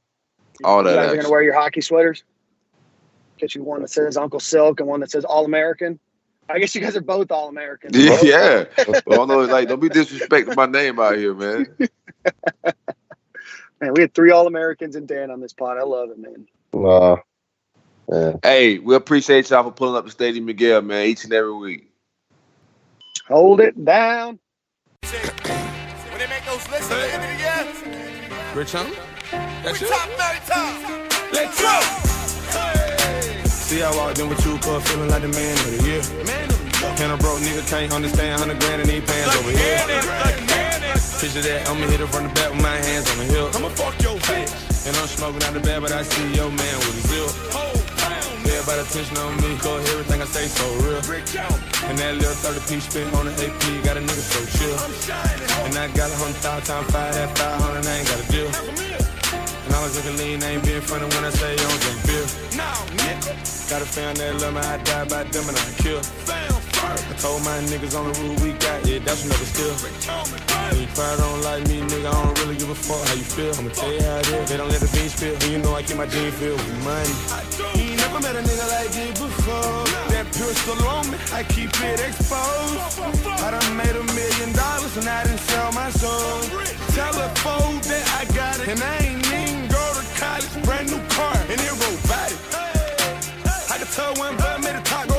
all you that guys are gonna wear your hockey sweaters. Get you one that says Uncle Silk and one that says All American. I guess you guys are both All Americans. Yeah, yeah. Well, no, like, don't be disrespecting my name out here, man. Man, we had three All Americans and Dan on this pod. I love it, man. Nah. Yeah. Hey, we appreciate y'all for pulling up the Stadium Miguel, man, each and every week. Hold it down. When they make those lists at the end of the year, Rich homie? That's we it? top 30 times. Let's go! See, how I walked in with you, cuz feeling like the man of the year. And a broke nigga can't understand 100 grand in these pants over here. Picture that, I'ma hit it from the back with my hands on the hill. I'ma fuck your bitch. And I'm smoking out the bed, but I see your man with a zip. Everybody attention on me, cause everything I say so real. And that little 30 piece spit on the AP, got a nigga so chill. And I got a hundred thousand times five, that 500, I ain't got a deal. And I was looking lean, I ain't being funny when I say you don't drink beer. Got a fan that love me, I die by them and I kill. I told my niggas on the rule we got, yeah, that's another still. And you probably don't like me, nigga, I don't really give a fuck how you feel. I'ma tell you how it is. They don't let the beans spill, and you know I keep my jeans filled with money. You never met a nigga like this before. That pistol on me, I keep it exposed. I done made a million dollars and I didn't sell my soul. Tell a fool that I got it, and I ain't even go to college. Brand new car, and it robotic. I can tell when blood made a talk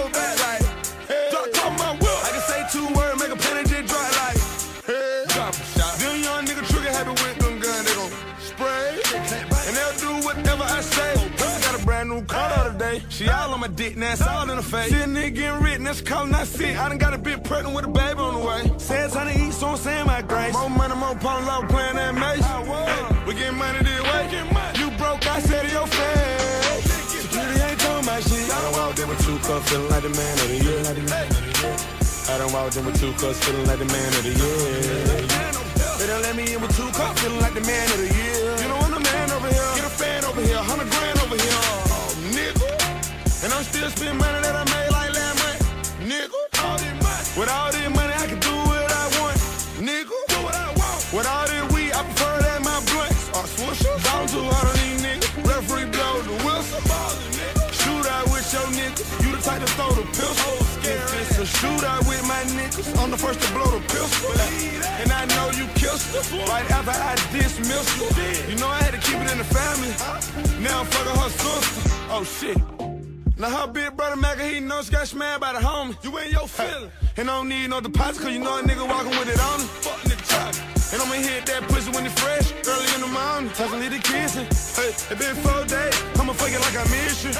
She all on my dick, now it's all in the face. See a nigga getting rich, that's calling I see. I done got a bit pregnant with a baby on the way. Said time to eat, so I'm saying my grace. More money, more pound, love playing that mace. Hey, we getting money this way. You broke, I said to your face. Security ain't talking my shit. I done walked in with two cups, feeling like the man of the year. I done walked in with two cups, feeling like the man of the year. They done let me in with two cups, feeling like the man of the year. You know I'm still spending money that I made like last month. Nigga. All this money. With all this money, I can do what I want. Nigga. Do what I want. With all this weed, I prefer that my blunts. Or uh, swishers. Down too hard on these niggas. Referee blow the whistle. Shoot out with your niggas. You the type to throw the pistol. If it's a shootout with my niggas, I'm the first to blow the pistol. And I know you kissed her right after I dismissed her. You know I had to keep it in the family. Now I'm fucking her sister. Oh shit. Now her big brother Macca, he knows she got smashed by the homie. You ain't your feeling. And I don't need no deposit, cause you know a nigga walking with it on him. Nigga talking. And I'ma hit that pussy when it's fresh, early in the morning. Talking little kissing. Hey, it been four days, I'ma fuck it like I miss you.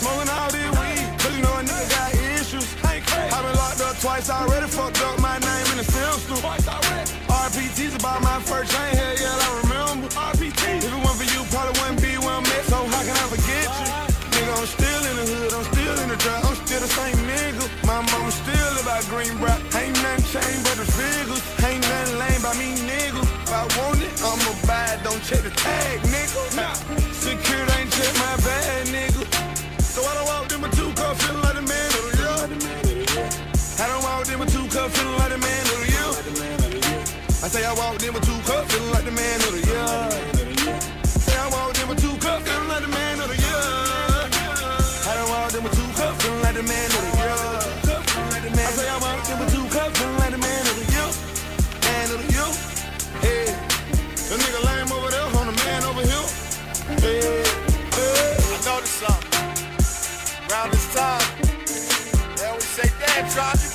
Smoking all this weed, cause you know a nigga got issues. I been locked up twice already, fucked up my name in the system. RPT's about my first chain, hell yeah, I remember. RPT. Check the tag, nigga. Security ain't check my bag, nigga. So I done walked in with two cups, feeling like the man of the year. I done walked in with two cups, feeling like the man of the year. I say I walked in with two cups, feeling like the man of the year. Around